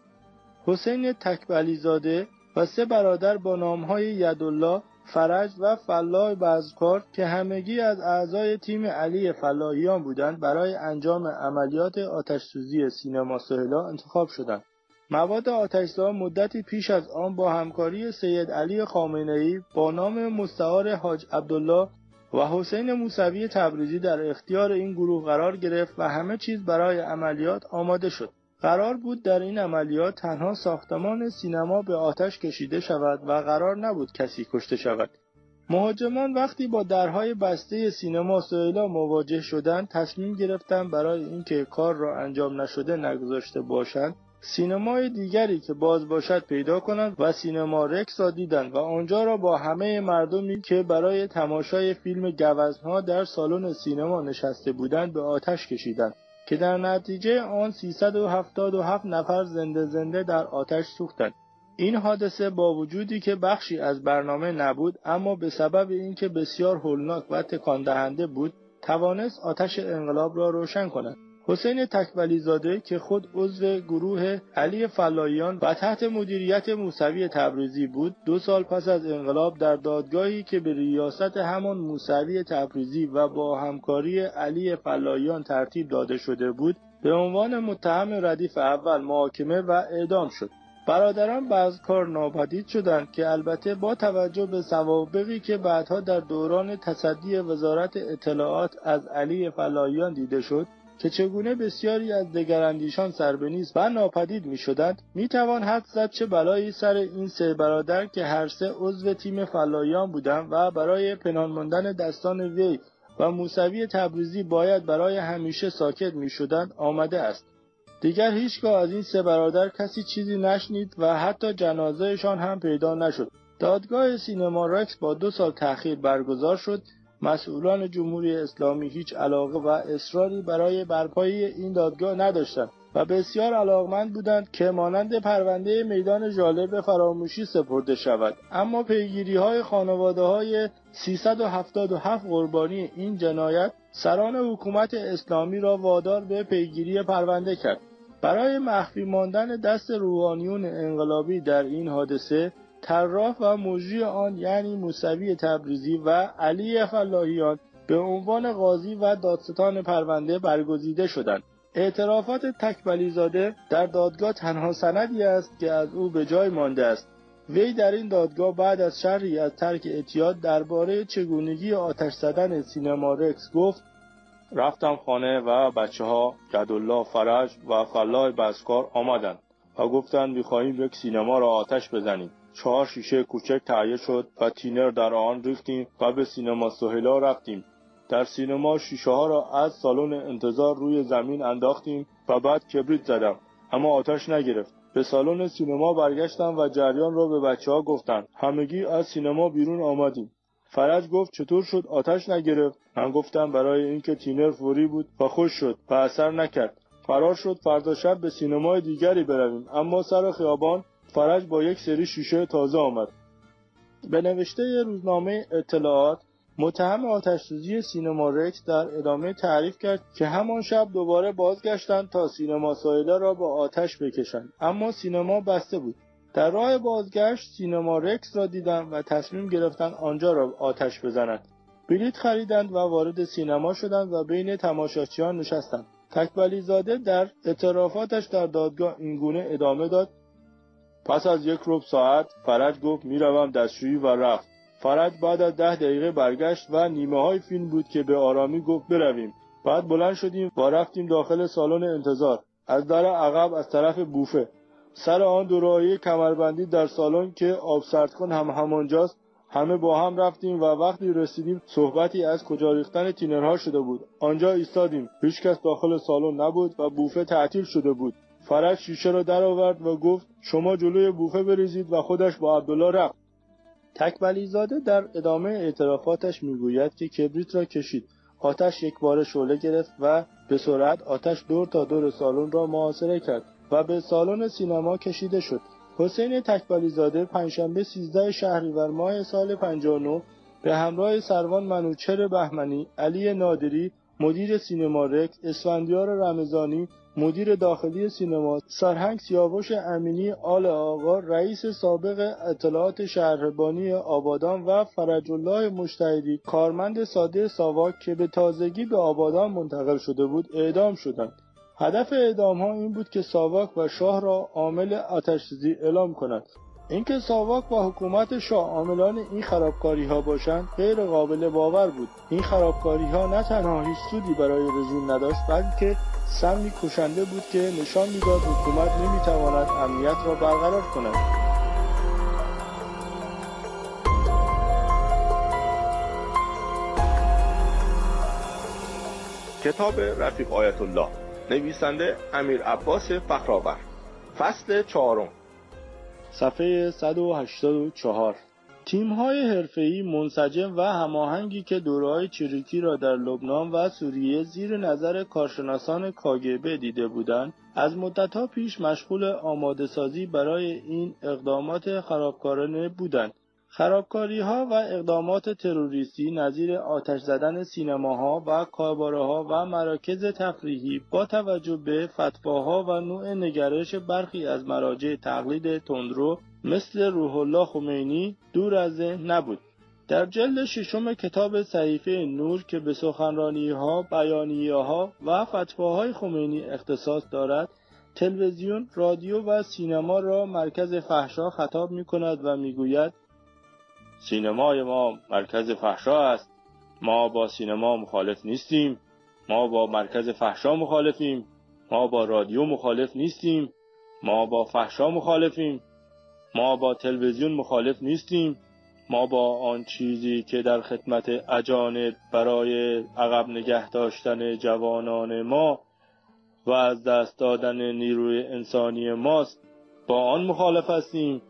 حسین تکبلیزاده و سه برادر با نامهای یدالله فرج و فلاح بزکار که همگی از اعضای تیم علی فلاحیان بودند برای انجام عملیات آتشسوزی سینما سهلا انتخاب شدند. مواد آتشزا مدتی پیش از آن با همکاری سید علی خامنه‌ای با نام مستعار حاج عبدالله و حسین موسوی تبریزی در اختیار این گروه قرار گرفت و همه چیز برای عملیات آماده شد. قرار بود در این عملیات تنها ساختمان سینما به آتش کشیده شود و قرار نبود کسی کشته شود. مهاجمان وقتی با درهای بسته سینما سویلا مواجه شدند تصمیم گرفتند برای اینکه کار را انجام نشده نگذاشته باشند سینمای دیگری که باز باشد پیدا کنند و سینما رکس را دیدند و آنجا را با همه مردمی که برای تماشای فیلم گوزنها در سالن سینما نشسته بودند به آتش کشیدند که در نتیجه آن 377 نفر زنده زنده در آتش سوختند. این حادثه با وجودی که بخشی از برنامه نبود اما به سبب اینکه بسیار هولناک و تکان دهنده بود توانست آتش انقلاب را روشن کند حسین تکبلی زاده که خود عضو گروه علی فلاییان و تحت مدیریت موسوی تبریزی بود دو سال پس از انقلاب در دادگاهی که به ریاست همان موسوی تبریزی و با همکاری علی فلاییان ترتیب داده شده بود به عنوان متهم ردیف اول محاکمه و اعدام شد. برادران بعض کار ناپدید شدند که البته با توجه به سوابقی که بعدها در دوران تصدی وزارت اطلاعات از علی فلاییان دیده شد که چگونه بسیاری از دگراندیشان سربنیز و ناپدید می توان حد زد چه بلایی سر این سه برادر که هر سه عضو تیم فلاییان بودند و برای پنهان ماندن دستان وی و موسوی تبریزی باید برای همیشه ساکت می شدند آمده است. دیگر هیچگاه از این سه برادر کسی چیزی نشنید و حتی جنازهشان هم پیدا نشد. دادگاه سینما رکس با دو سال تأخیر برگزار شد مسئولان جمهوری اسلامی هیچ علاقه و اصراری برای برپایی این دادگاه نداشتند و بسیار علاقمند بودند که مانند پرونده میدان ژاله به فراموشی سپرده شود. اما پیگیری های خانواده های 377 قربانی این جنایت سران حکومت اسلامی را وادار به پیگیری پرونده کرد. برای مخفی ماندن دست روحانیون انقلابی در این حادثه طراح و مجری آن یعنی موسوی تبریزی و علی فلاحیان به عنوان قاضی و دادستان پرونده برگزیده شدند. اعترافات تکبلی زاده در دادگاه تنها سندی است که از او به جای مانده است. وی در این دادگاه بعد از شرحی از ترک اعتیاد درباره چگونگی آتش زدن سینما رکس گفت رفتم خانه و بچه ها جدالله فرج و فلاح بسکار آمدند و گفتند می‌خواهیم یک سینما را آتش بزنیم. چهار شیشه کوچک تهیه شد و تینر در آن ریختیم و به سینما سهیلا رفتیم. در سینما شیشه ها را از سالن انتظار روی زمین انداختیم و بعد کبریت زدم اما آتش نگرفت. به سالن سینما برگشتم و جریان را به بچه ها گفتم. همگی از سینما بیرون آمدیم. فرج گفت چطور شد؟ آتش نگرفت. من گفتم برای اینکه تینر فوری بود و خوش شد و اثر نکرد. قرار شد فردا شب به سینمای دیگری برویم. اما سر خیابان فرج با یک سری شیشه تازه آمد. به نوشته روزنامه اطلاعات متهم آتشسوزی سینما رکس در ادامه تعریف کرد که همان شب دوباره بازگشتند تا سینما سایله را با آتش بکشند. اما سینما بسته بود. در راه بازگشت سینما رکس را دیدند و تصمیم گرفتند آنجا را آتش بزنند. بلیط خریدند و وارد سینما شدند و بین تماشاچیان نشستند. تکبلی زاده در اعترافاتش در دادگاه اینگونه ادامه داد. پس از یک ربع ساعت فرج گفت می‌روم دستشویی و رفت. فرج بعد از ده دقیقه برگشت و نیمه های فیلم بود که به آرامی گفت برویم. بعد بلند شدیم و رفتیم داخل سالن انتظار. از در عقب از طرف بوفه. سر آن دوراهی کمربندی در سالن که آب سرد کن هم همانجاست همه با هم رفتیم و وقتی رسیدیم صحبتی از کجا ریختن تینرها شده بود. آنجا ایستادیم. هیچکس داخل سالن نبود و بوفه تعطیل شده بود. فرج شیشه را درآورد و گفت شما جلوی بوفه بریزید و خودش با عبدالله رفت. تکبلی زاده در ادامه اعترافاتش می‌گوید که کبریت را کشید. آتش یک بار شعله گرفت و به سرعت آتش دور تا دور سالن را محاصره کرد و به سالن سینما کشیده شد. حسین تکبلی زاده پنجشنبه 13 شهریور ماه سال 59 به همراه سروان منوچر بهمنی، علی نادری، مدیر سینما رکس، اسفندیار رمضانی، مدیر داخلی سینما سرهنگ سیاوش امینی آل آقا رئیس سابق اطلاعات شهربانی آبادان و فرج الله مشتهدی کارمند ساده ساواک که به تازگی به آبادان منتقل شده بود اعدام شدند. هدف اعدام ها این بود که ساواک و شاه را عامل آتشزی اعلام کند. اینکه ساواک و حکومت شاه عاملان این خرابکاری ها باشند غیر قابل باور بود. این خرابکاری ها نه تنها هیچ سودی برای رژیم نداشت بلکه سمی کشنده بود که نشان می‌داد حکومت نمی‌تواند امنیت را برقرار کند. کتاب رفیق آیت الله نویسنده امیر عباس فخرآور فصل چهارم. صفحه 184 تیم‌های حرفه‌ای منسجم و هماهنگی که دوره‌های چریکی را در لبنان و سوریه زیر نظر کارشناسان کاگبه دیده بودند از مدتها پیش مشغول آماده سازی برای این اقدامات خرابکارانه بودند. خرابکاری ها و اقدامات تروریستی نظیر آتش زدن سینماها و کارباره ها و مراکز تفریحی با توجه به فتواها و نوع نگرش برخی از مراجع تقلید تندرو مثل روح الله خمینی دور از نبود. در جلد ششم کتاب صحیفه نور که به سخنرانی ها، بیانیه ها و فتواهای خمینی اختصاص دارد، تلویزیون، رادیو و سینما را مرکز فحشا خطاب می کند و می گوید سینمای ما مرکز فحشا است. ما با سینما مخالف نیستیم. ما با مرکز فحشا مخالفیم. ما با رادیو مخالف نیستیم. ما با فحشا مخالفیم. ما با تلویزیون مخالف نیستیم. ما با آن چیزی که در خدمت اجانب برای عقب نگه داشتن جوانان ما و از دست دادن نیروی انسانی ماست با آن مخالف هستیم.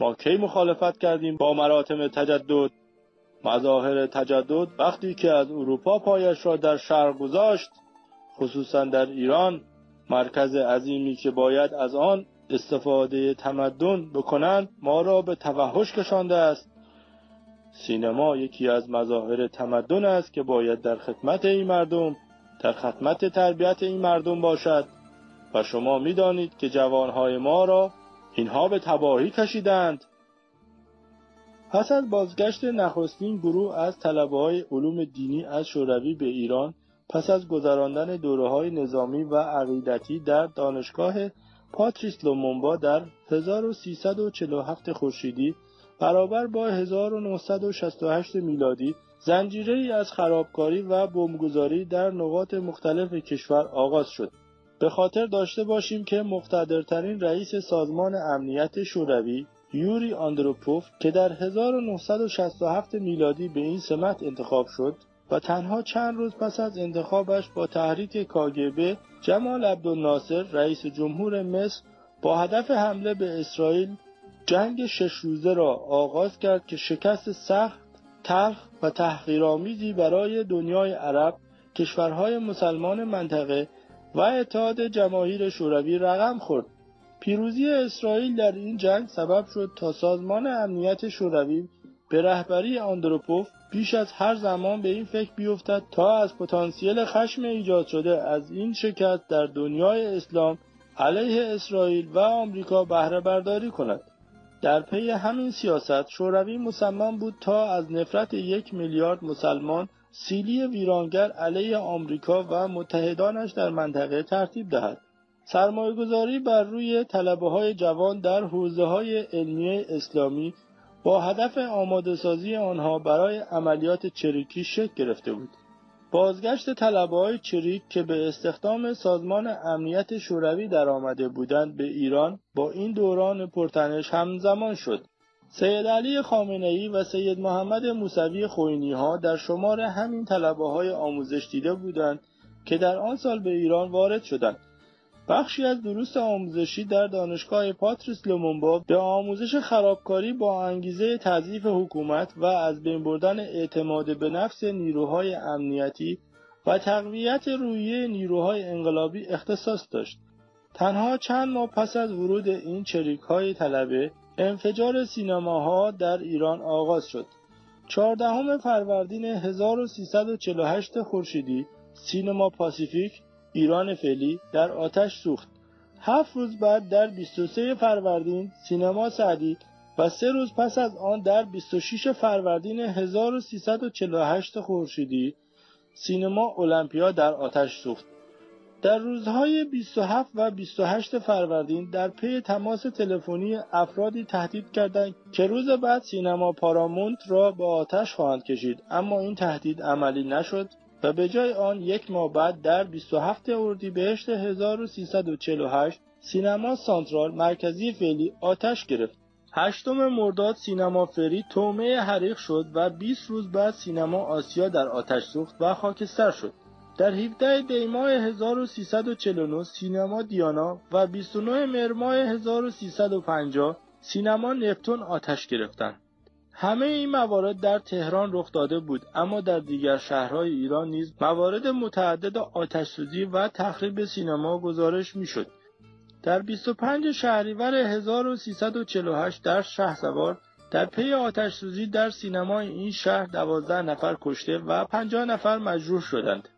ما کی مخالفت کردیم؟ با مراتم تجدد. مظاهر تجدد وقتی که از اروپا پایش را در شرق گذاشت خصوصا در ایران مرکز عظیمی که باید از آن استفاده تمدن بکنند ما را به توحش کشانده است. سینما یکی از مظاهر تمدن است که باید در خدمت این مردم در خدمت تربیت این مردم باشد. و شما می‌دانید که جوانهای ما را اینها به تباهی کشیدند پس از بازگشت نخستین گروه از طلبه های علوم دینی از شوروی به ایران پس از گذراندن دوره های نظامی و عقیدتی در دانشگاه پاتریس لومونبا در 1347 خورشیدی برابر با 1968 میلادی زنجیره ای از خرابکاری و بمبگذاری در نقاط مختلف کشور آغاز شد. به خاطر داشته باشیم که مقتدرترین رئیس سازمان امنیت شوروی یوری آندروپوف که در 1967 میلادی به این سمت انتخاب شد و تنها چند روز پس از انتخابش با تحریک کاگبه جمال عبدالناصر رئیس جمهور مصر با هدف حمله به اسرائیل جنگ شش روزه را آغاز کرد که شکست سخت، تلخ و تحقیرآمیزی برای دنیای عرب، کشورهای مسلمان منطقه و اتحاد جماهیر شوروی رقم خورد. پیروزی اسرائیل در این جنگ سبب شد تا سازمان امنیت شوروی به رهبری آندروپوف بیش از هر زمان به این فکر بیفتد تا از پتانسیل خشم ایجاد شده از این شکست در دنیای اسلام علیه اسرائیل و آمریکا بهره برداری کند. در پی همین سیاست شوروی مصمم بود تا از نفرت یک میلیارد مسلمان سیلی ویرانگر علیه آمریکا و متحدانش در منطقه ترتیب دهد. سرمایهگذاری بر روی طلبه های جوان در حوزه های علمی اسلامی با هدف آماده سازی آنها برای عملیات چریکی شکل گرفته بود. بازگشت طلبه های چریک که به استخدام سازمان امنیت شوروی در آمده بودند به ایران با این دوران پرتنش همزمان شد. سید علی خامنه ای و سید محمد موسوی خوینی ها در شمار همین طلبه های آموزش دیده بودند که در آن سال به ایران وارد شدند بخشی از دروس آموزشی در دانشگاه پاتریس لومونبا به آموزش خرابکاری با انگیزه تضعیف حکومت و از بین بردن اعتماد به نفس نیروهای امنیتی و تقویت رویه نیروهای انقلابی اختصاص داشت. تنها چند ماه پس از ورود این چریک های طلبه انفجار سینماها در ایران آغاز شد. چهاردهم فروردین 1348 خورشیدی سینما پاسیفیک ایران فعلی در آتش سوخت. هفت روز بعد در 23 فروردین سینما سعدی و سه روز پس از آن در 26 فروردین 1348 خورشیدی سینما المپیا در آتش سوخت. در روزهای 27 و 28 فروردین در پی تماس تلفنی افرادی تهدید کردند که روز بعد سینما پارامونت را به آتش خواهند کشید اما این تهدید عملی نشد و به جای آن یک ماه بعد در 27 اردیبهشت 1348 سینما سانترال مرکزی فعلی آتش گرفت. هشتم مرداد سینما فری تومه حریق شد و 20 روز بعد سینما آسیا در آتش سوخت و خاکستر شد. در 17 دیماه 1349 سینما دیانا و 29 مرماه 1350 سینما نپتون آتش گرفتند. همه این موارد در تهران رخ داده بود اما در دیگر شهرهای ایران نیز موارد متعدد آتشسوزی و تخریب سینما گزارش می‌شد. در 25 شهریور 1348 در شهسوار در پی آتش سوزی در سینمای این شهر دوازده نفر کشته و پنجاه نفر مجروح شدند.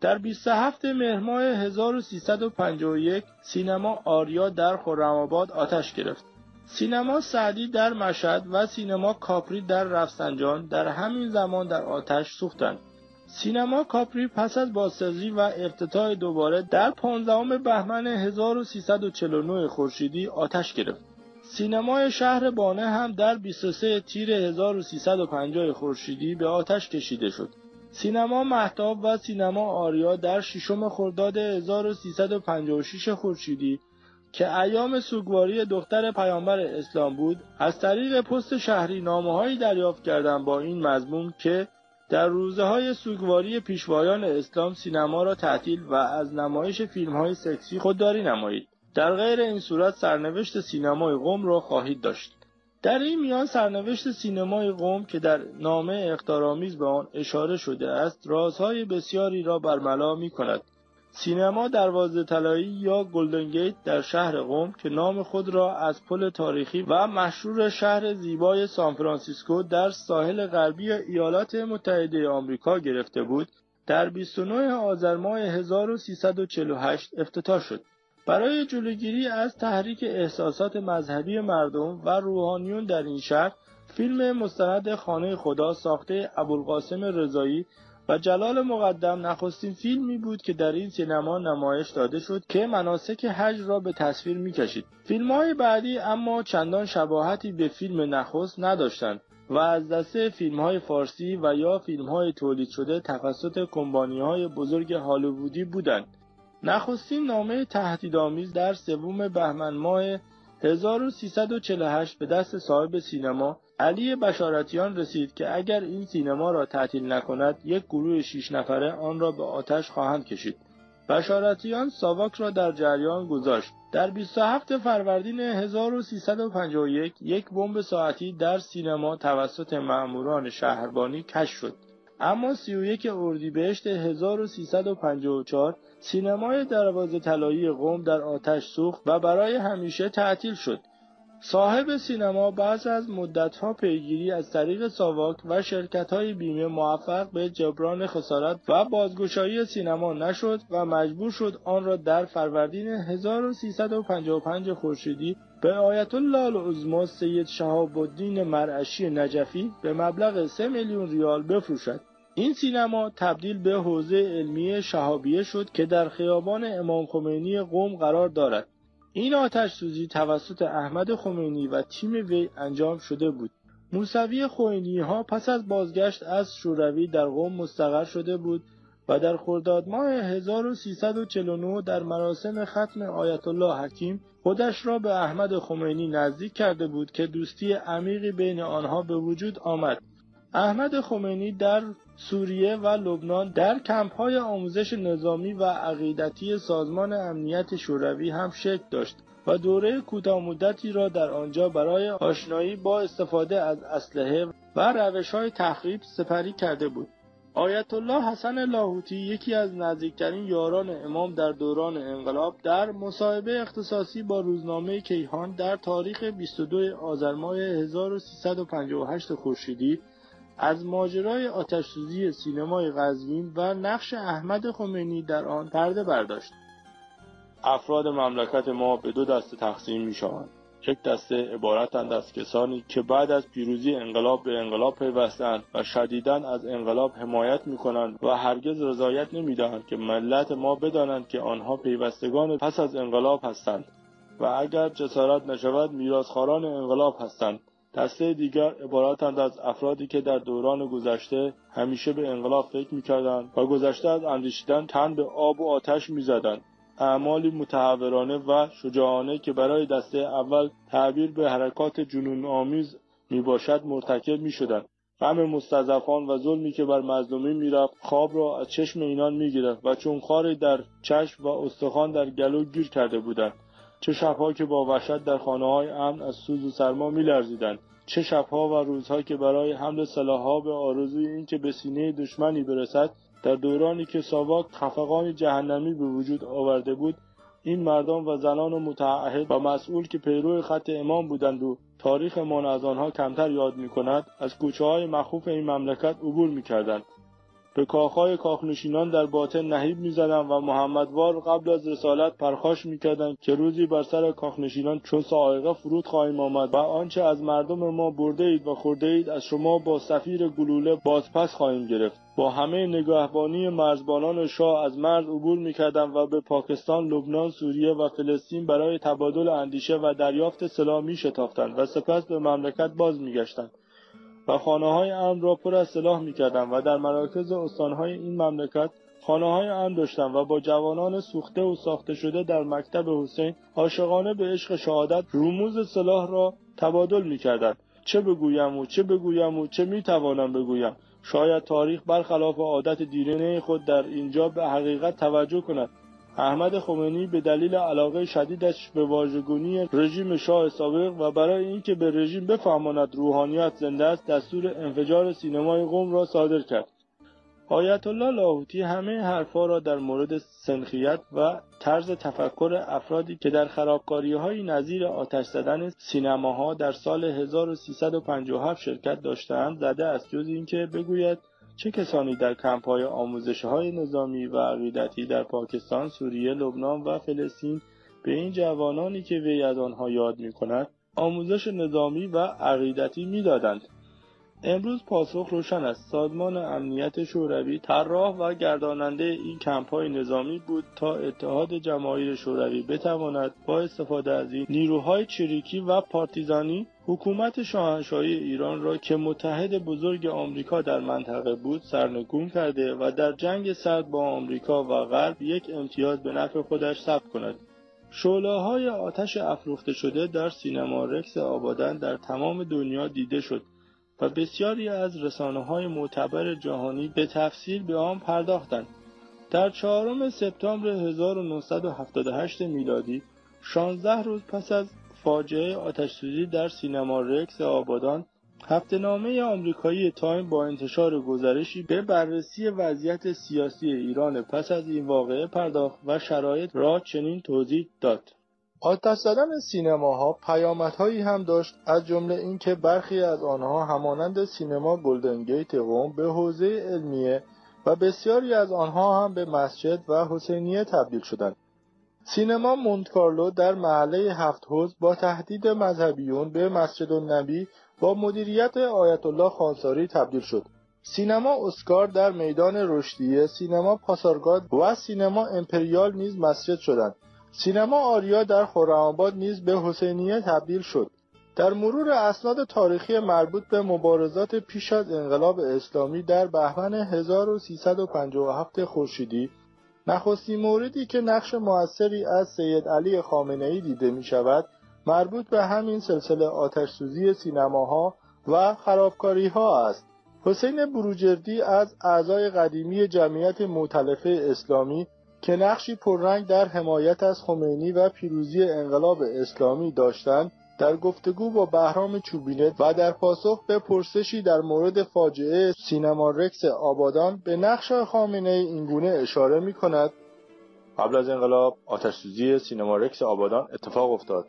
در 27 مهر ماه 1351 سینما آریا در خرم‌آباد آتش گرفت. سینما سعدی در مشهد و سینما کاپری در رفسنجان در همین زمان در آتش سوختند. سینما کاپری پس از بازسازی و افتتاح دوباره در 15 بهمن 1349 خورشیدی آتش گرفت. سینمای شهر بانه هم در 23 تیر 1350 خورشیدی به آتش کشیده شد. سینما محتاب و سینما آریا در ششم خرداد 1356 خورشیدی که ایام سوگواری دختر پیامبر اسلام بود از طریق پست شهری نامه دریافت کردند با این مضمون که در روزه های سوگواری پیشوایان اسلام سینما را تعطیل و از نمایش فیلم های سکسی خودداری نمایید. در غیر این صورت سرنوشت سینمای قوم را خواهید داشت. در این میان سرنوشت سینمای قوم که در نامه اختارآمیز به آن اشاره شده است رازهای بسیاری را برملا می کند سینما دروازه طلایی یا گلدن گیت در شهر قم که نام خود را از پل تاریخی و مشهور شهر زیبای سانفرانسیسکو در ساحل غربی ایالات متحده آمریکا گرفته بود در 29 آذر ماه 1348 افتتاح شد. برای جلوگیری از تحریک احساسات مذهبی مردم و روحانیون در این شهر فیلم مستند خانه خدا ساخته ابوالقاسم رضایی و جلال مقدم نخستین فیلمی بود که در این سینما نمایش داده شد که مناسک حج را به تصویر می‌کشید. فیلم های بعدی اما چندان شباهتی به فیلم نخست نداشتند و از دسته فیلم های فارسی و یا فیلم های تولید شده توسط کمبانی های بزرگ هالیوودی بودند. نخستین نامه تهدیدآمیز در سوم بهمن ماه 1348 به دست صاحب سینما علی بشارتیان رسید که اگر این سینما را تعطیل نکند یک گروه شیش نفره آن را به آتش خواهند کشید. بشارتیان ساواک را در جریان گذاشت. در 27 فروردین 1351 یک بمب ساعتی در سینما توسط مأموران شهربانی کشف شد. اما 31 اردیبهشت 1354 سینمای دروازه طلایی قم در آتش سوخت و برای همیشه تعطیل شد. صاحب سینما بعد از مدتها پیگیری از طریق ساواک و شرکت‌های بیمه موفق به جبران خسارت و بازگشایی سینما نشد و مجبور شد آن را در فروردین 1355 خورشیدی به آیت الله العظما سید شهاب الدین مرعشی نجفی به مبلغ 3 میلیون ریال بفروشد. این سینما تبدیل به حوزه علمی شهابیه شد که در خیابان امام خمینی قوم قرار دارد این آتش سوزی توسط احمد خمینی و تیم وی انجام شده بود. موسوی خوینی ها پس از بازگشت از شوروی در قوم مستقر شده بود و در خرداد ماه 1349 در مراسم ختم آیت الله حکیم خودش را به احمد خمینی نزدیک کرده بود که دوستی عمیقی بین آنها به وجود آمد. احمد خمینی در سوریه و لبنان در کمپ‌های آموزش نظامی و عقیدتی سازمان امنیت شوروی هم شکل داشت و دوره کوتاه مدتی را در آنجا برای آشنایی با استفاده از اسلحه و روش‌های تخریب سپری کرده بود. آیت الله حسن لاهوتی یکی از نزدیکترین یاران امام در دوران انقلاب در مصاحبه اختصاصی با روزنامه کیهان در تاریخ 22 آذر ماه 1358 خورشیدی از ماجرای آتشسوزی سینمای قزوین و نقش احمد خمینی در آن پرده برداشت افراد مملکت ما به دو دسته تقسیم می شوند. یک دسته عبارتند از کسانی که بعد از پیروزی انقلاب به انقلاب پیوستند و شدیدا از انقلاب حمایت می کنند و هرگز رضایت نمی دهند که ملت ما بدانند که آنها پیوستگان پس از انقلاب هستند و اگر جسارت نشود میراسخواران انقلاب هستند دسته دیگر عبارتند از افرادی که در دوران گذشته همیشه به انقلاب فکر می‌کردند و گذشته از اندیشیدن تن به آب و آتش می‌زدند اعمالی متحورانه و شجاعانه که برای دسته اول تعبیر به حرکات جنون آمیز می باشد مرتکب می شدن. غم مستضعفان و ظلمی که بر مظلومی می‌رفت خواب را از چشم اینان می‌گرفت و چون خاری در چشم و استخوان در گلو گیر کرده بودند چه شبها که با وحشت در خانه های امن از سوز و سرما میلرزیدند چه شبها و روزها که برای حمل سلاحها به آرزوی اینکه به سینه دشمنی برسد در دورانی که ساواک خفقان جهنمی به وجود آورده بود این مردان و زنان متعهد و مسئول که پیرو خط امام بودند و تاریخ ما از آنها کمتر یاد می کند از کوچه های مخوف این مملکت عبور می کردند. به کاخهای کاخنشینان در باطن نهیب می‌زدند و محمدوار قبل از رسالت پرخاش می‌کردند که روزی بر سر کاخنشینان چون سائقه فرود خواهیم آمد و آنچه از مردم ما برده اید و خورده اید از شما با سفیر گلوله بازپس خواهیم گرفت. با همه نگهبانی مرزبانان شاه از مرز عبور می‌کردند و به پاکستان، لبنان، سوریه و فلسطین برای تبادل اندیشه و دریافت سلاح میشتافتند و سپس به مملکت باز میگشتند. و خانه های امن را پر از سلاح می و در مراکز استانهای این مملکت خانه های داشتند و با جوانان سوخته و ساخته شده در مکتب حسین عاشقانه به عشق شهادت رموز سلاح را تبادل می چه بگویم و چه بگویم و چه می توانم بگویم؟ شاید تاریخ برخلاف عادت دیرینه خود در اینجا به حقیقت توجه کند. احمد خمینی به دلیل علاقه شدیدش به واژگونی رژیم شاه سابق و برای اینکه به رژیم بفهماند روحانیت زنده است دستور انفجار سینمای قوم را صادر کرد. آیت الله لاهوتی همه حرفها را در مورد سنخیت و طرز تفکر افرادی که در خرابکاری های نظیر آتش زدن سینماها در سال 1357 شرکت داشتند زده است جز اینکه بگوید چه کسانی در کمپ‌های های نظامی و عقیدتی در پاکستان، سوریه، لبنان و فلسطین به این جوانانی که وی از آنها یاد می‌کند آموزش نظامی و عقیدتی می‌دادند؟ امروز پاسخ روشن است. سازمان امنیت شوروی طراح و گرداننده این کمپ‌های نظامی بود تا اتحاد جماهیر شوروی بتواند با استفاده از این نیروهای چریکی و پارتیزانی حکومت شاهنشاهی ایران را که متحد بزرگ آمریکا در منطقه بود سرنگون کرده و در جنگ سرد با آمریکا و غرب یک امتیاز به نفع خودش ثبت کند شعله های آتش افروخته شده در سینما رکس آبادان در تمام دنیا دیده شد و بسیاری از رسانه های معتبر جهانی به تفصیل به آن پرداختند. در چهارم سپتامبر 1978 میلادی 16 روز پس از فاجعه آتشسوزی در سینما رکس آبادان هفته نامه آمریکایی تایم با انتشار گزارشی به بررسی وضعیت سیاسی ایران پس از این واقعه پرداخت و شرایط را چنین توضیح داد. آتش زدن سینماها پیامدهایی هم داشت از جمله اینکه برخی از آنها همانند سینما گلدن گیت قم به حوزه علمیه و بسیاری از آنها هم به مسجد و حسینیه تبدیل شدند سینما مونتکارلو در محله هفت حوز با تهدید مذهبیون به مسجد النبی با مدیریت آیت الله خانساری تبدیل شد. سینما اسکار در میدان رشدیه سینما پاسارگاد و سینما امپریال نیز مسجد شدند. سینما آریا در خرم‌آباد نیز به حسینیه تبدیل شد. در مرور اسناد تاریخی مربوط به مبارزات پیش از انقلاب اسلامی در بهمن 1357 خورشیدی نخستین موردی که نقش موثری از سید علی خامنه‌ای دیده می شود مربوط به همین سلسله آتشسوزی سینماها و خرابکاری ها است. حسین بروجردی از اعضای قدیمی جمعیت معتلفه اسلامی که نقشی پررنگ در حمایت از خمینی و پیروزی انقلاب اسلامی داشتند در گفتگو با بهرام چوبینت و در پاسخ به پرسشی در مورد فاجعه سینما رکس آبادان به نقش خامنه اینگونه اشاره می کند قبل از انقلاب آتشسوزی سینما رکس آبادان اتفاق افتاد.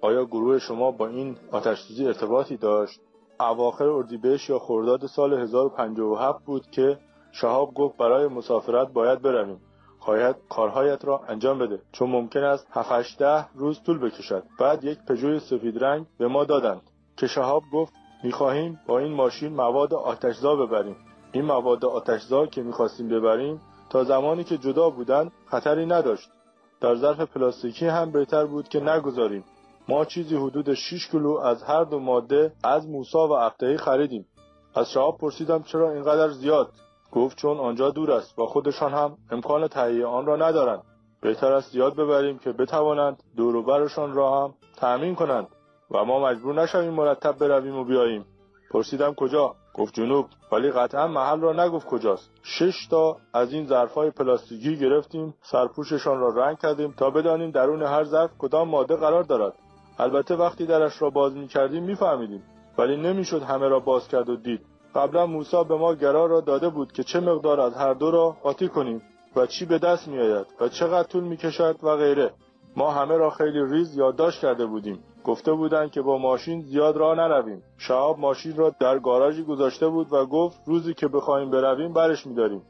آیا گروه شما با این آتشسوزی ارتباطی داشت؟ اواخر اردیبهشت یا خرداد سال 1057 بود که شهاب گفت برای مسافرت باید برویم. خواهد کارهایت را انجام بده. چون ممکن است 7 ده روز طول بکشد. بعد یک پژوی سفید رنگ به ما دادند. که شهاب گفت می‌خواهیم با این ماشین مواد آتشزا ببریم. این مواد آتشزا که می‌خواستیم ببریم تا زمانی که جدا بودند خطری نداشت. در ظرف پلاستیکی هم بهتر بود که نگذاریم. ما چیزی حدود 6 کیلو از هر دو ماده از موسا و افتهی خریدیم. از شهاب پرسیدم چرا اینقدر زیاد؟ گفت چون آنجا دور است و خودشان هم امکان تهیه آن را ندارند. بهتر است زیاد ببریم که بتوانند دوروبرشان را هم تأمین کنند و ما مجبور نشویم مرتب برویم و بیاییم. پرسیدم کجا؟ گفت جنوب. ولی قطعا محل را نگفت کجاست. شش تا از این ظرفهای پلاستیکی گرفتیم سرپوششان را رنگ کردیم تا بدانیم درون هر ظرف کدام ماده قرار دارد. البته وقتی درش را باز می کردیم میفهمیدیم ولی نمی‌شد همه را باز کرد و دید. قبلا موسی به ما گرا را داده بود که چه مقدار از هر دو را قاطی کنیم و چی به دست می آید و چقدر طول می کشد و غیره. ما همه را خیلی ریز یادداشت کرده بودیم. گفته بودند که با ماشین زیاد راه نرویم. شهاب ماشین را در گاراژی گذاشته بود و گفت روزی که بخواهیم برویم برش میداریم.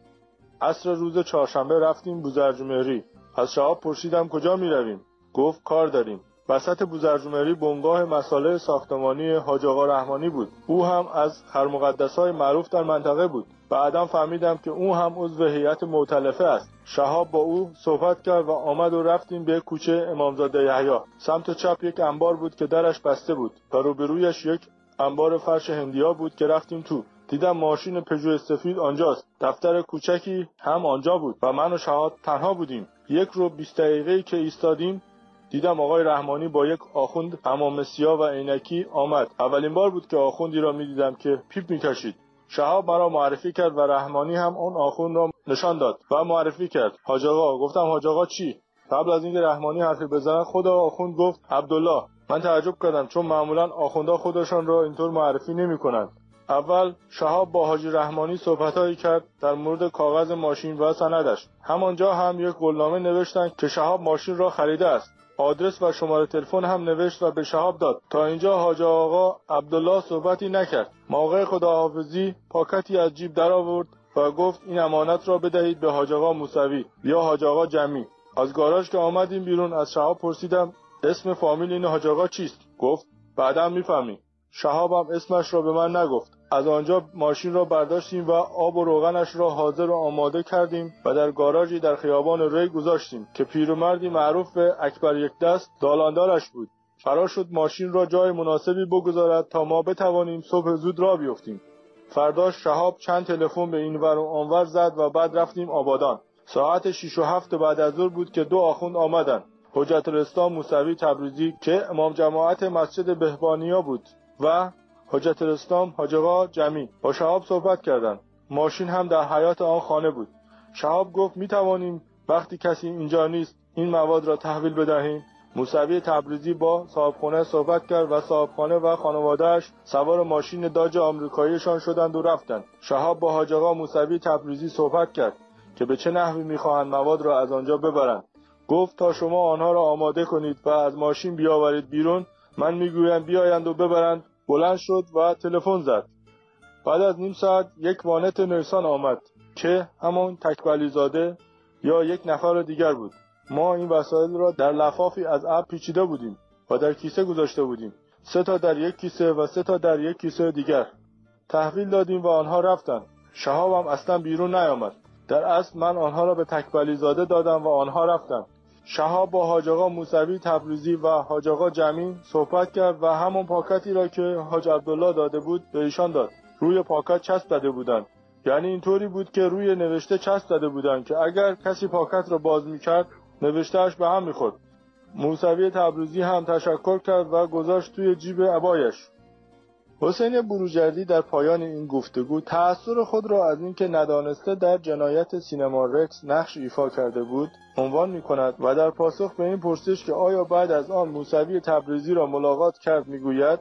عصر روز چهارشنبه رفتیم بوزرجمهری از شهاب پرسیدم کجا می‌رویم؟ گفت کار داریم. وسط بوزرجمهری بنگاه مساله ساختمانی حاج آقا رحمانی بود. او هم از خرمقدس های معروف در منطقه بود. بعدا فهمیدم که او هم عضو هیئت معتلفه است. شهاب با او صحبت کرد و آمد و رفتیم به کوچه امامزاده یحیی. سمت چپ یک انبار بود که درش بسته بود. و روبرویش یک انبار فرش هندیا بود که رفتیم تو. دیدم ماشین پژو سفید آنجاست. دفتر کوچکی هم آنجا بود و من و شهاب تنها بودیم. یک رو بیست دقیقه که ایستادیم دیدم آقای رحمانی با یک آخوند امام سیاه و عینکی آمد. اولین بار بود که آخوندی را می‌دیدم که پیپ می‌کشید. شهاب مرا معرفی کرد و رحمانی هم اون آخوند را نشان داد و معرفی کرد. حاج آقا گفتم حاج آقا چی؟ قبل از اینکه رحمانی حرفی بزنه خدا آخوند گفت عبدالله. من تعجب کردم چون معمولا آخوندها خودشان را اینطور معرفی نمی‌کنند. اول شهاب با حاجی رحمانی صحبتهایی کرد در مورد کاغذ ماشین و سندش. همانجا هم یک قولنامه نوشتند که شهاب ماشین را خریده است. آدرس و شماره تلفن هم نوشت و به شهاب داد. تا اینجا حاج آقا عبدالله صحبتی نکرد. موقع خداحافظی پاکتی از جیب درآورد و گفت این امانت را بدهید به حاج آقا موسوی یا حاج آقا جمی. از گاراژ که آمدیم بیرون از شهاب پرسیدم اسم فامیل این حاج آقا چیست؟ گفت بعدا می‌فهمی. شهابم اسمش را به من نگفت. از آنجا ماشین را برداشتیم و آب و روغنش را حاضر و آماده کردیم و در گاراژی در خیابان ری گذاشتیم که پیرمردی معروف به اکبر یک دست دالاندارش بود. فرار شد ماشین را جای مناسبی بگذارد تا ما بتوانیم صبح زود را بیفتیم. فرداش شهاب چند تلفن به این ور و آنور زد و بعد رفتیم آبادان. ساعت 6 و هفت بعد از ظهر بود که دو آخوند آمدند. حجت الاسلام موسوی تبریزی که امام جماعت مسجد بهبانیا بود و حجت الاسلام حاج جمی با شهاب صحبت کردند ماشین هم در حیات آن خانه بود. شهاب گفت می توانیم وقتی کسی اینجا نیست این مواد را تحویل بدهیم. موسوی تبریزی با صاحبخانه صحبت کرد و صاحبخانه و خانوادهش سوار ماشین داج آمریکاییشان شدند و رفتند. شهاب با حاج موسوی تبریزی صحبت کرد که به چه نحوی می‌خواهند مواد را از آنجا ببرند. گفت تا شما آنها را آماده کنید و از ماشین بیاورید بیرون من می‌گویم بیایند و ببرند بلند شد و تلفن زد. بعد از نیم ساعت یک وانت نیسان آمد که همان تکبلی زاده یا یک نفر دیگر بود. ما این وسایل را در لفافی از اب پیچیده بودیم و در کیسه گذاشته بودیم. سه تا در یک کیسه و سه تا در یک کیسه دیگر. تحویل دادیم و آنها رفتند. شهابم اصلا بیرون نیامد. در اصل من آنها را به تکبلی زاده دادم و آنها رفتند. شهاب با حاج آقا موسوی تبریزی و حاج آقا جمین صحبت کرد و همون پاکتی را که حاج عبدالله داده بود به ایشان داد. روی پاکت چسب داده بودند. یعنی اینطوری بود که روی نوشته چسب داده بودند که اگر کسی پاکت را باز می‌کرد نوشتهش به هم می‌خورد. موسوی تبریزی هم تشکر کرد و گذاشت توی جیب عبایش حسین بروجردی در پایان این گفتگو تأثیر خود را از اینکه ندانسته در جنایت سینما رکس نقش ایفا کرده بود عنوان می کند و در پاسخ به این پرسش که آیا بعد از آن موسوی تبریزی را ملاقات کرد می‌گوید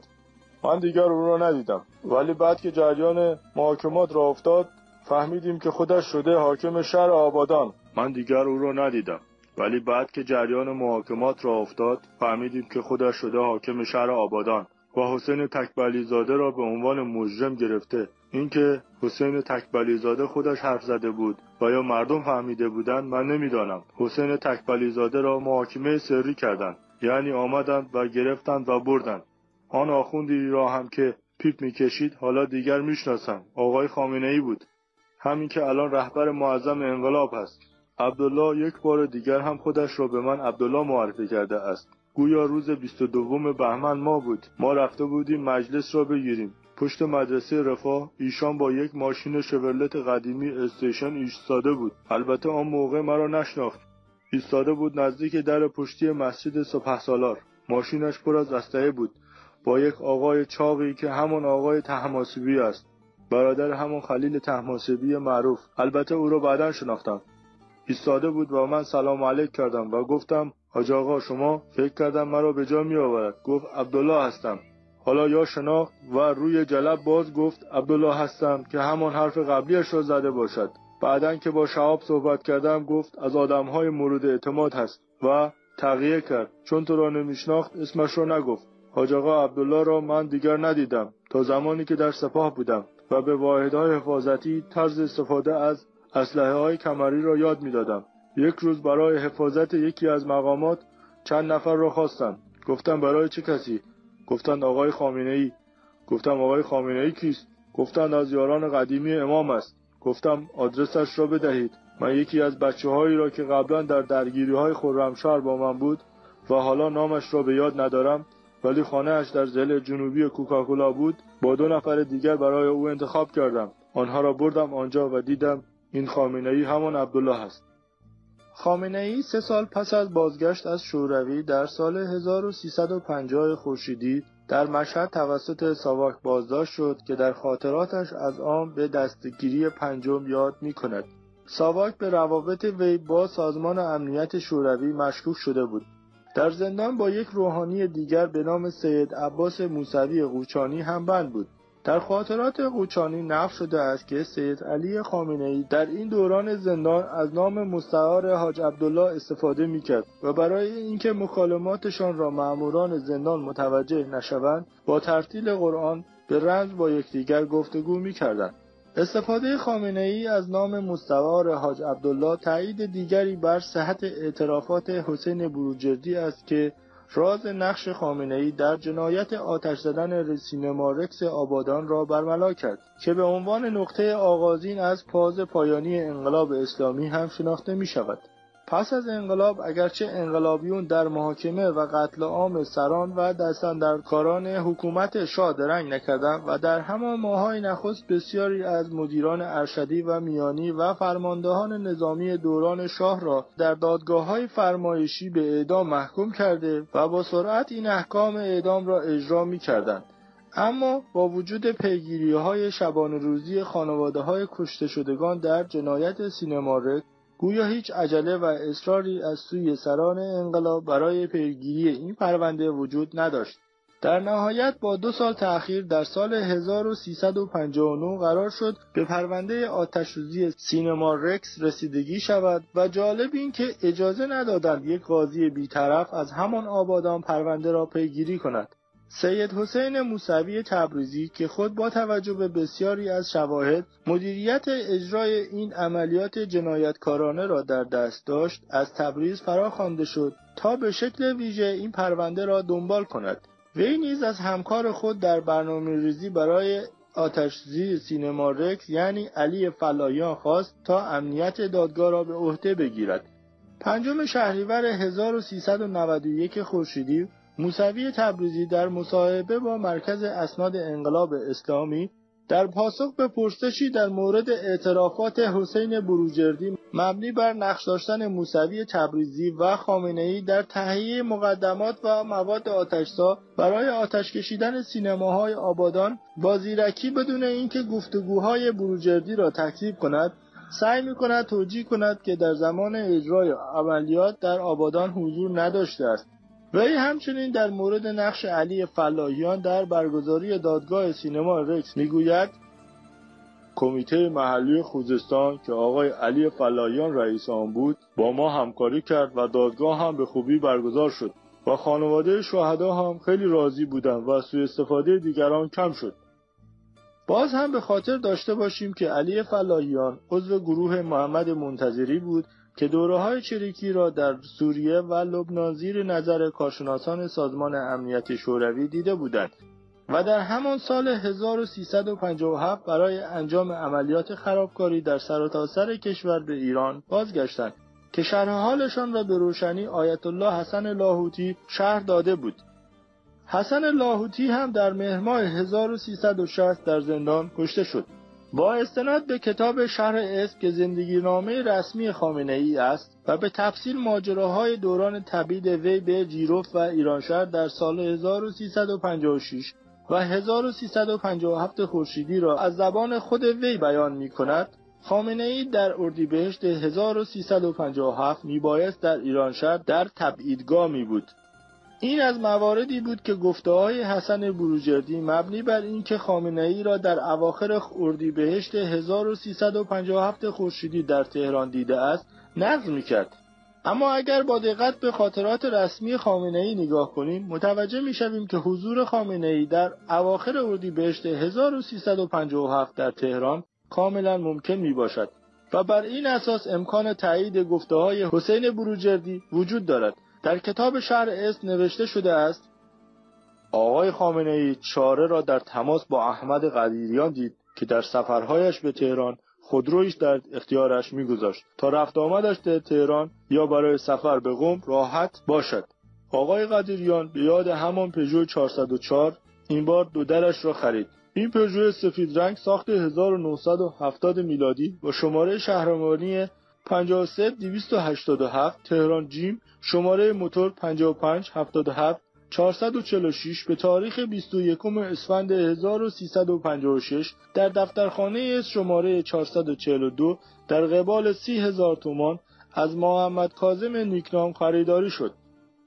من دیگر او را ندیدم. ولی بعد که جریان محاکمات را افتاد فهمیدیم که خودش شده حاکم شهر آبادان. من دیگر او را ندیدم. ولی بعد که جریان محاکمات را افتاد فهمیدیم که خودش شده حاکم شهر آبادان. و حسین تکبلی زاده را به عنوان مجرم گرفته. اینکه حسین تکبلی زاده خودش حرف زده بود و یا مردم فهمیده بودند من نمی‌دانم. حسین تکبلی زاده را محاکمه سری کردند. یعنی آمدند و گرفتند و بردند. آن آخوندی را هم که پیپ می‌کشید حالا دیگر می‌شناسم. آقای خامنه ای بود. همین که الان رهبر معظم انقلاب هست. عبدالله یک بار دیگر هم خودش را به من عبدالله معرفی کرده است. گویا روز 22 بهمن ما بود. ما رفته بودیم مجلس را بگیریم. پشت مدرسه رفاه ایشان با یک ماشین شورلت قدیمی استیشن ایستاده بود. البته آن موقع مرا نشناخت. ایستاده بود نزدیک در پشتی مسجد سپه سالار ماشینش پر از اسلحه بود. با یک آقای چاقی که همون آقای تحماسبی است. برادر همون خلیل تحماسبی معروف. البته او را بعدا شناختم. ایستاده بود و من سلام علیک کردم و گفتم حاج آقا شما فکر کردم مرا به جا می آورد گفت عبدالله هستم. حالا یا شناخت و روی جلب باز گفت عبدالله هستم که همان حرف قبلیش را زده باشد. بعدا که با شهاب صحبت کردم گفت از آدمهای مورد اعتماد هست و تغییر کرد. چون تو را نمیشناخت اسمش را نگفت. حاج آقا عبدالله را من دیگر ندیدم. تا زمانی که در سپاه بودم و به واحدهای حفاظتی طرز استفاده از اسلحه های کمری را یاد می‌دادم. یک روز برای حفاظت یکی از مقامات چند نفر را خواستم گفتم برای چه کسی؟ گفتند آقای خامنه ای گفتم آقای خامنه ای کیست؟ گفتند از یاران قدیمی امام است. گفتم آدرسش را بدهید. من یکی از بچه هایی را که قبلا در درگیری های خرمشهر با من بود و حالا نامش را به یاد ندارم ولی خانهاش در زل جنوبی کوکاکولا بود با دو نفر دیگر برای او انتخاب کردم. آنها را بردم آنجا و دیدم این خامنه ای همان عبدالله است. خامنه ای سه سال پس از بازگشت از شوروی در سال 1350 خورشیدی در مشهد توسط ساواک بازداشت شد که در خاطراتش از آن به دستگیری پنجم یاد می کند. ساواک به روابط وی با سازمان امنیت شوروی مشکوک شده بود. در زندان با یک روحانی دیگر به نام سید عباس موسوی قوچانی هم بند بود. در خاطرات قوچانی نقل شده است که سید علی خامنه ای در این دوران زندان از نام مستعار حاج عبدالله استفاده می‌کرد و برای اینکه مکالماتشان را مأموران زندان متوجه نشوند با ترتیل قرآن به رمز با یکدیگر گفتگو می‌کردند. استفاده خامنه ای از نام مستعار حاج عبدالله تایید دیگری بر صحت اعترافات حسین بروجردی است که راز نقش ای در جنایت آتش زدن سینما رکس آبادان را برملا کرد که به عنوان نقطه آغازین از پاز پایانی انقلاب اسلامی هم شناخته می شود. پس از انقلاب اگرچه انقلابیون در محاکمه و قتل عام سران و دستندرکاران حکومت شاه درنگ نکردند و در همان ماهای نخست بسیاری از مدیران ارشدی و میانی و فرماندهان نظامی دوران شاه را در دادگاه های فرمایشی به اعدام محکوم کرده و با سرعت این احکام اعدام را اجرا می کردند. اما با وجود پیگیری های شبان روزی خانواده های کشته شدگان در جنایت سینمارک گویا هیچ عجله و اصراری از سوی سران انقلاب برای پیگیری این پرونده وجود نداشت. در نهایت با دو سال تأخیر در سال 1359 قرار شد به پرونده آتشوزی سینما رکس رسیدگی شود و جالب این که اجازه ندادند یک قاضی بیطرف از همان آبادان پرونده را پیگیری کند. سید حسین موسوی تبریزی که خود با توجه به بسیاری از شواهد مدیریت اجرای این عملیات جنایتکارانه را در دست داشت از تبریز فراخوانده شد تا به شکل ویژه این پرونده را دنبال کند. وی نیز از همکار خود در برنامه ریزی برای آتشزی سینما رکس یعنی علی فلایان خواست تا امنیت دادگاه را به عهده بگیرد. پنجم شهریور 1391 خورشیدی موسوی تبریزی در مصاحبه با مرکز اسناد انقلاب اسلامی در پاسخ به پرسشی در مورد اعترافات حسین بروجردی مبنی بر نقش داشتن موسوی تبریزی و خامنه در تهیه مقدمات و مواد آتشسا برای آتش کشیدن سینماهای آبادان با زیرکی بدون اینکه گفتگوهای بروجردی را تکذیب کند سعی می کند توجیه کند که در زمان اجرای عملیات در آبادان حضور نداشته است. وی همچنین در مورد نقش علی فلاحیان در برگزاری دادگاه سینما رکس می‌گوید کمیته محلی خوزستان که آقای علی فلاحیان رئیس آن بود با ما همکاری کرد و دادگاه هم به خوبی برگزار شد و خانواده شهدا هم خیلی راضی بودند و سوء استفاده دیگران کم شد. باز هم به خاطر داشته باشیم که علی فلاحیان عضو گروه محمد منتظری بود که دوره های چریکی را در سوریه و لبنان زیر نظر کارشناسان سازمان امنیت شوروی دیده بودند و در همان سال 1357 برای انجام عملیات خرابکاری در سرتاسر سر کشور به ایران بازگشتند که شرح حالشان را به روشنی آیت الله حسن لاهوتی شهر داده بود. حسن لاهوتی هم در مهر 1360 در زندان کشته شد. با استناد به کتاب شرح اسم که زندگی نامه رسمی خامنه ای است و به تفصیل ماجراهای دوران تبید وی به جیروف و ایرانشهر در سال 1356 و 1357 خورشیدی را از زبان خود وی بیان می کند خامنه ای در اردیبهشت 1357 می بایست در ایرانشهر در تبعیدگاه می بود این از مواردی بود که گفته های حسن بروجردی مبنی بر اینکه خامنه ای را در اواخر اردیبهشت 1357 خورشیدی در تهران دیده است نقض می‌کرد. اما اگر با دقت به خاطرات رسمی خامنه ای نگاه کنیم متوجه می‌شویم که حضور خامنه ای در اواخر اردیبهشت 1357 در تهران کاملا ممکن می باشد و بر این اساس امکان تایید گفته های حسین بروجردی وجود دارد. در کتاب شهر اسم نوشته شده است آقای خامنه ای چاره را در تماس با احمد قدیریان دید که در سفرهایش به تهران خودرویش در اختیارش میگذاشت تا رفت آمدش در تهران یا برای سفر به قم راحت باشد. آقای قدیریان به یاد همان پژو 404 این بار دو درش را خرید. این پژو سفید رنگ ساخت 1970 میلادی با شماره شهرمانی 53287 تهران جیم شماره موتور 5577 446 به تاریخ 21 اسفند 1356 در دفترخانه شماره 442 در قبال 30 هزار تومان از محمد کاظم نیکنام خریداری شد.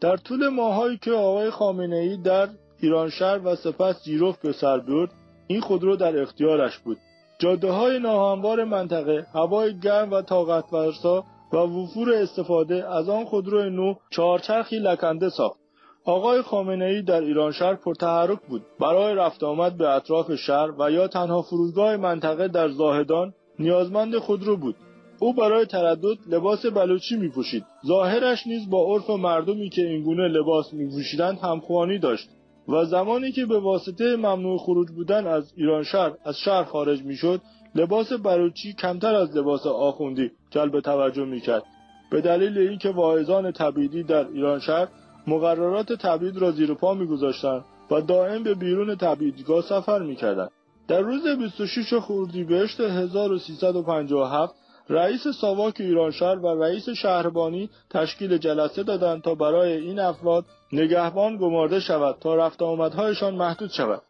در طول ماهایی که آقای خامنه ای در ایرانشهر و سپس جیروف به سر برد این خودرو در اختیارش بود جاده های ناهموار منطقه هوای گرم و طاقت فرسا و وفور استفاده از آن خودرو نو چهارچرخی لکنده ساخت. آقای خامنه ای در ایران شهر پرتحرک بود. برای رفت آمد به اطراف شهر و یا تنها فرودگاه منطقه در زاهدان نیازمند خودرو بود. او برای تردد لباس بلوچی می پوشید. ظاهرش نیز با عرف مردمی که اینگونه لباس می پوشیدند همخوانی داشت. و زمانی که به واسطه ممنوع خروج بودن از ایران شهر از شهر خارج می‌شد لباس بروچی کمتر از لباس آخوندی جلب توجه می‌کرد. به دلیل اینکه واعظان تبیدی در ایران شهر مقررات تبعید را زیر پا میگذاشتند و دائم به بیرون تبعیدگاه سفر می‌کردند. در روز 26 اردیبهشت 1357 رئیس ساواک ایرانشهر و رئیس شهربانی تشکیل جلسه دادند تا برای این افراد نگهبان گمارده شود تا رفت آمدهایشان محدود شود.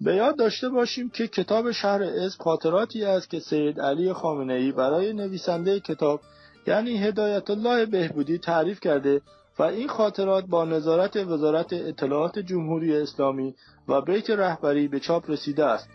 به یاد داشته باشیم که کتاب شهر اسم خاطراتی است که سید علی خامنه ای برای نویسنده کتاب یعنی هدایت الله بهبودی تعریف کرده و این خاطرات با نظارت وزارت اطلاعات جمهوری اسلامی و بیت رهبری به چاپ رسیده است.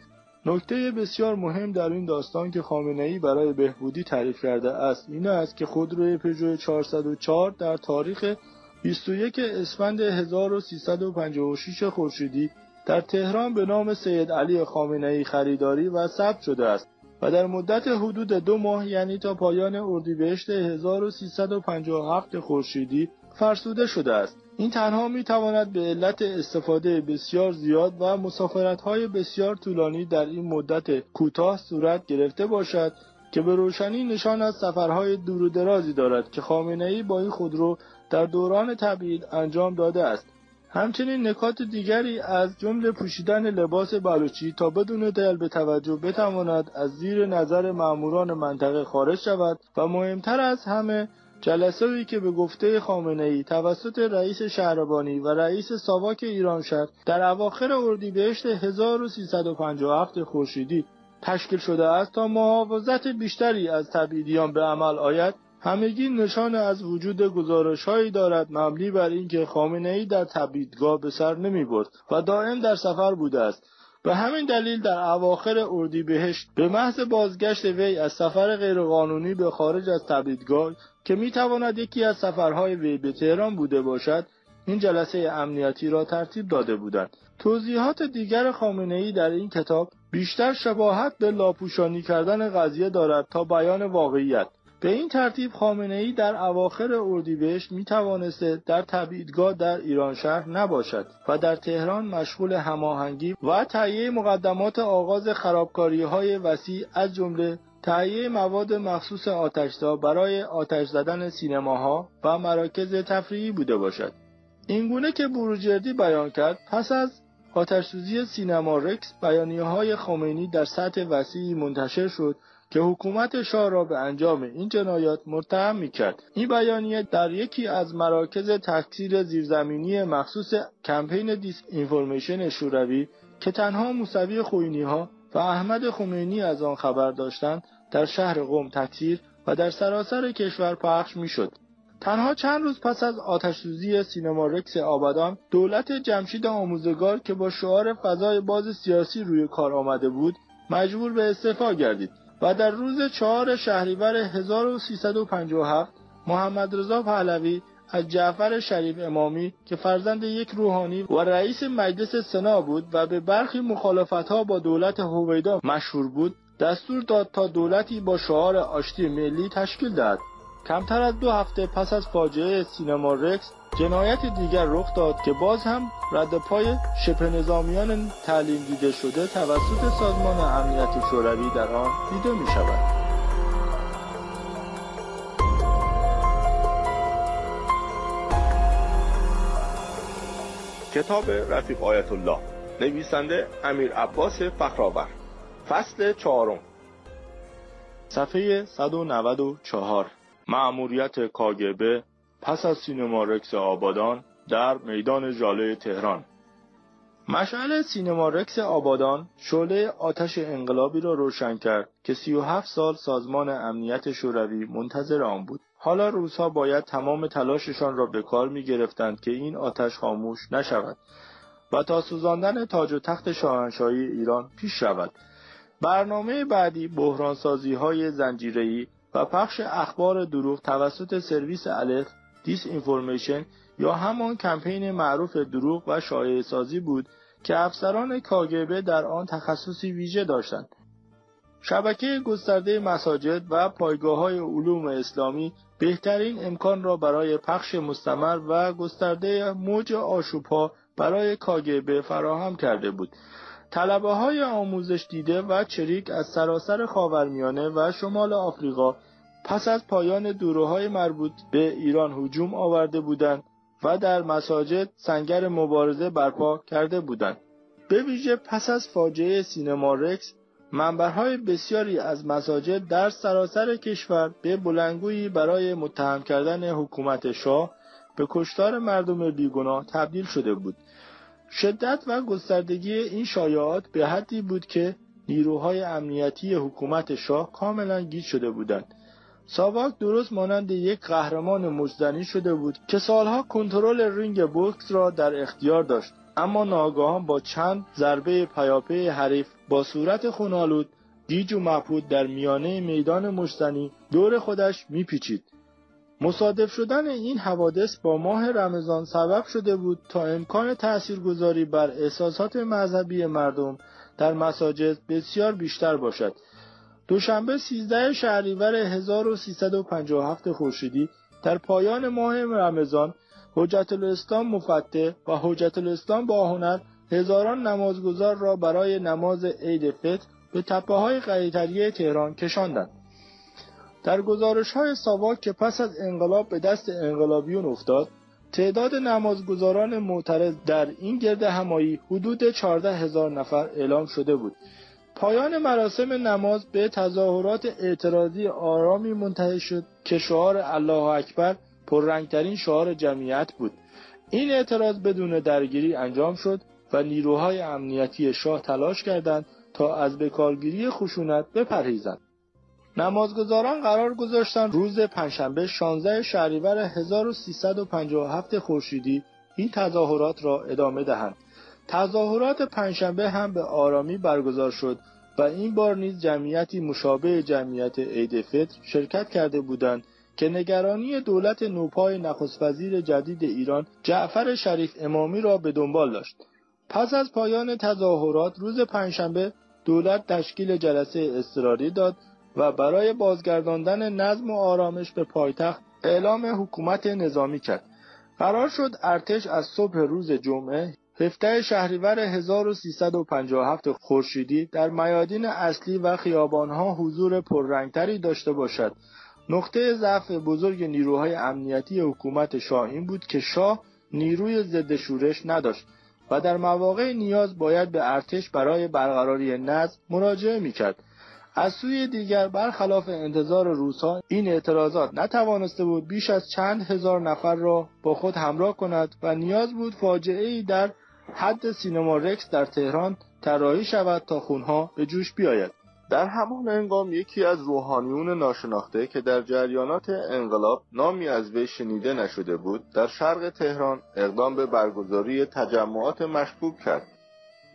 نکته بسیار مهم در این داستان که خامنه ای برای بهبودی تعریف کرده است این است که خودروی پژو 404 در تاریخ 21 اسفند 1356 خورشیدی در تهران به نام سید علی خامنه ای خریداری و ثبت شده است و در مدت حدود دو ماه یعنی تا پایان اردیبهشت 1357 خورشیدی فرسوده شده است. این تنها می تواند به علت استفاده بسیار زیاد و مسافرت های بسیار طولانی در این مدت کوتاه صورت گرفته باشد که به روشنی نشان از سفرهای دور و درازی دارد که خامنه ای با این خودرو در دوران تبعید انجام داده است. همچنین نکات دیگری از جمله پوشیدن لباس بلوچی تا بدون به توجه بتواند از زیر نظر ماموران منطقه خارج شود و مهمتر از همه جلسه که به گفته خامنه ای توسط رئیس شهربانی و رئیس ساواک ایرانشهر در اواخر اردیبهشت 1357 خورشیدی تشکیل شده است تا محافظت بیشتری از تبعیدیان به عمل آید. همگی نشان از وجود گزارش هایی دارد مبنی بر اینکه خامنه ای در تبعیدگاه به سر نمی برد و دائم در سفر بوده است. به همین دلیل در اواخر اردیبهشت به محض بازگشت وی از سفر غیرقانونی به خارج از تبعیدگاه که می تواند یکی از سفرهای وی به تهران بوده باشد این جلسه امنیتی را ترتیب داده بودند. توضیحات دیگر خامنه ای در این کتاب بیشتر شباهت به لاپوشانی کردن قضیه دارد تا بیان واقعیت. به این ترتیب خامنه ای در اواخر اردیبهشت می توانسته در تبعیدگاه در ایران شهر نباشد و در تهران مشغول هماهنگی و تهیه مقدمات آغاز خرابکاری های وسیع از جمله تهیه مواد مخصوص آتشزا برای آتش زدن سینماها و مراکز تفریحی بوده باشد. اینگونه که بروجردی بیان کرد پس از آتشسوزی سینما رکس بیانیه های خمینی در سطح وسیعی منتشر شد که حکومت شاه را به انجام این جنایات متهم می‌کرد. این بیانیه در یکی از مراکز تکثیر زیرزمینی مخصوص کمپین دیس اینفورمیشن شوروی که تنها موسوی خوینی ها و احمد خمینی از آن خبر داشتند در شهر قم تکثیر و در سراسر کشور پخش می‌شد. تنها چند روز پس از آتشسوزی سینما رکس آبادان دولت جمشید آموزگار که با شعار فضای باز سیاسی روی کار آمده بود مجبور به استعفا گردید و در روز چهار شهریور 1357 محمد رضا پهلوی از جعفر شریف امامی که فرزند یک روحانی و رئیس مجلس سنا بود و به برخی ها با دولت هویدا مشهور بود دستور داد تا دولتی با شعار آشتی ملی تشکیل دهد کمتر از دو هفته پس از فاجعه سینما رکس جنایت دیگر رخ داد که باز هم رد پای شبه نظامیان تعلیم دیده شده توسط سازمان امنیت شوروی در آن دیده می شود. کتاب رفیق آیت الله نویسنده امیر عباس فخرآور فصل چهارم. صفحه 194 معموریت کاگبه پس از سینما رکس آبادان در میدان ژاله تهران. مشعل سینما رکس آبادان شعله آتش انقلابی را روشن کرد که 37 سال سازمان امنیت شوروی منتظر آن بود. حالا روزها باید تمام تلاششان را به کار می گرفتند که این آتش خاموش نشود و تا سوزاندن تاج و تخت شاهنشاهی ایران پیش رود. برنامه بعدی بحرانسازی های زنجیری و پخش اخبار دروغ توسط سرویس الف دیس اینفورمیشن یا همان کمپین معروف دروغ و شایع سازی بود که افسران کاگبه در آن تخصصی ویژه داشتند. شبکه گسترده مساجد و پایگاه های علوم اسلامی بهترین امکان را برای پخش مستمر و گسترده موج آشوبها برای کاگبه فراهم کرده بود. طلبه های آموزش دیده و چریک از سراسر خاورمیانه و شمال آفریقا پس از پایان دوره مربوط به ایران هجوم آورده بودند و در مساجد سنگر مبارزه برپا کرده بودند. به ویژه پس از فاجعه سینما رکس منبرهای بسیاری از مساجد در سراسر کشور به بلنگویی برای متهم کردن حکومت شاه به کشتار مردم بیگناه تبدیل شده بود. شدت و گستردگی این شایعات به حدی بود که نیروهای امنیتی حکومت شاه کاملا گیج شده بودند. ساواک درست مانند یک قهرمان مشت‌زنی شده بود که سالها کنترل رینگ بوکس را در اختیار داشت اما ناگهان با چند ضربه پیاپی حریف با صورت خون‌آلود گیج و در میانه میدان مشت‌زنی دور خودش میپیچید. مصادف شدن این حوادث با ماه رمضان سبب شده بود تا امکان تاثیرگذاری بر احساسات مذهبی مردم در مساجد بسیار بیشتر باشد. دوشنبه 13 شهریور 1357 خورشیدی در پایان ماه رمضان حجت الاسلام مفتح و حجت الاسلام با هنر هزاران نمازگزار را برای نماز عید فطر به تپه های قیتریه تهران کشاندند. در گزارش های ساواک که پس از انقلاب به دست انقلابیون افتاد تعداد نمازگزاران معترض در این گرد همایی حدود 14 هزار نفر اعلام شده بود پایان مراسم نماز به تظاهرات اعتراضی آرامی منتهی شد که شعار الله اکبر پررنگترین شعار جمعیت بود. این اعتراض بدون درگیری انجام شد و نیروهای امنیتی شاه تلاش کردند تا از بکارگیری خشونت بپرهیزند. نمازگزاران قرار گذاشتند روز پنجشنبه 16 شهریور 1357 خورشیدی این تظاهرات را ادامه دهند. تظاهرات پنجشنبه هم به آرامی برگزار شد و این بار نیز جمعیتی مشابه جمعیت عید فطر شرکت کرده بودند که نگرانی دولت نوپای نخست وزیر جدید ایران جعفر شریف امامی را به دنبال داشت. پس از پایان تظاهرات روز پنجشنبه دولت تشکیل جلسه اضطراری داد و برای بازگرداندن نظم و آرامش به پایتخت اعلام حکومت نظامی کرد. قرار شد ارتش از صبح روز جمعه 17 شهریور 1357 خورشیدی در میادین اصلی و خیابانها حضور پررنگتری داشته باشد نقطه ضعف بزرگ نیروهای امنیتی حکومت شاه این بود که شاه نیروی ضد شورش نداشت و در مواقع نیاز باید به ارتش برای برقراری نظم مراجعه می‌کرد. از سوی دیگر برخلاف انتظار روسها این اعتراضات نتوانسته بود بیش از چند هزار نفر را با خود همراه کند و نیاز بود فاجعه ای در حد سینما رکس در تهران طراحی شود تا خونها به جوش بیاید. در همان هنگام یکی از روحانیون ناشناخته که در جریانات انقلاب نامی از وی شنیده نشده بود در شرق تهران اقدام به برگزاری تجمعات مشبوب کرد.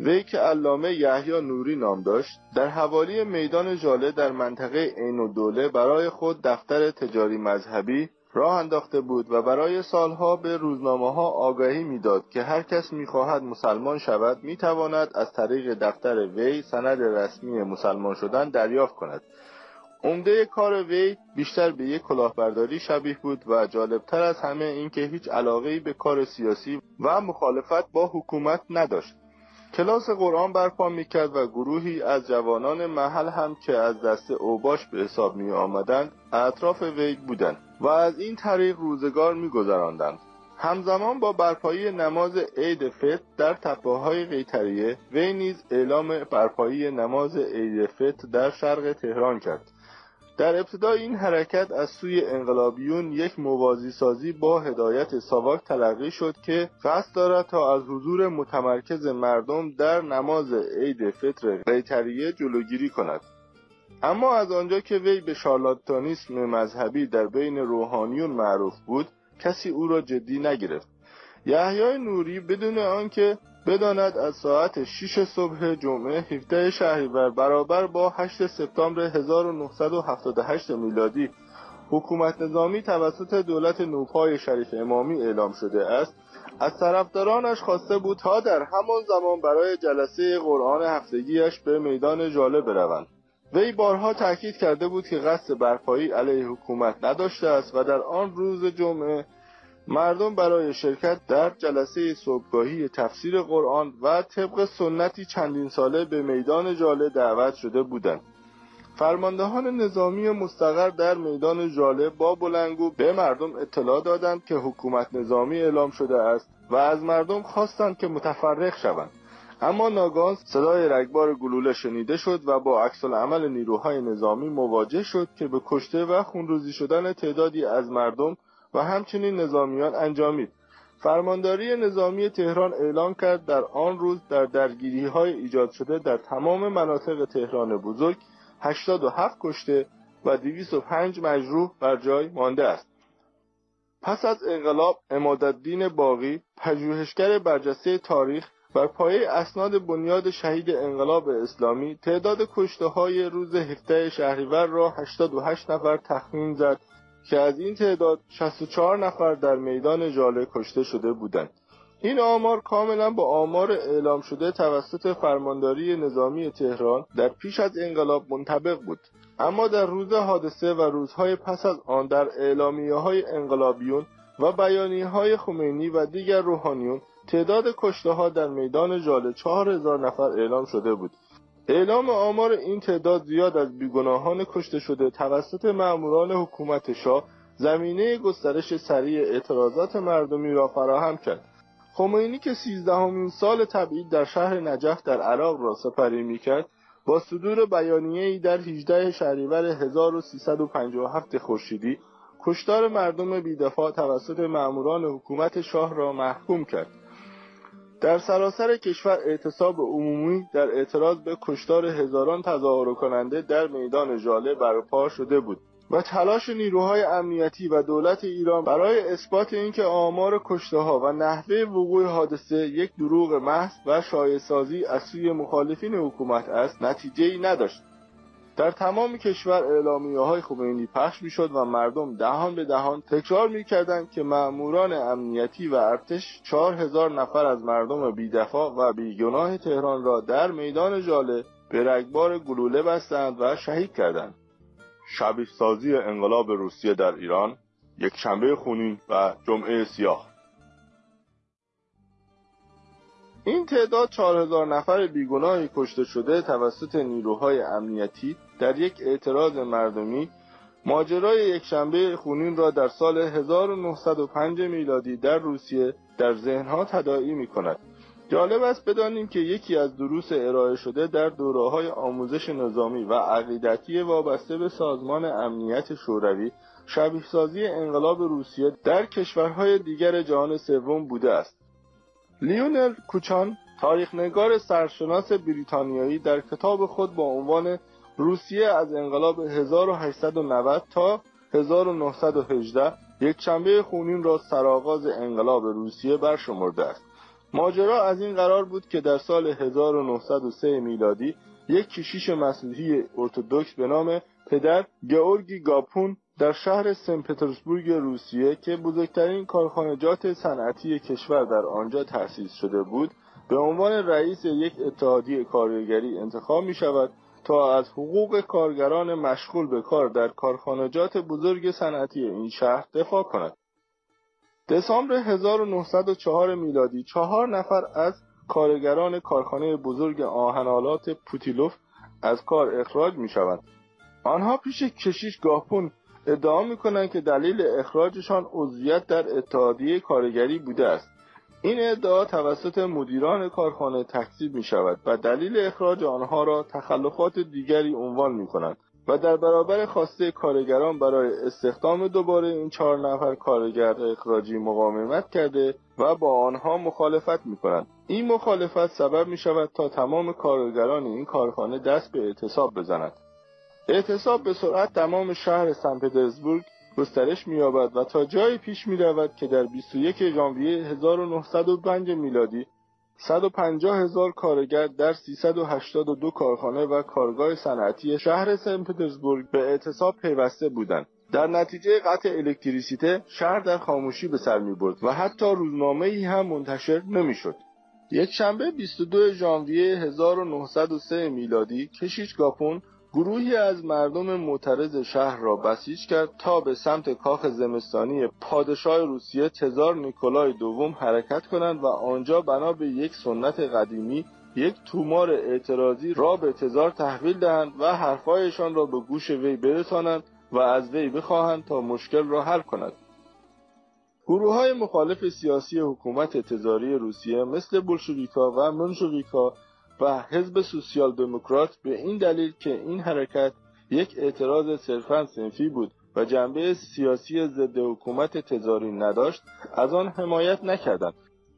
وی که علامه یحیی نوری نام داشت در حوالی میدان ژاله در منطقه عین الدوله برای خود دفتر تجاری مذهبی راه انداخته بود و برای سالها به روزنامه ها آگاهی می‌داد که هر کس می‌خواهد مسلمان شود می‌تواند از طریق دفتر وی سند رسمی مسلمان شدن دریافت کند. عمده کار وی بیشتر به یک کلاهبرداری شبیه بود و جالبتر از همه اینکه هیچ علاقه به کار سیاسی و مخالفت با حکومت نداشت. کلاس قرآن برپا می‌کرد و گروهی از جوانان محل هم که از دست اوباش به حساب می آمدند اطراف وی بودند. و از این طریق روزگار میگذراندند. همزمان با برپایی نماز عید فطر در تپه های قیتریه وی نیز اعلام برپایی نماز عید فطر در شرق تهران کرد. در ابتدا این حرکت از سوی انقلابیون یک موازی سازی با هدایت ساواک تلقی شد که قصد دارد تا از حضور متمرکز مردم در نماز عید فطر قیتریه جلوگیری کند. اما از آنجا که وی به شارلاتانیسم مذهبی در بین روحانیون معروف بود کسی او را جدی نگرفت. یحیای نوری بدون آنکه بداند از ساعت 6 صبح جمعه 17 شهریور برابر با 8 سپتامبر 1978 میلادی حکومت نظامی توسط دولت نوپای شریف امامی اعلام شده است. از طرفدارانش خواسته بود تا در همان زمان برای جلسه قرآن هفتگیش به میدان جاله بروند. وی بارها تاکید کرده بود که قصد برپایی علیه حکومت نداشته است و در آن روز جمعه مردم برای شرکت در جلسه صبحگاهی تفسیر قرآن و طبق سنتی چندین ساله به میدان جاله دعوت شده بودند. فرماندهان نظامی مستقر در میدان جاله با بلنگو به مردم اطلاع دادند که حکومت نظامی اعلام شده است و از مردم خواستند که متفرق شوند. اما ناگهان صدای رگبار گلوله شنیده شد و با عکس عمل نیروهای نظامی مواجه شد که به کشته و خونروزی شدن تعدادی از مردم و همچنین نظامیان انجامید. فرمانداری نظامی تهران اعلام کرد در آن روز در درگیری های ایجاد شده در تمام مناطق تهران بزرگ 87 کشته و 205 مجروح بر جای مانده است. پس از انقلاب امادالدین باقی پژوهشگر برجسته تاریخ بر پایه اسناد بنیاد شهید انقلاب اسلامی تعداد کشته های روز 17 شهریور را 88 نفر تخمین زد که از این تعداد 64 نفر در میدان جاله کشته شده بودند. این آمار کاملا با آمار اعلام شده توسط فرمانداری نظامی تهران در پیش از انقلاب منطبق بود. اما در روز حادثه و روزهای پس از آن در اعلامیه های انقلابیون و بیانیه های خمینی و دیگر روحانیون تعداد کشته ها در میدان جاله چهار هزار نفر اعلام شده بود. اعلام آمار این تعداد زیاد از بیگناهان کشته شده توسط مأموران حکومت شاه زمینه گسترش سریع اعتراضات مردمی را فراهم کرد. خمینی که سیزدهمین سال تبعید در شهر نجف در عراق را سپری می‌کرد با صدور بیانیه‌ای در 18 شهریور 1357 خورشیدی کشتار مردم بیدفاع توسط مأموران حکومت شاه را محکوم کرد. در سراسر کشور اعتصاب عمومی در اعتراض به کشتار هزاران تظاهر کننده در میدان جاله برپا شده بود و تلاش نیروهای امنیتی و دولت ایران برای اثبات اینکه آمار کشته ها و نحوه وقوع حادثه یک دروغ محض و شایع‌سازی از سوی مخالفین حکومت است نتیجه ای نداشت. در تمام کشور اعلامیه های خمینی پخش می‌شد و مردم دهان به دهان تکرار می‌کردند که مأموران امنیتی و ارتش چهار هزار نفر از مردم بیدفاع و بیگناه تهران را در میدان جاله به رگبار گلوله بستند و شهید کردند. شبیه سازی انقلاب روسیه در ایران یک شنبه خونین و جمعه سیاه. این تعداد چهار هزار نفر بیگناهی کشته شده توسط نیروهای امنیتی در یک اعتراض مردمی ماجرای یک شنبه خونین را در سال 1905 میلادی در روسیه در ذهنها تداعی می کند. جالب است بدانیم که یکی از دروس ارائه شده در دوره های آموزش نظامی و عقیدتی وابسته به سازمان امنیت شوروی شبیه سازی انقلاب روسیه در کشورهای دیگر جهان سوم بوده است. لیونل کوچان تاریخنگار سرشناس بریتانیایی در کتاب خود با عنوان روسیه از انقلاب 1890 تا 1918 یک چنبه خونین را سرآغاز انقلاب روسیه برشمرده است. ماجرا از این قرار بود که در سال 1903 میلادی یک کشیش مسیحی ارتودکس به نام پدر گئورگی گاپون در شهر سن پترزبورگ روسیه که بزرگترین کارخانجات صنعتی کشور در آنجا تأسیس شده بود به عنوان رئیس یک اتحادیه کارگری انتخاب می شود تا از حقوق کارگران مشغول به کار در کارخانجات بزرگ صنعتی این شهر دفاع کند. دسامبر 1904 میلادی چهار نفر از کارگران کارخانه بزرگ آهنالات پوتیلوف از کار اخراج می شوند. آنها پیش کشیش گاپون ادعا می کنند که دلیل اخراجشان عضویت در اتحادیه کارگری بوده است. این ادعا توسط مدیران کارخانه تکذیب می شود و دلیل اخراج آنها را تخلفات دیگری عنوان می کنند و در برابر خواسته کارگران برای استخدام دوباره این چهار نفر کارگر اخراجی مقاومت کرده و با آنها مخالفت می کنند. این مخالفت سبب می شود تا تمام کارگران این کارخانه دست به اعتصاب بزنند. اعتصاب به سرعت تمام شهر سن پترزبورگ گسترش می‌یابد و تا جایی پیش می‌رود که در 21 ژانویه 1905 میلادی 150 هزار کارگر در 382 کارخانه و کارگاه صنعتی شهر سن پترزبورگ به اعتصاب پیوسته بودند. در نتیجه قطع الکتریسیته شهر در خاموشی به سر می‌برد و حتی روزنامه ای هم منتشر نمی‌شد. یک شنبه 22 ژانویه 1903 میلادی کشیش گاپون گروهی از مردم معترض شهر را بسیج کرد تا به سمت کاخ زمستانی پادشاه روسیه تزار نیکولای دوم حرکت کنند و آنجا بنا به یک سنت قدیمی یک تومار اعتراضی را به تزار تحویل دهند و حرفهایشان را به گوش وی برسانند و از وی بخواهند تا مشکل را حل کند. گروه های مخالف سیاسی حکومت تزاری روسیه مثل بلشویکا و منشویکا و حزب سوسیال دموکرات به این دلیل که این حرکت یک اعتراض صرفا سنفی بود و جنبه سیاسی ضد حکومت تزاری نداشت از آن حمایت نکردند.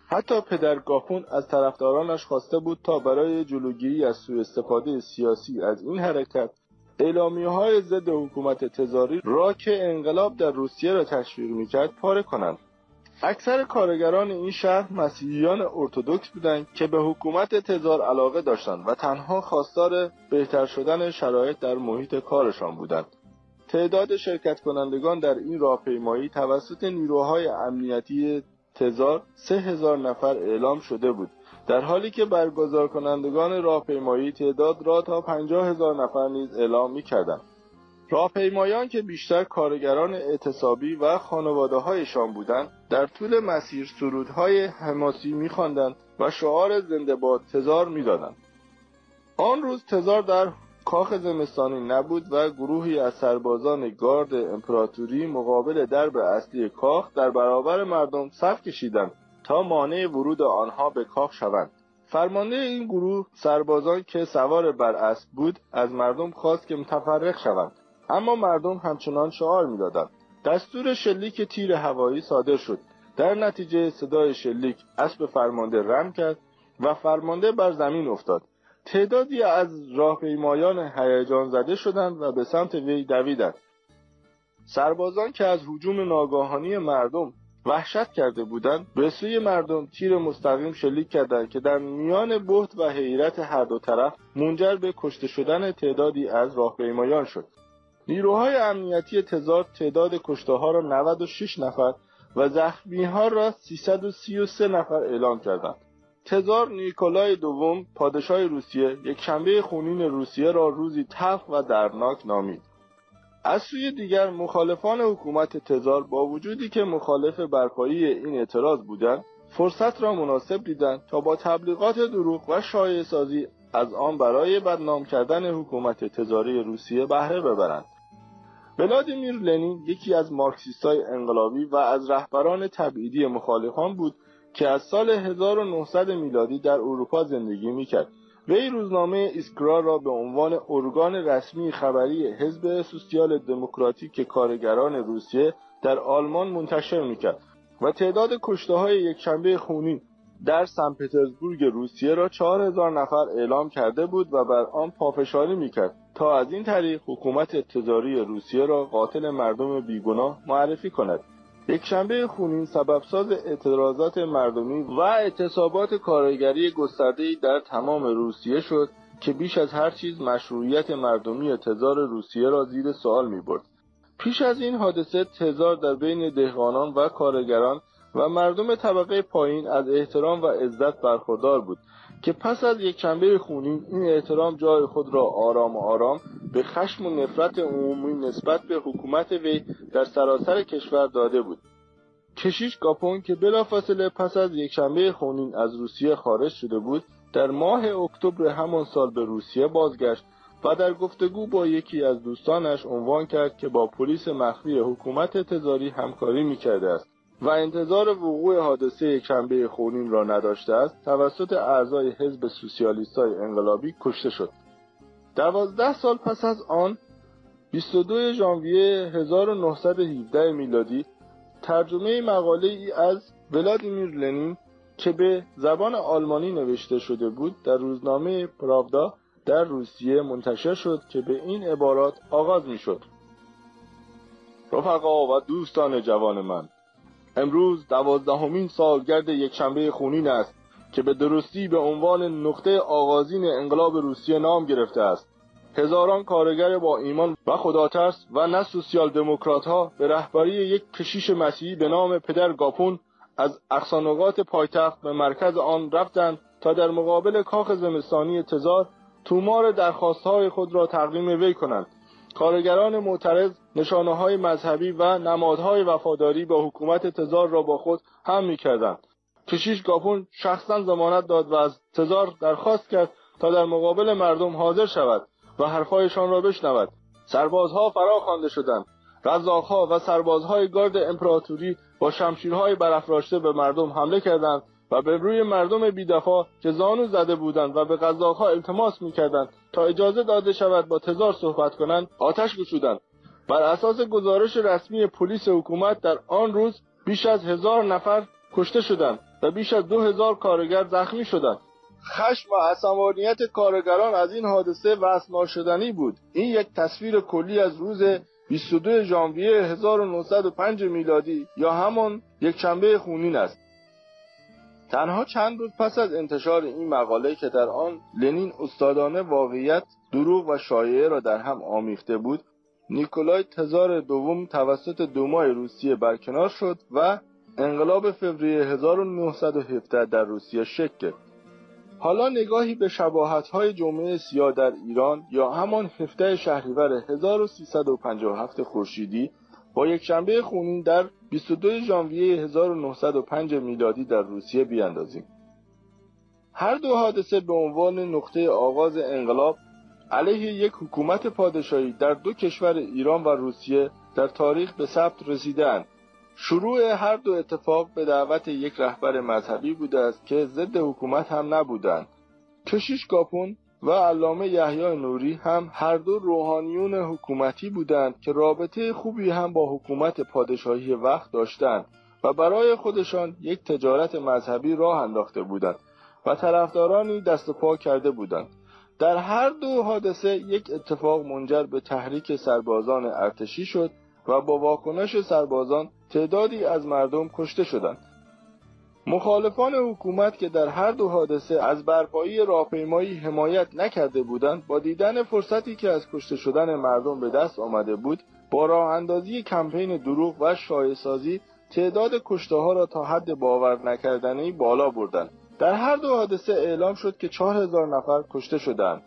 حتی پدر گاپون از طرفدارانش خواسته بود تا برای جلوگیری از سوء استفاده سیاسی از این حرکت اعلامیه های ضد حکومت تزاری را که انقلاب در روسیه را تشویق می‌کرد پاره کنند. اکثر کارگران این شهر مسیحیان ارتودکس بودند که به حکومت تزار علاقه داشتند و تنها خواستار بهتر شدن شرایط در محیط کارشان بودند. تعداد شرکت کنندگان در این راهپیمایی توسط نیروهای امنیتی تزار سه هزار نفر اعلام شده بود در حالی که برگزار کنندگان راهپیمایی تعداد را تا پنجاه هزار نفر نیز اعلام می کردند. راهپیمایان که بیشتر کارگران اعتصابی و خانواده هایشان بودند در طول مسیر سرودهای حماسی میخواندند و شعار زنده باد تزار می‌دادند. آن روز تزار در کاخ زمستانی نبود و گروهی از سربازان گارد امپراتوری مقابل درب اصلی کاخ در برابر مردم صف کشیدند تا مانع ورود آنها به کاخ شوند. فرمانده این گروه سربازان که سوار بر اسب بود از مردم خواست که متفرق شوند. اما مردم همچنان شعار می‌دادند. دستور شلیک تیر هوایی صادر شد. در نتیجه صدای شلیک اسب فرمانده رم کرد و فرمانده بر زمین افتاد. تعدادی از راهپیمایان هیجان زده شدند و به سمت وی دویدند. سربازان که از هجوم ناگاهانی مردم وحشت کرده بودند به سوی مردم تیر مستقیم شلیک کردند که در میان بهت و حیرت هر دو طرف منجر به کشته شدن تعدادی از راهپیمایان شد. نیروهای امنیتی تزار تعداد کشته ها را 96 نفر و زخمی ها را 333 نفر اعلام کردند. تزار نیکولای دوم پادشاه روسیه یک شنبه خونین روسیه را روزی تلخ و دردناک نامید. از سوی دیگر مخالفان حکومت تزار با وجودی که مخالف برپایی این اعتراض بودند فرصت را مناسب دیدند تا با تبلیغات دروغ و شایع سازی از آن برای بدنام کردن حکومت تزاری روسیه بهره ببرند ولادیمیر لنین یکی از مارکسیستای انقلابی و از رهبران تبعیدی مخالفان بود که از سال 1900 میلادی در اروپا زندگی می‌کرد. وی روزنامه ایسکرا را به عنوان ارگان رسمی خبری حزب سوسیال دموکراتیک کارگران روسیه در آلمان منتشر می‌کرد و تعداد کشته های یک شنبه خونین در سن پترزبورگ روسیه را چهار هزار نفر اعلام کرده بود و بر آن پافشاری می‌کرد. تا از این طریق حکومت تزاری روسیه را قاتل مردم بیگناه معرفی کند یک شنبه خونین سببساز اعتراضات مردمی و اعتصابات کارگری گسترده‌ای در تمام روسیه شد که بیش از هر چیز مشروعیت مردمی تزار روسیه را زیر سوال می برد. پیش از این حادثه تزار در بین دهقانان و کارگران و مردم طبقه پایین از احترام و عزت برخوردار بود که پس از یک شنبه خونین این احترام جای خود را آرام آرام به خشم و نفرت عمومی نسبت به حکومت وی در سراسر کشور داده بود. کشیش گاپون که بلافاصله پس از یک شنبه خونین از روسیه خارج شده بود در ماه اکتبر همان سال به روسیه بازگشت و در گفتگو با یکی از دوستانش عنوان کرد که با پلیس مخفی حکومت تزاری همکاری می‌کرده است. و انتظار وقوع حادثه شنبه خونین را نداشته است توسط اعضای حزب سوسیالیستای انقلابی کشته شد. دوازده سال پس از آن 22 ژانویه 1917 میلادی ترجمه مقاله ای از ولادیمیر لنین که به زبان آلمانی نوشته شده بود در روزنامه پراودا در روسیه منتشر شد که به این عبارات آغاز می شد رفقا و دوستان جوان من امروز دوازدهمین سالگرد یکشنبه خونین است که به درستی به عنوان نقطه آغازین انقلاب روسیه نام گرفته است. هزاران کارگر با ایمان و خداترس و نه سوسیال دموکرات ها به رهبری یک کشیش مسیحی به نام پدر گاپون از اقصانقات پایتخت به مرکز آن رفتند تا در مقابل کاخ زمستانی تزار تومار درخواستهای خود را تقدیم وی کنند. کارگران معترض نشانه های مذهبی و نمادهای وفاداری به حکومت تزار را با خود هم می کردند. کشیش گاپون شخصا زمانت داد و از تزار درخواست کرد تا در مقابل مردم حاضر شود و حرفهایشان را بشنود سربازها فرا خوانده شدند رزاقها و سربازهای گارد امپراتوری با شمشیرهای برافراشته به مردم حمله کردند و به روی مردم بیدفاع که زانو زده بودند و به قزاقها التماس می‌کردند تا اجازه داده شود با تزار صحبت کنند آتش گشودند. بر اساس گزارش رسمی پلیس حکومت در آن روز بیش از هزار نفر کشته شدند و بیش از دو هزار کارگر زخمی شدند. خشم و عصبانیت کارگران از این حادثه وصل ناشدنی بود. این یک تصویر کلی از روز 22 ژانویه 1905 میلادی یا همان یک شنبه خونین است. تنها چند روز پس از انتشار این مقاله که در آن لنین استادانه واقعیت دروغ و شایعه را در هم آمیخته بود نیکولای تزار دوم توسط دومای روسیه برکنار شد و انقلاب فوریه 1917 در روسیه شکل گرفت. حالا نگاهی به شباهت‌های جمعه سیاه در ایران یا همان هفته شهریور 1357 خورشیدی با یک شنبه خونین در 22 ژانویه 1905 میلادی در روسیه بیاندازیم. هر دو حادثه به عنوان نقطه آغاز انقلاب علیه یک حکومت پادشاهی در دو کشور ایران و روسیه در تاریخ به ثبت رسیدند شروع هر دو اتفاق به دعوت یک رهبر مذهبی بوده است که ضد حکومت هم نبودند کشیش گاپون و علامه یحیی نوری هم هر دو روحانیون حکومتی بودند که رابطه خوبی هم با حکومت پادشاهی وقت داشتند و برای خودشان یک تجارت مذهبی راه انداخته بودند و طرفدارانی دست پا کرده بودند. در هر دو حادثه یک اتفاق منجر به تحریک سربازان ارتشی شد و با واکنش سربازان تعدادی از مردم کشته شدند. مخالفان حکومت که در هر دو حادثه از برپایی راهپیمایی حمایت نکرده بودند با دیدن فرصتی که از کشته شدن مردم به دست آمده بود با راه اندازی کمپین دروغ و شایع‌سازی تعداد کشته ها را تا حد باور نکردنی بالا بردند. در هر دو حادثه اعلام شد که چهار هزار نفر کشته شدند.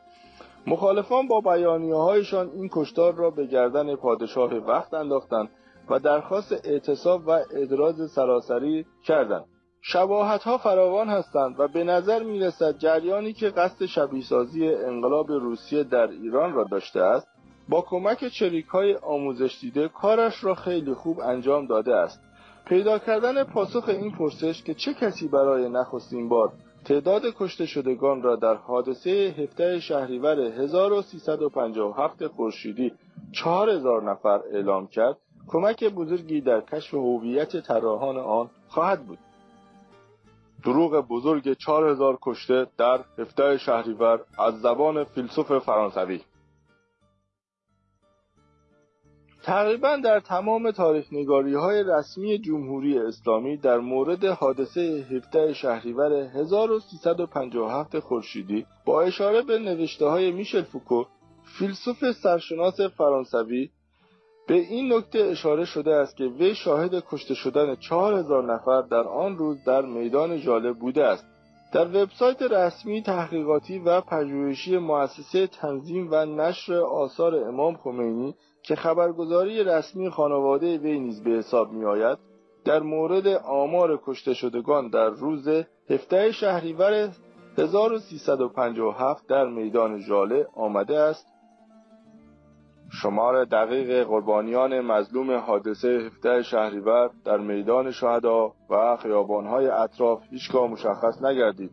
مخالفان با بیانیه هایشان این کشتار را به گردن پادشاه وقت انداختند و درخواست اعتصاب و ادراز سراسری کردند. شباهت ها فراوان هستند و به نظر می رسد جریانی که قصد شبیهسازی انقلاب روسیه در ایران را داشته است با کمک چریک های آموزش دیده کارش را خیلی خوب انجام داده است. پیدا کردن پاسخ این پرسش که چه کسی برای نخستین بار تعداد کشته شدگان را در حادثه هفته شهریور 1357 خورشیدی 4000 نفر اعلام کرد کمک بزرگی در کشف هویت طراحان آن خواهد بود. دروغ بزرگ 4000 کشته در 17 شهریور از زبان فیلسوف فرانسوی. تقریبا در تمام تاریخ نگاری های رسمی جمهوری اسلامی در مورد حادثه 17 شهریور 1357 خورشیدی با اشاره به نوشته های میشل فوکو فیلسوف سرشناس فرانسوی به این نکته اشاره شده است که وی شاهد کشته شدن چهار هزار نفر در آن روز در میدان ژاله بوده است. در وبسایت رسمی تحقیقاتی و پژوهشی مؤسسه تنظیم و نشر آثار امام خمینی که خبرگزاری رسمی خانواده وی نیز به حساب می آید در مورد آمار کشته شدگان در روز 17 شهریور 1357 در میدان ژاله آمده است شمار دقیق قربانیان مظلوم حادثه 17 شهریور در میدان شهدا و خیابانهای اطراف هیچگاه مشخص نگردید.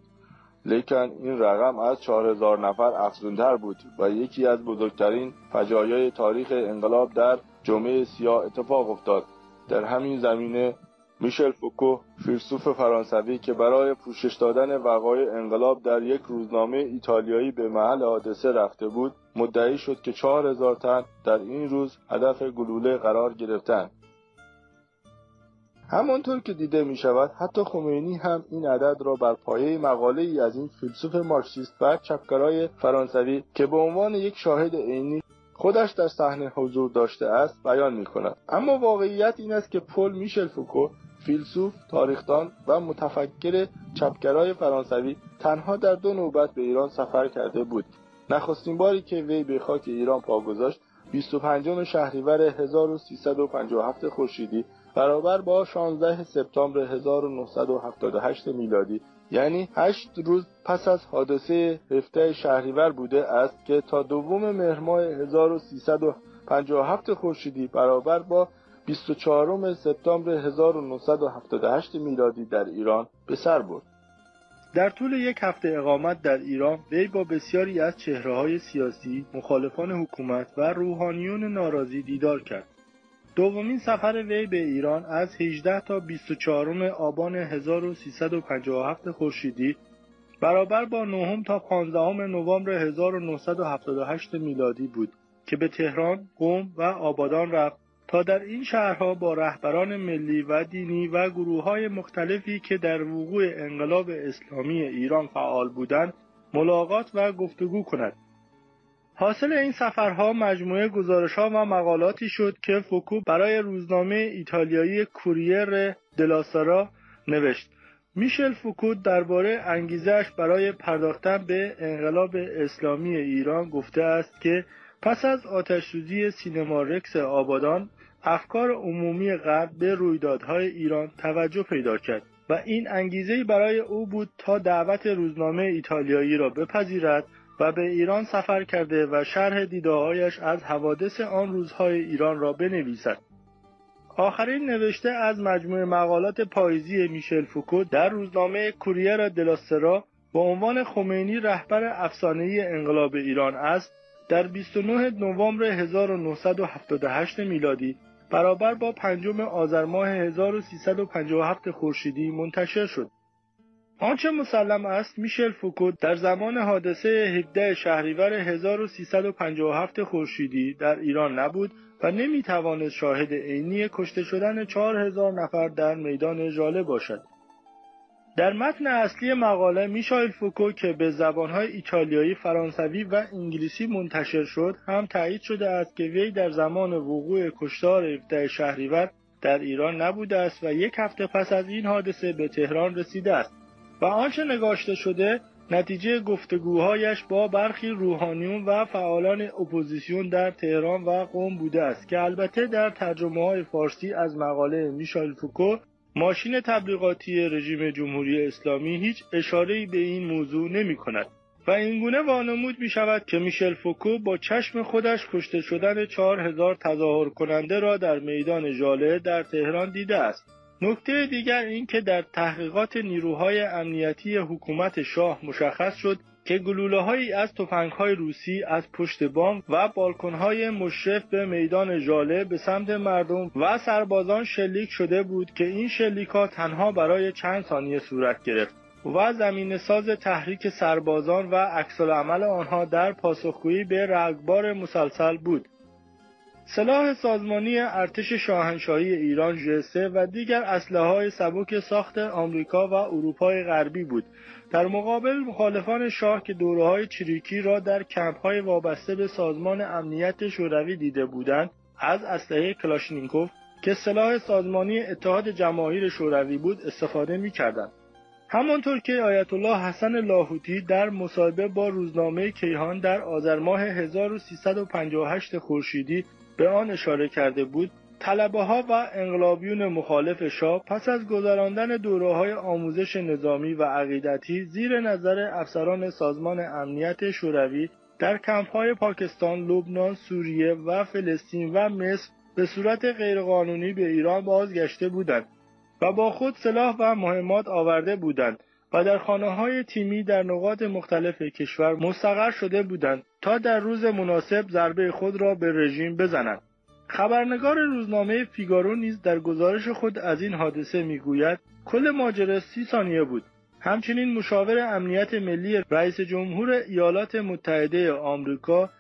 لیکن این رقم از 4000 نفر افزونتر بود و یکی از بزرگترین فجایای تاریخ انقلاب در جمعه سیاه اتفاق افتاد. در همین زمینه میشل فوکو فیلسوف فرانسوی که برای پوشش دادن وقایع انقلاب در یک روزنامه ایتالیایی به محل حادثه رفته بود مدعی شد که چهار هزار تن در این روز هدف گلوله قرار گرفتند همانطور که دیده می شود حتی خمینی هم این عدد را بر پایه مقاله ای از این فیلسوف مارکسیست و چپگرای فرانسوی که به عنوان یک شاهد عینی خودش در صحنه حضور داشته است بیان می کند اما واقعیت این است که پل میشل فوکو فیلسوف، تاریخدان و متفکر چپگرای فرانسوی تنها در دو نوبت به ایران سفر کرده بود. نخستین باری که وی به خاک ایران پا گذاشت 25 شهریور 1357 خورشیدی برابر با 16 سپتامبر 1978 میلادی یعنی هشت روز پس از حادثه هفته شهریور بوده است که تا دوم مهر ماه 1357 خورشیدی برابر با 24 سپتامبر 1978 میلادی در ایران به سر برد. در طول یک هفته اقامت در ایران وی با بسیاری از چهره های سیاسی، مخالفان حکومت و روحانیون ناراضی دیدار کرد. دومین سفر وی به ایران از 18 تا 24 آبان 1357 خورشیدی برابر با نهم تا 15 نوامبر 1978 میلادی بود که به تهران، قم و آبادان رفت تا در این شهرها با رهبران ملی و دینی و گروه های مختلفی که در وقوع انقلاب اسلامی ایران فعال بودند ملاقات و گفتگو کند. حاصل این سفرها مجموعه گزارش ها و مقالاتی شد که فوکو برای روزنامه ایتالیایی کوریر دلاسارا نوشت. میشل فوکو درباره انگیزش برای پرداختن به انقلاب اسلامی ایران گفته است که پس از آتشسوزی سینما رکس آبادان افکار عمومی غرب به رویدادهای ایران توجه پیدا کرد و این انگیزه برای او بود تا دعوت روزنامه ایتالیایی را بپذیرد و به ایران سفر کرده و شرح دیدههایش از حوادث آن روزهای ایران را بنویسد. آخرین نوشته از مجموعه مقالات پاییزی میشل فوکو در روزنامه کوریر دلاسترا با عنوان خمینی رهبر افسانه‌ای انقلاب ایران است در 29 نوامبر 1978 میلادی برابر با پنجم آذر ماه 1357 خورشیدی منتشر شد. آنچه مسلم است میشل فوکو در زمان حادثه 17 شهریور 1357 خورشیدی در ایران نبود و نمی‌توانست شاهد عینی کشته شدن 4000 نفر در میدان ژاله باشد. در متن اصلی مقاله میشایل فوکو که به زبانهای ایتالیایی، فرانسوی و انگلیسی منتشر شد هم تایید شده است که وی در زمان وقوع کشتار 17 شهریور در ایران نبوده است و یک هفته پس از این حادثه به تهران رسیده است و آنچه نگاشته شده نتیجه گفتگوهایش با برخی روحانیون و فعالان اپوزیسیون در تهران و قم بوده است که البته در ترجمه های فارسی از مقاله میشایل فوکو ماشین تبلیغاتی رژیم جمهوری اسلامی هیچ اشاره به این موضوع نمی کند و اینگونه وانمود می شود که میشل فوکو با چشم خودش کشته شدن چهار هزار تظاهر کننده را در میدان ژاله در تهران دیده است. نکته دیگر این که در تحقیقات نیروهای امنیتی حکومت شاه مشخص شد که گلوله هایی از توفنگ های روسی از پشت بام و بالکن های مشرف به میدان ژاله به سمت مردم و سربازان شلیک شده بود که این شلیک ها تنها برای چند ثانیه صورت گرفت و زمین ساز تحریک سربازان و عکس عمل آنها در پاسخگویی به رگبار مسلسل بود. سلاح سازمانی ارتش شاهنشاهی ایران جسه و دیگر اسلحه های سبک ساخت آمریکا و اروپای غربی بود. در مقابل مخالفان شاه که دوره های چریکی را در کمپ های وابسته به سازمان امنیت شوروی دیده بودند از اسلحه کلاشنیکوف که سلاح سازمانی اتحاد جماهیر شوروی بود استفاده می کردن. همانطور که آیت الله حسن لاهوتی در مصاحبه با روزنامه کیهان در آذر ماه 1358 خورشیدی به آن اشاره کرده بود طلبه ها و انقلابیون مخالف شاه پس از گذراندن دوره های آموزش نظامی و عقیدتی زیر نظر افسران سازمان امنیت شوروی در کمپ های پاکستان، لبنان، سوریه و فلسطین و مصر به صورت غیرقانونی به ایران بازگشته بودند و با خود سلاح و مهمات آورده بودند و در خانه های تیمی در نقاط مختلف کشور مستقر شده بودند تا در روز مناسب ضربه خود را به رژیم بزنند. خبرنگار روزنامه فیگارو نیز در گزارش خود از این حادثه می‌گوید کل ماجرا سی ثانیه بود. همچنین مشاور امنیت ملی رئیس جمهور ایالات متحده آمریکا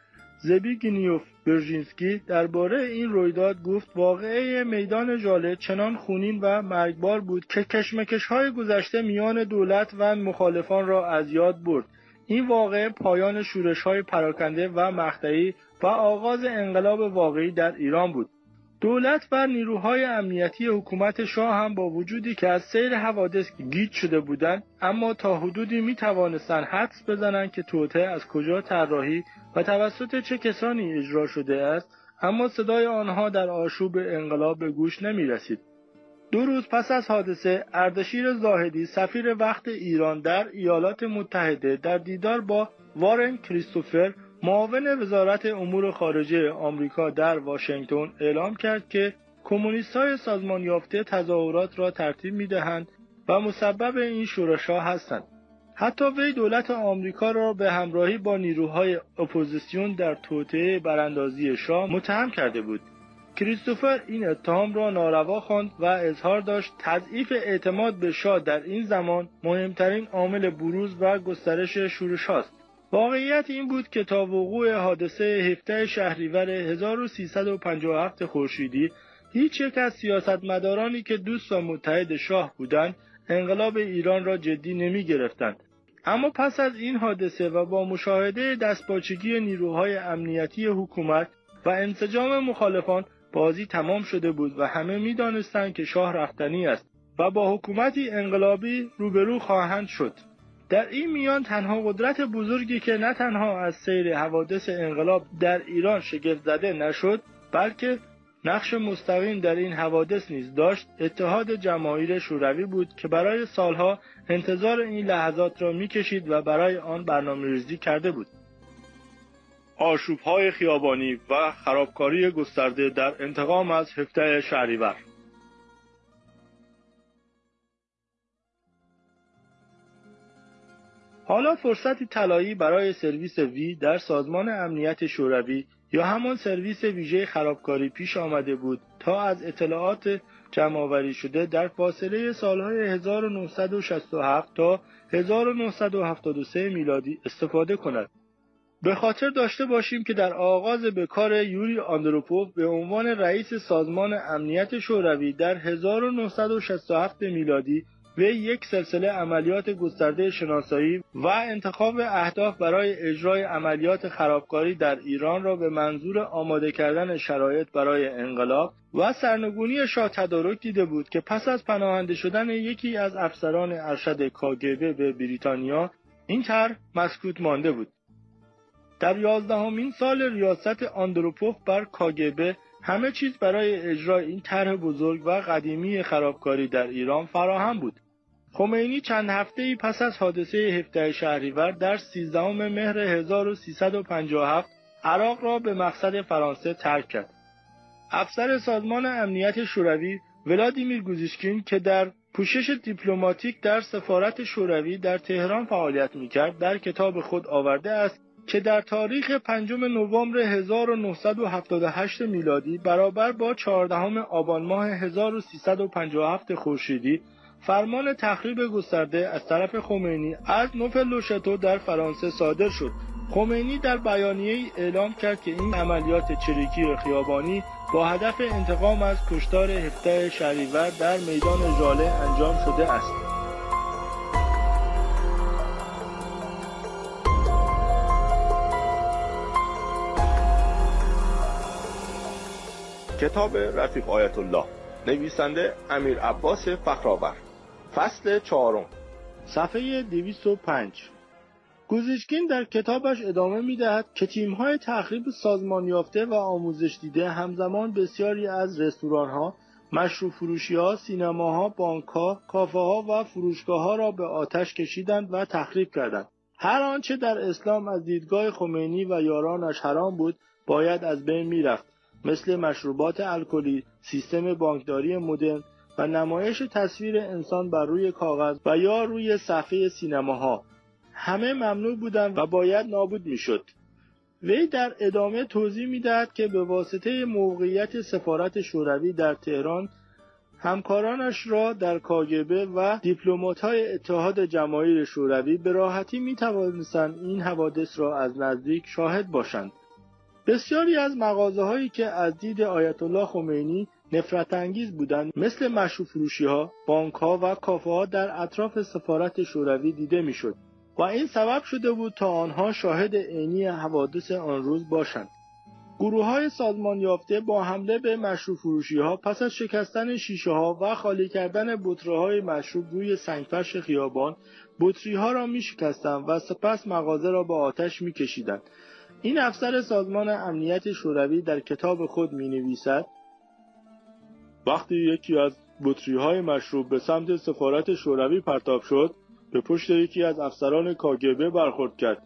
زبیگنیوف برژینسکی درباره این رویداد گفت واقعه میدان جاله چنان خونین و مرگبار بود که کشمکش های گذشته میان دولت و مخالفان را از یاد برد. این واقعه پایان شورش های پراکنده و مقطعی و آغاز انقلاب واقعی در ایران بود دولت و نیروهای امنیتی حکومت شاه هم با وجودی که از سیر حوادث گیج شده بودند اما تا حدودی می توانستند حدس بزنند که توته از کجا طراحی و توسط چه کسانی اجرا شده است اما صدای آنها در آشوب انقلاب به گوش نمی رسید. دو روز پس از حادثه اردشیر زاهدی سفیر وقت ایران در ایالات متحده در دیدار با وارن کریستوفر معاون وزارت امور خارجه آمریکا در واشنگتن اعلام کرد که کمونیست های سازمان یافته تظاهرات را ترتیب می دهند و مسبب این شورشها هستند. حتی وی دولت آمریکا را به همراهی با نیروهای اپوزیسیون در توطئه براندازی شاه متهم کرده بود. کریستوفر این اتهام را ناروا خواند و اظهار داشت تضعیف اعتماد به شاه در این زمان مهمترین عامل بروز و گسترش شورش است. واقعیت این بود که تا وقوع حادثه هفته شهریور 1357 خورشیدی هیچ یک از سیاستمدارانی که دوست و متحد شاه بودند انقلاب ایران را جدی نمی گرفتند. اما پس از این حادثه و با مشاهده دستپاچگی نیروهای امنیتی حکومت و انسجام مخالفان بازی تمام شده بود و همه می‌دانستند که شاه رفتنی است و با حکومتی انقلابی روبرو خواهند شد. در این میان تنها قدرت بزرگی که نه تنها از سیر حوادث انقلاب در ایران شگفت زده نشد بلکه نقش مستقیم در این حوادث نیز داشت اتحاد جماهیر شوروی بود که برای سالها انتظار این لحظات را می‌کشید و برای آن برنامه ریزی کرده بود. آشوبهای خیابانی و خرابکاری گسترده در انتقام از هفته شهریور حالا فرصتی طلایی برای سرویس وی در سازمان امنیت شوروی یا همان سرویس ویژه خرابکاری پیش آمده بود تا از اطلاعات جمعآوری شده در فاصله سالهای 1967 تا 1973 میلادی استفاده کند. به خاطر داشته باشیم که در آغاز به کار یوری آندروپوف به عنوان رئیس سازمان امنیت شوروی در 1967 میلادی و یک سلسله عملیات گسترده شناسایی و انتخاب اهداف برای اجرای عملیات خرابکاری در ایران را به منظور آماده کردن شرایط برای انقلاب و سرنگونی شاه تدارک دیده بود که پس از پناهنده شدن یکی از افسران ارشد کاگبه به بریتانیا این طرح مسکوت مانده بود در یازدهمین سال ریاست آندروپوف بر کاگبه همه چیز برای اجرای این طرح بزرگ و قدیمی خرابکاری در ایران فراهم بود. خمینی چند هفته ای پس از حادثه هفته شهریور در 13 مهر 1357 عراق را به مقصد فرانسه ترک کرد. افسر سازمان امنیت شوروی ولادیمیر گوزیشکین که در پوشش دیپلماتیک در سفارت شوروی در تهران فعالیت می‌کرد در کتاب خود آورده است که در تاریخ پنجم نوامبر 1978 میلادی برابر با 14 آبان ماه 1357 خورشیدی فرمان تخریب گسترده از طرف خمینی از نوفل در فرانسه صادر شد خمینی در بیانیه ای اعلام کرد که این عملیات چریکی خیابانی با هدف انتقام از کشتار 17 شهریور در میدان ژاله انجام شده است. کتاب رفیق آیت الله نویسنده امیر عباس فخرآور فصل چهارم. صفحه 205 گوزیشکین در کتابش ادامه می دهد که تیم‌های تخریب سازمان یافته و آموزش دیده همزمان بسیاری از رستوران‌ها، مشروب فروشی‌ها، سینماها، بانک‌ها، کافه‌ها و فروشگاه‌ها را به آتش کشیدند و تخریب کردند. هر آنچه در اسلام از دیدگاه خمینی و یارانش حرام بود باید از بین می‌رفت. مثل مشروبات الکلی، سیستم بانکداری مدرن و نمایش تصویر انسان بر روی کاغذ و یا روی صفحه سینماها همه ممنوع بودند و باید نابود می‌شد. وی در ادامه توضیح می‌دهد که به واسطه موقعیت سفارت شوروی در تهران همکارانش را در کاگبه و های اتحاد جماهیر شوروی به راحتی می این حوادث را از نزدیک شاهد باشند. بسیاری از مغازه هایی که از دید آیت الله خمینی نفرت انگیز بودند مثل مشروب فروشی ها، بانک ها و کافه ها در اطراف سفارت شوروی دیده می‌شد و این سبب شده بود تا آنها شاهد عینی حوادث آن روز باشند. گروه های سازمان یافته با حمله به مشروب فروشی ها پس از شکستن شیشه ها و خالی کردن بطره های مشروب روی سنگفرش خیابان بطری ها را می شکستند و سپس مغازه را به آتش می کشیدند. این افسر سازمان امنیت شوروی در کتاب خود می نویسد وقتی یکی از بطری های مشروب به سمت سفارت شوروی پرتاب شد به پشت یکی از افسران کاگبه برخورد کرد.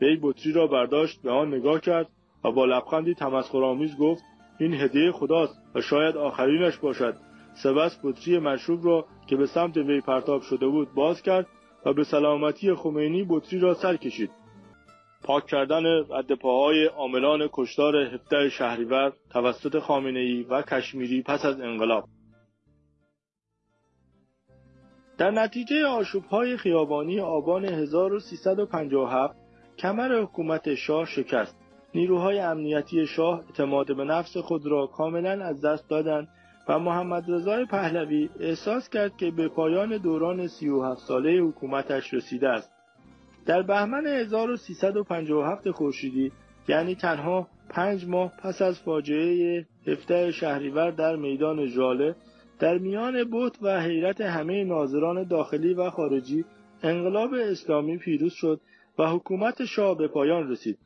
وی بطری را برداشت به آن نگاه کرد و با لبخندی تمسخرآمیز گفت این هدیه خداست و شاید آخرینش باشد. سبس بطری مشروب را که به سمت وی پرتاب شده بود باز کرد و به سلامتی خمینی بطری را سر کشید. پاک کردن رد پاهای عاملان کشتار 17 شهریور توسط خامنه و کشمیری پس از انقلاب در نتیجه های خیابانی آبان 1357 کمر حکومت شاه شکست. نیروهای امنیتی شاه اعتماد به نفس خود را کاملا از دست دادند و محمد رضای پهلوی احساس کرد که به پایان دوران 37 ساله حکومتش رسیده است. در بهمن 1357 خورشیدی یعنی تنها پنج ماه پس از فاجعه 17 شهریور در میدان ژاله در میان بوت و حیرت همه ناظران داخلی و خارجی انقلاب اسلامی پیروز شد و حکومت شاه به پایان رسید.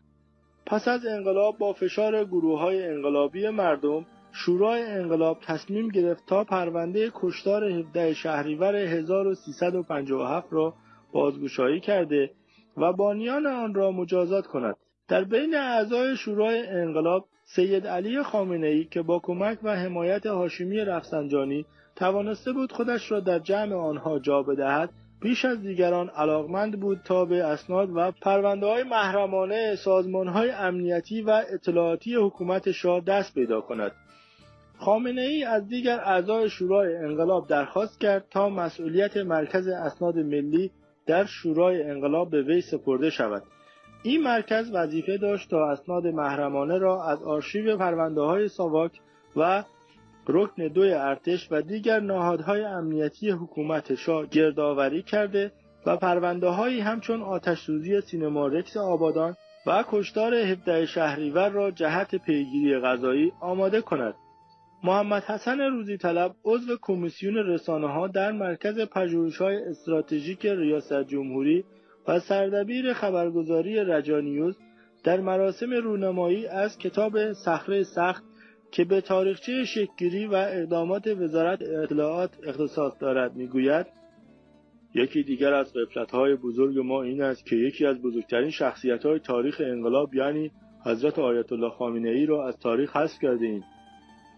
پس از انقلاب با فشار گروه های انقلابی مردم شورای انقلاب تصمیم گرفت تا پرونده کشتار 17 شهریور 1357 را بازگشایی کرده و بانیان آن را مجازات کند. در بین اعضای شورای انقلاب سید علی خامنه ای که با کمک و حمایت هاشمی رفسنجانی توانسته بود خودش را در جمع آنها جا بدهد بیش از دیگران علاقمند بود تا به اسناد و پرونده های محرمانه سازمان های امنیتی و اطلاعاتی حکومت شاه دست پیدا کند. خامنه ای از دیگر اعضای شورای انقلاب درخواست کرد تا مسئولیت مرکز اسناد ملی در شورای انقلاب به وی سپرده شود. این مرکز وظیفه داشت تا اسناد محرمانه را از آرشیو پرونده های ساواک و رکن دوی ارتش و دیگر نهادهای امنیتی حکومت شاه گردآوری کرده و پرونده هایی همچون آتش سوزی سینما رکس آبادان و کشتار 17 شهریور را جهت پیگیری غذایی آماده کند. محمد حسن روزی طلب عضو کمیسیون رسانه ها در مرکز پژوهش های استراتژیک ریاست جمهوری و سردبیر خبرگزاری رجانیوز در مراسم رونمایی از کتاب صخره سخت که به تاریخچه شکگیری و اقدامات وزارت اطلاعات اختصاص دارد می‌گوید. یکی دیگر از های بزرگ ما این است که یکی از بزرگترین شخصیت های تاریخ انقلاب یعنی حضرت آیت الله خامنه ای را از تاریخ حذف کرده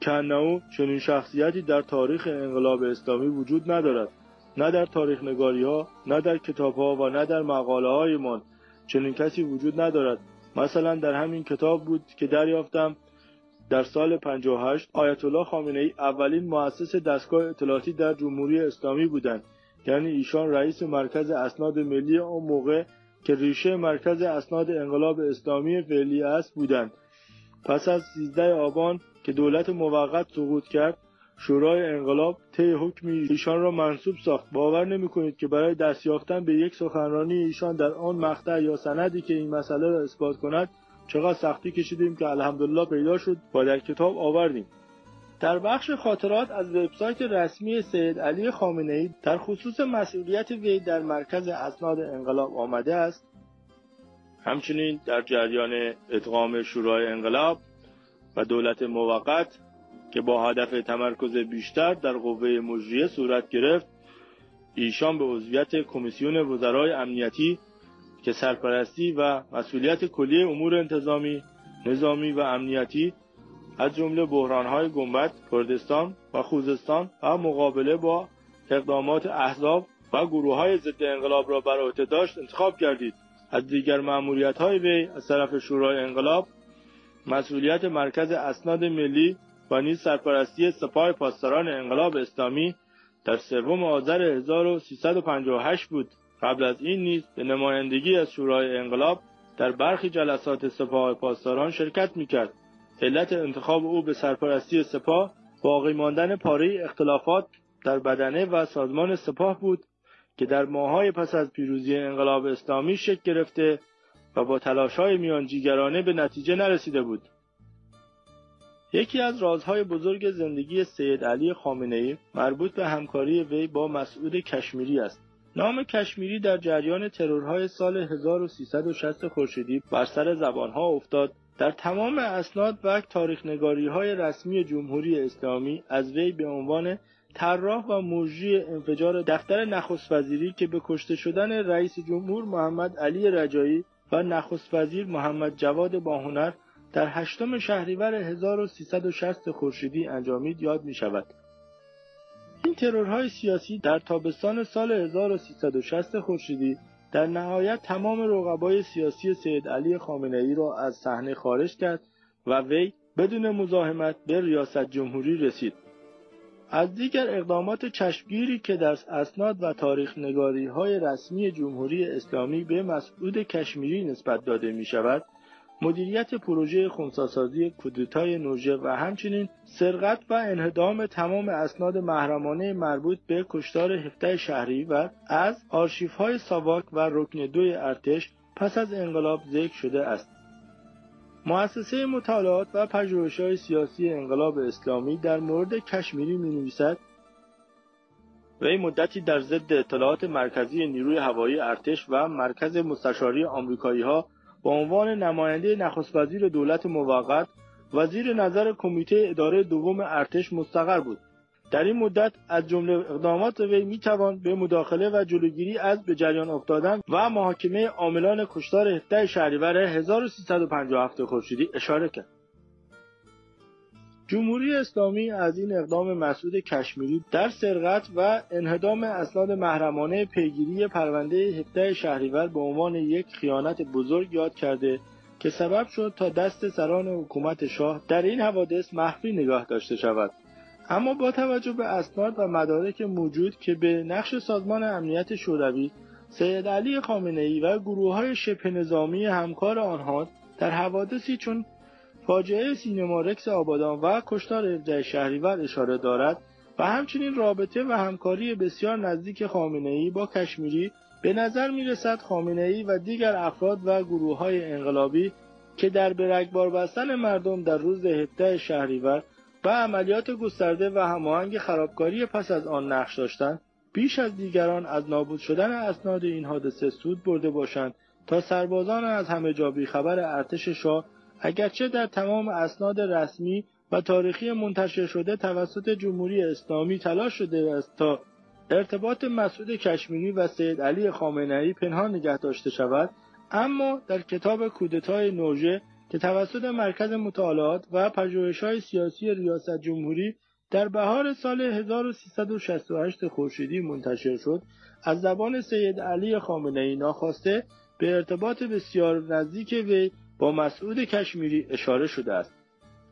کنه چنین شخصیتی در تاریخ انقلاب اسلامی وجود ندارد. نه در تاریخ نگاری ها نه در کتاب ها و نه در مقاله های من چنین کسی وجود ندارد. مثلا در همین کتاب بود که دریافتم در سال 58 آیت الله خامنه ای اولین مؤسس دستگاه اطلاعاتی در جمهوری اسلامی بودند. یعنی ایشان رئیس مرکز اسناد ملی آن موقع که ریشه مرکز اسناد انقلاب اسلامی فعلی است بودند. پس از 13 آبان که دولت موقت سقوط کرد شورای انقلاب طی حکمی ایشان را منصوب ساخت. باور نمی کنید که برای دست یافتن به یک سخنرانی ایشان در آن مقطع یا سندی که این مسئله را اثبات کند چقدر سختی کشیدیم که الحمدلله پیدا شد. و در کتاب آوردیم. در بخش خاطرات از وبسایت رسمی سید علی خامنه ای در خصوص مسئولیت وی در مرکز اسناد انقلاب آمده است. همچنین در جریان ادغام شورای انقلاب و دولت موقت که با هدف تمرکز بیشتر در قوه مجریه صورت گرفت ایشان به عضویت کمیسیون وزرای امنیتی که سرپرستی و مسئولیت کلی امور انتظامی، نظامی و امنیتی از جمله بحرانهای گنبد، کردستان و خوزستان و مقابله با اقدامات احزاب و گروه های ضد انقلاب را بر عهده داشت انتخاب کردید. از دیگر معمولیت های وی از طرف شورای انقلاب مسئولیت مرکز اسناد ملی و نیز سرپرستی سپاه پاسداران انقلاب اسلامی در سوم آذر 1358 بود. قبل از این نیز به نمایندگی از شورای انقلاب در برخی جلسات سپاه پاسداران شرکت می‌کرد. علت انتخاب او به سرپرستی سپاه باقی ماندن پاره اختلافات در بدنه و سازمان سپاه بود که در ماهای پس از پیروزی انقلاب اسلامی شکل گرفته و با تلاشهای میانجیگرانه به نتیجه نرسیده بود. یکی از رازهای بزرگ زندگی سید علی خامنه ای مربوط به همکاری وی با مسعود کشمیری است. نام کشمیری در جریان ترورهای سال 1360 خورشیدی بر سر زبانها افتاد در تمام اسناد و تاریخ نگاری های رسمی جمهوری اسلامی از وی به عنوان طراح و مجری انفجار دفتر نخست وزیری که به کشته شدن رئیس جمهور محمد علی رجایی و نخست وزیر محمد جواد باهنر در هشتم شهریور 1360 خورشیدی انجامید یاد می شود. این ترورهای سیاسی در تابستان سال 1360 خورشیدی در نهایت تمام رقبای سیاسی سید علی خامنه ای را از صحنه خارج کرد و وی بدون مزاحمت به ریاست جمهوری رسید. از دیگر اقدامات چشمگیری که در اسناد و تاریخ نگاری های رسمی جمهوری اسلامی به مسعود کشمیری نسبت داده می شود، مدیریت پروژه خونساسازی کودتای نوژه و همچنین سرقت و انهدام تمام اسناد محرمانه مربوط به کشتار هفته شهری و از آرشیف های ساواک و رکن دوی ارتش پس از انقلاب ذکر شده است. مؤسسه مطالعات و های سیاسی انقلاب اسلامی در مورد کشمیری می نویسد وی مدتی در ضد اطلاعات مرکزی نیروی هوایی ارتش و مرکز مستشاری آمریکایی ها با عنوان نماینده نخست وزیر دولت موقت وزیر نظر کمیته اداره دوم ارتش مستقر بود. در این مدت از جمله اقدامات وی می‌توان به مداخله و جلوگیری از به جریان افتادن و محاکمه عاملان کشتار 17 شهریور 1357 خورشیدی اشاره کرد. جمهوری اسلامی از این اقدام مسعود کشمیری در سرقت و انهدام اسناد محرمانه پیگیری پرونده 17 شهریور به عنوان یک خیانت بزرگ یاد کرده که سبب شد تا دست سران حکومت شاه در این حوادث مخفی نگاه داشته شود اما با توجه به اسناد و مدارک موجود که به نقش سازمان امنیت شوروی سید علی خامنه ای و گروه های شبه نظامی همکار آنها در حوادثی چون فاجعه سینما رکس آبادان و کشتار 17 شهریور اشاره دارد و همچنین رابطه و همکاری بسیار نزدیک خامنه ای با کشمیری به نظر می رسد خامنه ای و دیگر افراد و گروه های انقلابی که در برگبار بستن مردم در روز 17 شهریور و عملیات گسترده و هماهنگ خرابکاری پس از آن نقش داشتند. بیش از دیگران از نابود شدن اسناد این حادثه سود برده باشند تا سربازان از همه جا خبر ارتش شاه اگرچه در تمام اسناد رسمی و تاریخی منتشر شده توسط جمهوری اسلامی تلاش شده است تا ارتباط مسعود کشمیری و سید علی خامنه ای پنهان نگه داشته شود اما در کتاب کودتای نوژه که توسط مرکز مطالعات و پژوهش‌های سیاسی ریاست جمهوری در بهار سال 1368 خورشیدی منتشر شد از زبان سید علی خامنه ای ناخواسته به ارتباط بسیار نزدیک وی با مسعود کشمیری اشاره شده است.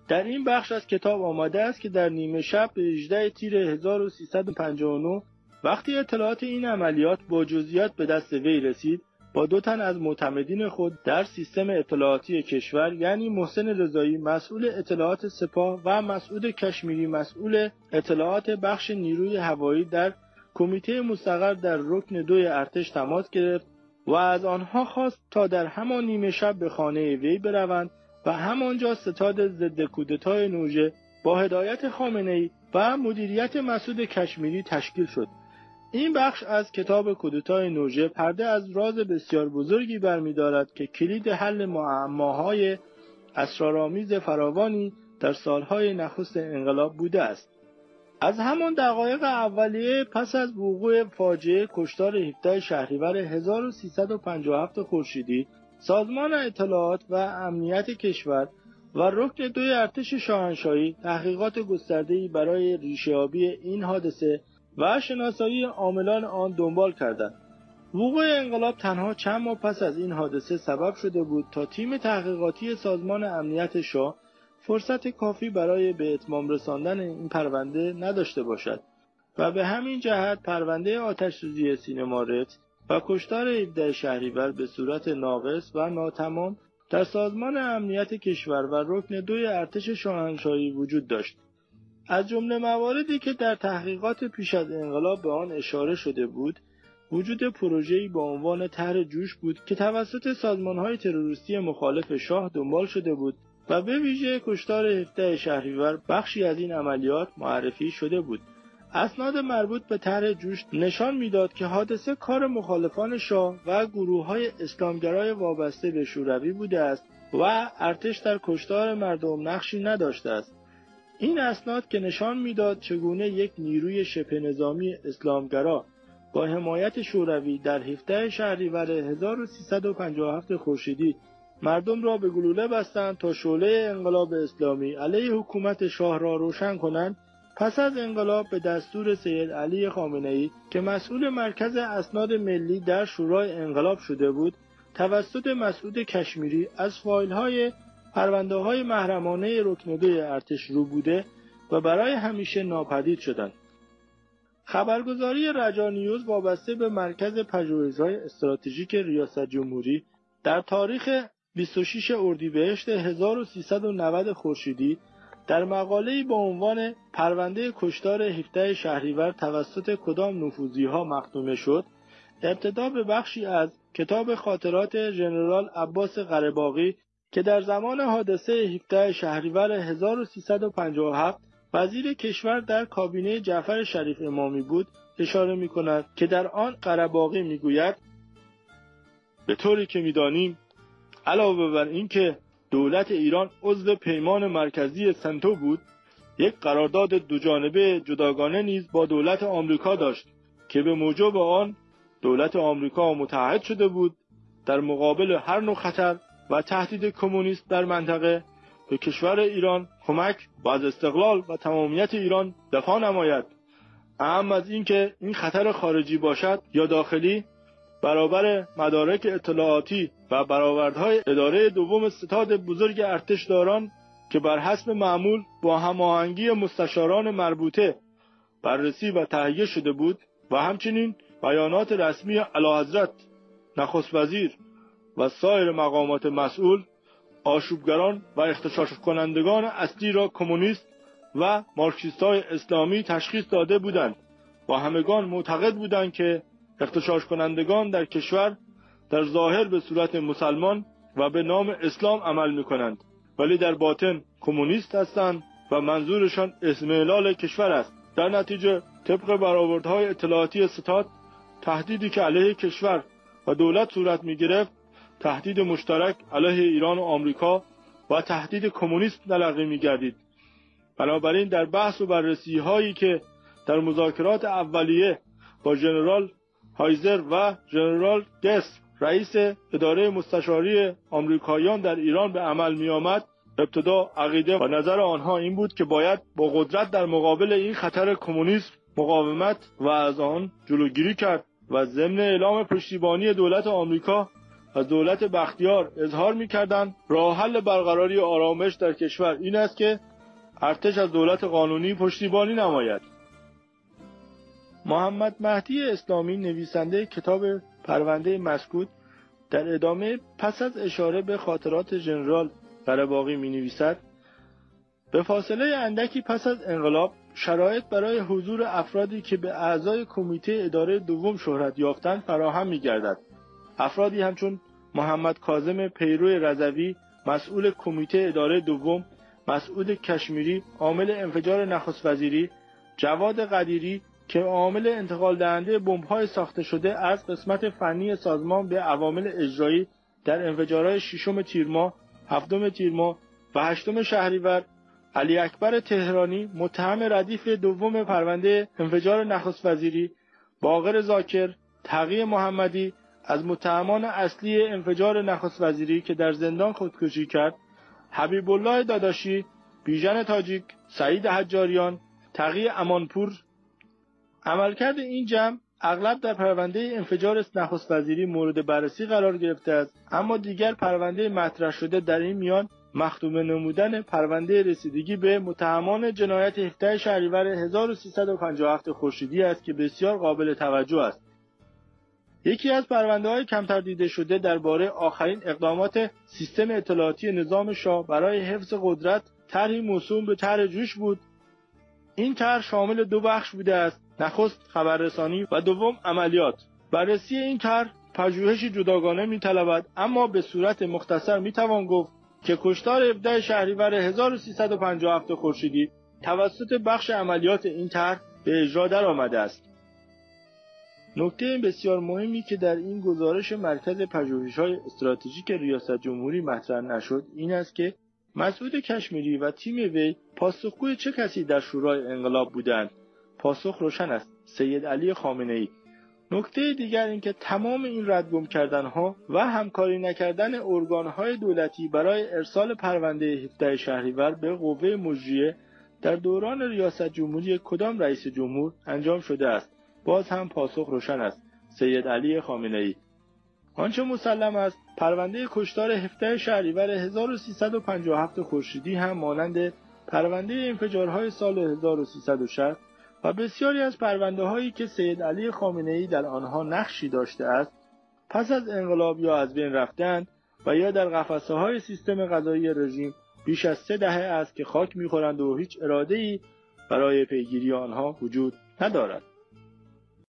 در این بخش از کتاب آمده است که در نیمه شب به 18 تیر 1359 وقتی اطلاعات این عملیات با جزئیات به دست وی رسید دو تن از معتمدین خود در سیستم اطلاعاتی کشور یعنی محسن رضایی مسئول اطلاعات سپاه و مسعود کشمیری مسئول اطلاعات بخش نیروی هوایی در کمیته مستقر در رکن دوی ارتش تماس گرفت و از آنها خواست تا در همان نیمه شب به خانه وی بروند و همانجا ستاد ضد کودتای نوژه با هدایت خامنه ای و مدیریت مسعود کشمیری تشکیل شد. این بخش از کتاب کودتای نوژه پرده از راز بسیار بزرگی برمیدارد که کلید حل معماهای اسرارآمیز فراوانی در سالهای نخست انقلاب بوده است. از همان دقایق اولیه پس از وقوع فاجعه کشتار 17 شهریور 1357 خورشیدی سازمان اطلاعات و امنیت کشور و رکن دوی ارتش شاهنشاهی تحقیقات گسترده‌ای برای ریشه‌یابی این حادثه و شناسایی عاملان آن دنبال کردند. وقوع انقلاب تنها چند ماه پس از این حادثه سبب شده بود تا تیم تحقیقاتی سازمان امنیت شاه فرصت کافی برای به اتمام رساندن این پرونده نداشته باشد و به همین جهت پرونده آتشسوزی سینما رت و کشتار 17 شهریور به صورت ناقص و ناتمام در سازمان امنیت کشور و رکن دوی ارتش شاهنشاهی وجود داشت. از جمله مواردی که در تحقیقات پیش از انقلاب به آن اشاره شده بود، وجود پروژه‌ای با عنوان طرح جوش بود که توسط سازمانهای تروریستی مخالف شاه دنبال شده بود و به ویژه کشتار 17 شهریور بخشی از این عملیات معرفی شده بود. اسناد مربوط به طرح جوش نشان می‌داد که حادثه کار مخالفان شاه و گروه های اسلامگرای وابسته به شوروی بوده است و ارتش در کشتار مردم نقشی نداشته است. این اسناد که نشان می‌داد چگونه یک نیروی شبه نظامی اسلامگرا با حمایت شوروی در 17 شهریور 1357 خورشیدی مردم را به گلوله بستند تا شعله انقلاب اسلامی علیه حکومت شاه را روشن کنند. پس از انقلاب به دستور سید علی خامنه ای که مسئول مرکز اسناد ملی در شورای انقلاب شده بود توسط مسعود کشمیری از فایل های پرونده های محرمانه رکنده ارتش رو بوده و برای همیشه ناپدید شدند. خبرگزاری رجانیوز وابسته به مرکز پژوهش‌های استراتژیک ریاست جمهوری در تاریخ 26 اردیبهشت 1390 خورشیدی در مقاله‌ای با عنوان پرونده کشتار 17 شهریور توسط کدام نفوذی ها مختومه شد ابتدا به بخشی از کتاب خاطرات ژنرال عباس قرهباغی که در زمان حادثه 17 شهریور 1357 وزیر کشور در کابینه جعفر شریف امامی بود اشاره می کند که در آن قرهباغی می‌گوید به طوری که می‌دانیم علاوه بر اینکه دولت ایران عضو پیمان مرکزی سنتو بود یک قرارداد دوجانبه جداگانه نیز با دولت آمریکا داشت که به موجب آن دولت آمریکا متحد شده بود. در مقابل هر نوع خطر و تهدید کمونیست در منطقه به کشور ایران کمک و از استقلال و تمامیت ایران دفاع نماید. اهم از اینکه این خطر خارجی باشد یا داخلی برابر مدارک اطلاعاتی و برآوردهای اداره دوم ستاد بزرگ ارتشداران که بر حسب معمول با هماهنگی مستشاران مربوطه بررسی و تهیه شده بود و همچنین بیانات رسمی اعلیحضرت نخست وزیر و سایر مقامات مسئول آشوبگران و اختشاش کنندگان اصلی را کمونیست و مارکسیست های اسلامی تشخیص داده بودند. و همگان معتقد بودند که اختشاش کنندگان در کشور در ظاهر به صورت مسلمان و به نام اسلام عمل می کنند ولی در باطن کمونیست هستند و منظورشان اسمعلال کشور است. در نتیجه طبق برآوردهای اطلاعاتی ستاد تهدیدی که علیه کشور و دولت صورت می گرفت تهدید مشترک علیه ایران و آمریکا و تهدید کمونیست تلقی می گردید بنابراین در بحث و بررسی هایی که در مذاکرات اولیه با ژنرال هایزر و ژنرال دس رئیس اداره مستشاری آمریکاییان در ایران به عمل می آمد ابتدا عقیده و نظر آنها این بود که باید با قدرت در مقابل این خطر کمونیسم مقاومت و از آن جلوگیری کرد و ضمن اعلام پشتیبانی دولت آمریکا از دولت بختیار اظهار می‌کردند راه حل برقراری آرامش در کشور این است که ارتش از دولت قانونی پشتیبانی نماید محمد مهدی اسلامی نویسنده کتاب پرونده مسکوت در ادامه پس از اشاره به خاطرات ژنرال قرهباقی می نویسد به فاصله اندکی پس از انقلاب شرایط برای حضور افرادی که به اعضای کمیته اداره دوم شهرت یافتند فراهم می گردد. افرادی همچون محمد کاظم پیرو رضوی مسئول کمیته اداره دوم مسعود کشمیری عامل انفجار نخست وزیری جواد قدیری که عامل انتقال دهنده بمب‌های ساخته شده از قسمت فنی سازمان به عوامل اجرایی در انفجارهای ششم تیرما، هفتم تیرما و هشتم شهریور علی اکبر تهرانی متهم ردیف دوم پرونده انفجار نخست وزیری باقر زاکر تقی محمدی از متهمان اصلی انفجار نخست وزیری که در زندان خودکشی کرد حبیب الله داداشی بیژن تاجیک سعید حجاریان تقی امانپور. عملکرد این جمع اغلب در پرونده انفجار نخست وزیری مورد بررسی قرار گرفته است اما دیگر پرونده مطرح شده در این میان مختوم نمودن پرونده رسیدگی به متهمان جنایت 17 شهریور 1357 خورشیدی است که بسیار قابل توجه است. یکی از پرونده های کمتر دیده شده درباره آخرین اقدامات سیستم اطلاعاتی نظام شاه برای حفظ قدرت طرحی موسوم به طرح جوش بود. این طرح شامل دو بخش بوده است نخست خبررسانی و دوم عملیات. بررسی این طرح پژوهشی جداگانه میطلبد اما به صورت مختصر می‌توان گفت که کشتار 17 شهریور 1357 خورشیدی توسط بخش عملیات این طرح به اجرا در آمده است. نکته بسیار مهمی که در این گزارش مرکز پژوهش‌های استراتژیک ریاست جمهوری مطرح نشد این است که مسعود کشمیری و تیم وی پاسخگوی چه کسی در شورای انقلاب بودند؟ پاسخ روشن است سید علی خامنه ای نکته دیگر اینکه تمام این ردگم کردنها و همکاری نکردن ارگانهای دولتی برای ارسال پرونده 17 شهریور به قوه مجریه در دوران ریاست جمهوری کدام رئیس جمهور انجام شده است؟ باز هم پاسخ روشن است. سید علی خامنه ای آنچه مسلم است پرونده کشتار 17 شهریور 1357 خورشیدی هم مانند پرونده انفجارهای سال 1360 و بسیاری از پرونده هایی که سید علی خامنه ای در آنها نقشی داشته است پس از انقلاب یا از بین رفتند و یا در قفسه های سیستم غذایی رژیم بیش از سه دهه است که خاک می‌خورند و هیچ اراده ای برای پیگیری آنها وجود ندارد.